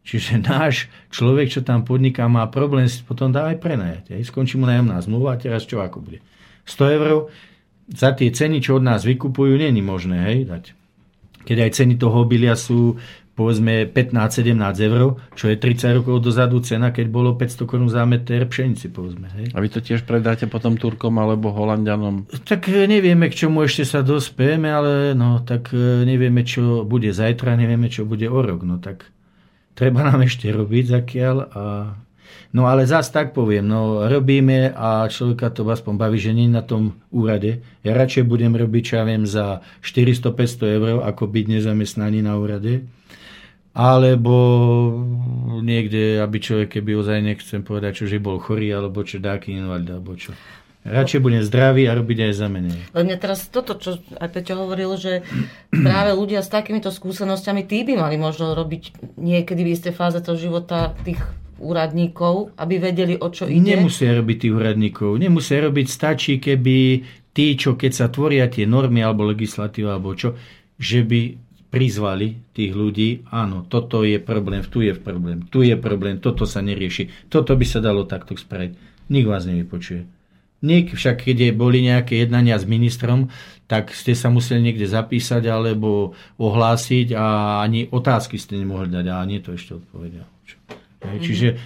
Čiže náš človek, čo tam podniká, má problém si potom dá aj prenajať. Hej. Skončí mu nájomná zmluva a teraz čo ako bude. 100 eur za tie ceny, čo od nás vykupujú, není možné hej, dať. Keď aj ceny toho obilia sú povedzme 15-17 eur, čo je 30 rokov dozadu cena, keď bolo 500 korun za meter pšenici, povedzme. Hej. A vy to tiež predáte potom Turkom alebo Holandianom? Tak e, nevieme, k čomu ešte sa dospieme, ale no, tak e, nevieme, čo bude zajtra, nevieme, čo bude o rok. No tak treba nám ešte robiť zakiaľ. A... No ale zás tak poviem, no robíme a človeka to aspoň baví, že nie na tom úrade. Ja radšej budem robiť, čo ja viem, za 400-500 eur, ako byť nezamestnaný na úrade. Alebo niekde, aby človek, keby ozaj nechcem povedať, čo, že bol chorý, alebo čo dáky invalid, alebo čo. Radšej budem zdravý a robiť aj za menej. Len mňa teraz toto, čo aj Peťo hovoril, že práve ľudia s takýmito skúsenosťami, tí by mali možno robiť niekedy v istej fáze toho života tých úradníkov, aby vedeli, o čo ide. Nemusia robiť tých úradníkov. Nemusia robiť, stačí, keby tí, čo keď sa tvoria tie normy alebo legislatíva alebo čo, že by prizvali tých ľudí, áno, toto je problém, tu je problém, tu je problém, toto sa nerieši, toto by sa dalo takto spraviť. Nik vás nevypočuje. Nik, však keď boli nejaké jednania s ministrom, tak ste sa museli niekde zapísať alebo ohlásiť a ani otázky ste nemohli dať a nie to ešte odpovedal. Hej, Čiže e,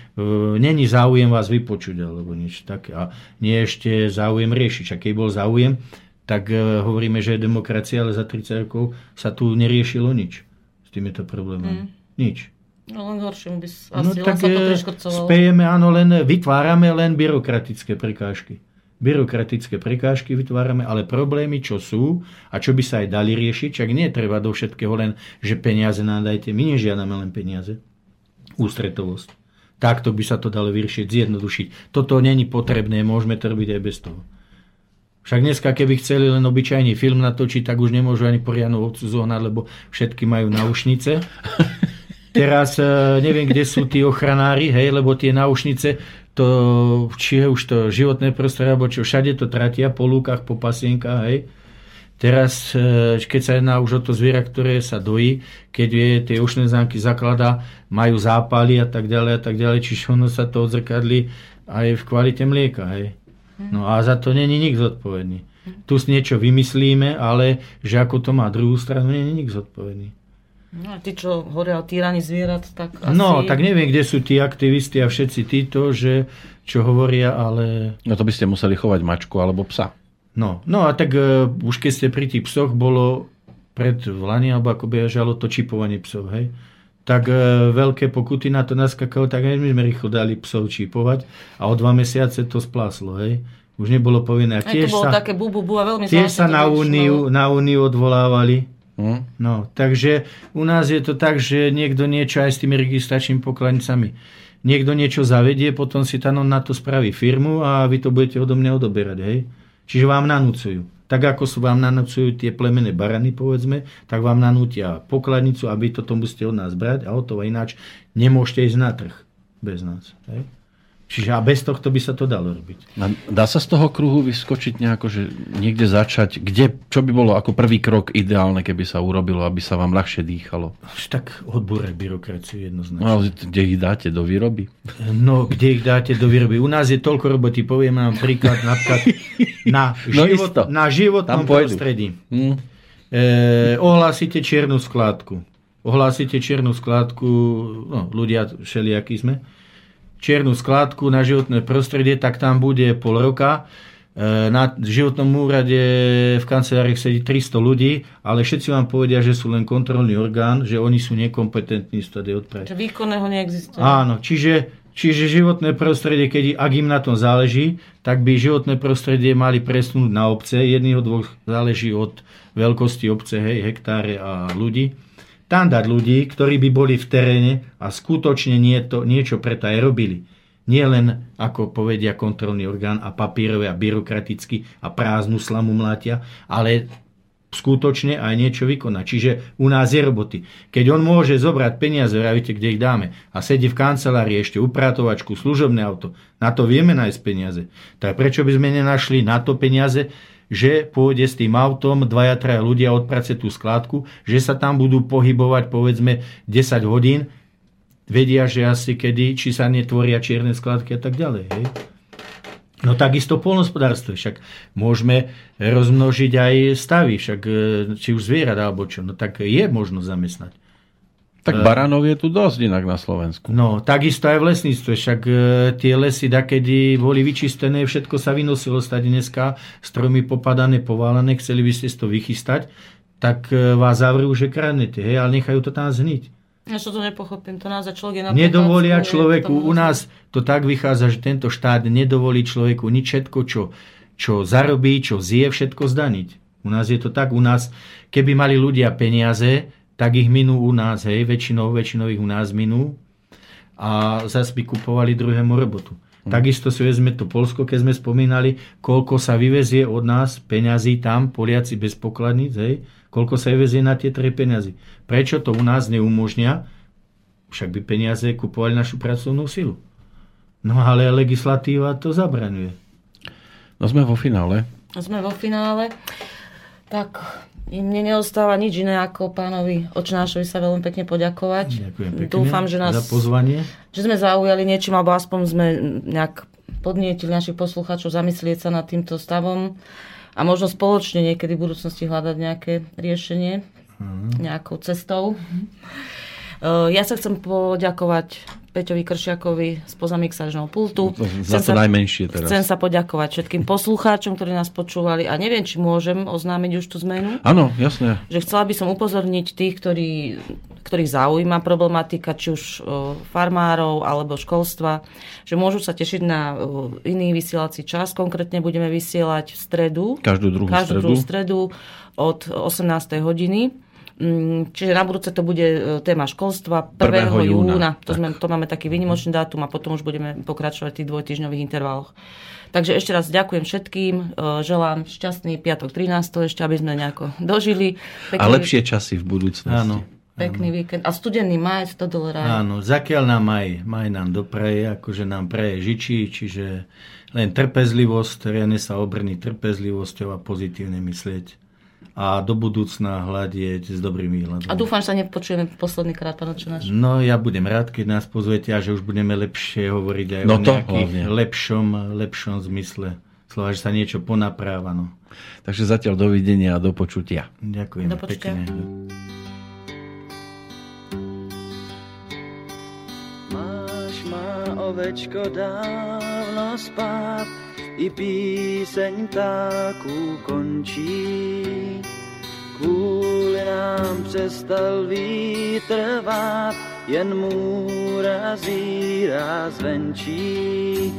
není záujem vás vypočuť alebo niečo také. A nie ešte záujem riešiť. A keď bol záujem, tak e, hovoríme, že je demokracia, ale za 30 rokov sa tu neriešilo nič s týmito problémami. Nič. No len horšiemu by No asi len tak sa to preškrcovalo. spejeme, áno, len vytvárame len byrokratické prekážky. Byrokratické prekážky vytvárame, ale problémy, čo sú a čo by sa aj dali riešiť, čak nie treba do všetkého len, že peniaze nám dajte. My nežiadame len peniaze. Ústretovosť. Takto by sa to dalo vyriešiť, zjednodušiť. Toto není potrebné, môžeme to robiť aj bez toho. Však dneska, keby chceli len obyčajný film natočiť, tak už nemôžu ani poriadnu ovcu zohnať, lebo všetky majú náušnice. Teraz e, neviem, kde sú tí ochranári, hej, lebo tie náušnice, to, či je už to životné prostredie, alebo čo, všade to tratia po lúkach, po pasienkách, hej. Teraz, e, keď sa jedná už o to zviera, ktoré sa dojí, keď je tie ušné zámky zakladá, majú zápaly a tak ďalej a tak ďalej, čiže ono sa to odzrkadli aj v kvalite mlieka, hej. No a za to není nik zodpovedný. Tu si niečo vymyslíme, ale že ako to má druhú stranu, není nik zodpovedný. No a tí, čo hovoria o týraní zvierat, tak asi... No, tak neviem, kde sú tí aktivisti a všetci títo, že čo hovoria, ale... No to by ste museli chovať mačku alebo psa. No, no a tak uh, už keď ste pri tých psoch, bolo pred vlani, alebo ako by žalo to čipovanie psov, hej? tak e, veľké pokuty na to naskakalo, tak aj my sme rýchlo dali psov čipovať a o dva mesiace to spláslo, hej. Už nebolo povinné. A Aj tiež to bolo sa, také bu, bu, bu a veľmi tiež sa na úniu, na úniu odvolávali. Hm? No, takže u nás je to tak, že niekto niečo aj s tými registračnými pokladnicami. Niekto niečo zavedie, potom si tam na to spraví firmu a vy to budete odo mňa odoberať, hej. Čiže vám nanúcujú. Tak ako sú vám nanúcujú tie plemené barany, povedzme, tak vám nanútia pokladnicu a vy toto musíte od nás brať a o to ináč nemôžete ísť na trh bez nás. Hej. Čiže a bez tohto by sa to dalo robiť. Dá sa z toho kruhu vyskočiť nejako, že niekde začať? Kde, čo by bolo ako prvý krok ideálne, keby sa urobilo, aby sa vám ľahšie dýchalo? Už tak odbúrať byrokraciu jednoznačne. No ale kde ich dáte do výroby? No, kde ich dáte do výroby? U nás je toľko roboty, poviem vám príklad napríklad na, No život, isto. na životnom prostredí. Hm? E, ohlásite čiernu skládku. Ohlásite čiernu skládku, no, ľudia všelijakí sme, čiernu skládku na životné prostredie, tak tam bude pol roka. E, na životnom úrade v kanceláriách sedí 300 ľudí, ale všetci vám povedia, že sú len kontrolný orgán, že oni sú nekompetentní z tady odprať. Že výkonného neexistuje. Áno, čiže, čiže životné prostredie, keď, ak im na tom záleží, tak by životné prostredie mali presnúť na obce. Jedného dvoch záleží od veľkosti obce, hej, hektáre a ľudí. Tam dať ľudí, ktorí by boli v teréne a skutočne nie to, niečo preto aj robili. Nie len, ako povedia, kontrolný orgán a papírové a byrokraticky a prázdnu slamu mlátia, ale skutočne aj niečo vykonať. Čiže u nás je roboty. Keď on môže zobrať peniaze, vravíte, kde ich dáme, a sedí v kancelárii ešte upratovačku, služobné auto, na to vieme nájsť peniaze. Tak prečo by sme nenašli na to peniaze, že pôjde s tým autom dvaja, traja ľudia odprace tú skládku, že sa tam budú pohybovať povedzme 10 hodín, vedia, že asi kedy, či sa netvoria čierne skladky a tak ďalej. Hej? No takisto polnospodárstve, však môžeme rozmnožiť aj stavy, však e, či už zvierat alebo čo, no tak je možno zamestnať. Tak baranov je tu dosť inak na Slovensku. No, takisto aj v lesníctve, však e, tie lesy, dakedy boli vyčistené, všetko sa vynosilo stať dneska, stromy popadané, poválané, chceli by ste si to vychystať, tak e, vás zavrú, že kradnete, hej, ale nechajú to tam zhniť. Ja to nepochopím, to naozaj človek je napríklad... Nedovolia človeku, u nás to tak vychádza, že tento štát nedovolí človeku nič všetko, čo, čo zarobí, čo zje, všetko zdaniť. U nás je to tak, u nás, keby mali ľudia peniaze, tak ich minú u nás, hej, väčšinou, väčšinou ich u nás minú a zase by kupovali druhému robotu. Takisto si vezme to Polsko, keď sme spomínali, koľko sa vyvezie od nás peňazí tam, Poliaci bez pokladníc, hej, koľko sa vyvezie na tie tri peniazy. Prečo to u nás neumožňa? Však by peniaze kupovali našu pracovnú silu. No ale legislatíva to zabraňuje. No sme vo finále. Sme vo finále. Tak mne neostáva nič iné ako pánovi Očnášovi sa veľmi pekne poďakovať. Ďakujem pekne Dúfam, že, nás, za pozvanie. že sme zaujali niečím, alebo aspoň sme nejak podnietili našich poslucháčov zamyslieť sa nad týmto stavom a možno spoločne niekedy v budúcnosti hľadať nejaké riešenie nejakou cestou. Eh, Ja sa chcem poďakovať Peťovi Kršiakovi z pozamixážneho pultu. Za Chcem to najmenšie teraz. Chcem sa poďakovať všetkým poslucháčom, ktorí nás počúvali a neviem, či môžem oznámiť už tú zmenu. Áno, jasné. Že chcela by som upozorniť tých, ktorí, ktorých zaujíma problematika, či už o, farmárov alebo školstva, že môžu sa tešiť na o, iný vysielací čas. Konkrétne budeme vysielať v stredu, Každú druhú každú stredu. druhú stredu od 18. hodiny. Mm, Čiže na budúce to bude e, téma školstva 1. 1. júna. júna. To, Tak. sme, to máme taký výnimočný dátum a potom už budeme pokračovať v tých dvojtyžňových intervaloch. Takže ešte raz ďakujem všetkým, e, želám šťastný piatok 13. ešte, aby sme nejako dožili. A lepšie časy v budúcnosti. Áno. Pekný víkend. A studený maj, 100 dolarov. Áno, zakiaľ nám aj, aj nám dopraje, akože nám praje žičí, čiže len trpezlivosť, riadne sa obrní trpezlivosťou a pozitívne myslieť. A do budúcna hľadieť s dobrým výhľadom. A dúfam, že sa nepočujeme posledný krát, pán Očenáš. No ja budem rád, keď nás pozvete a že už budeme lepšie hovoriť aj No o to nejakých hlavne. lepšom, lepšom zmysle. Slova, že sa niečo ponapráva. No. Takže zatiaľ dovidenia a do počutia. Ďakujem Do počutia. pekne. Máš má ovečko dávno spát, i píseň ptáků končí. Kvůli nám přestal vítr jen můra zírá zvenčí.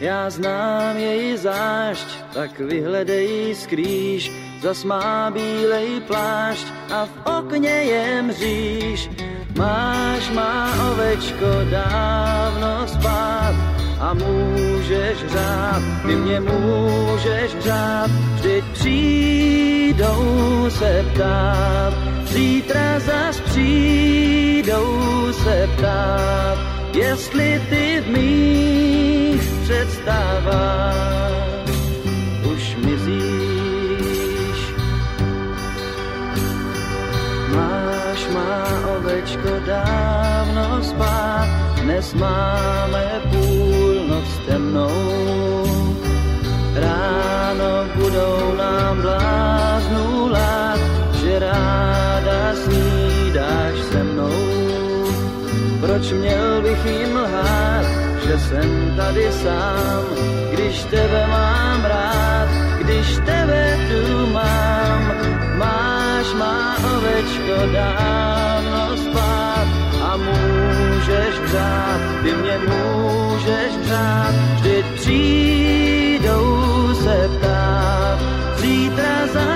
Já znám její zášť, tak vyhledej skrýž, zas má bílej plášť a v okně je mříž. Máš má ovečko dávno spát a můžeš řád, ty mě můžeš řád, vždyť přijdou se ptát, zítra zas přijdou se ptát, jestli ty v mých představách už mizíš. Máš má ovečko dávno spát, dnes máme půlnoc temnou. Ráno budou nám bláznu lát, že ráda snídáš se mnou. Proč měl bych jim lhát, že jsem tady sám, když tebe mám rád, když tebe tu mám. Máš má ovečko dávno můžeš přát, ty mě můžeš přát, vždyť přijdou se ptát, zítra za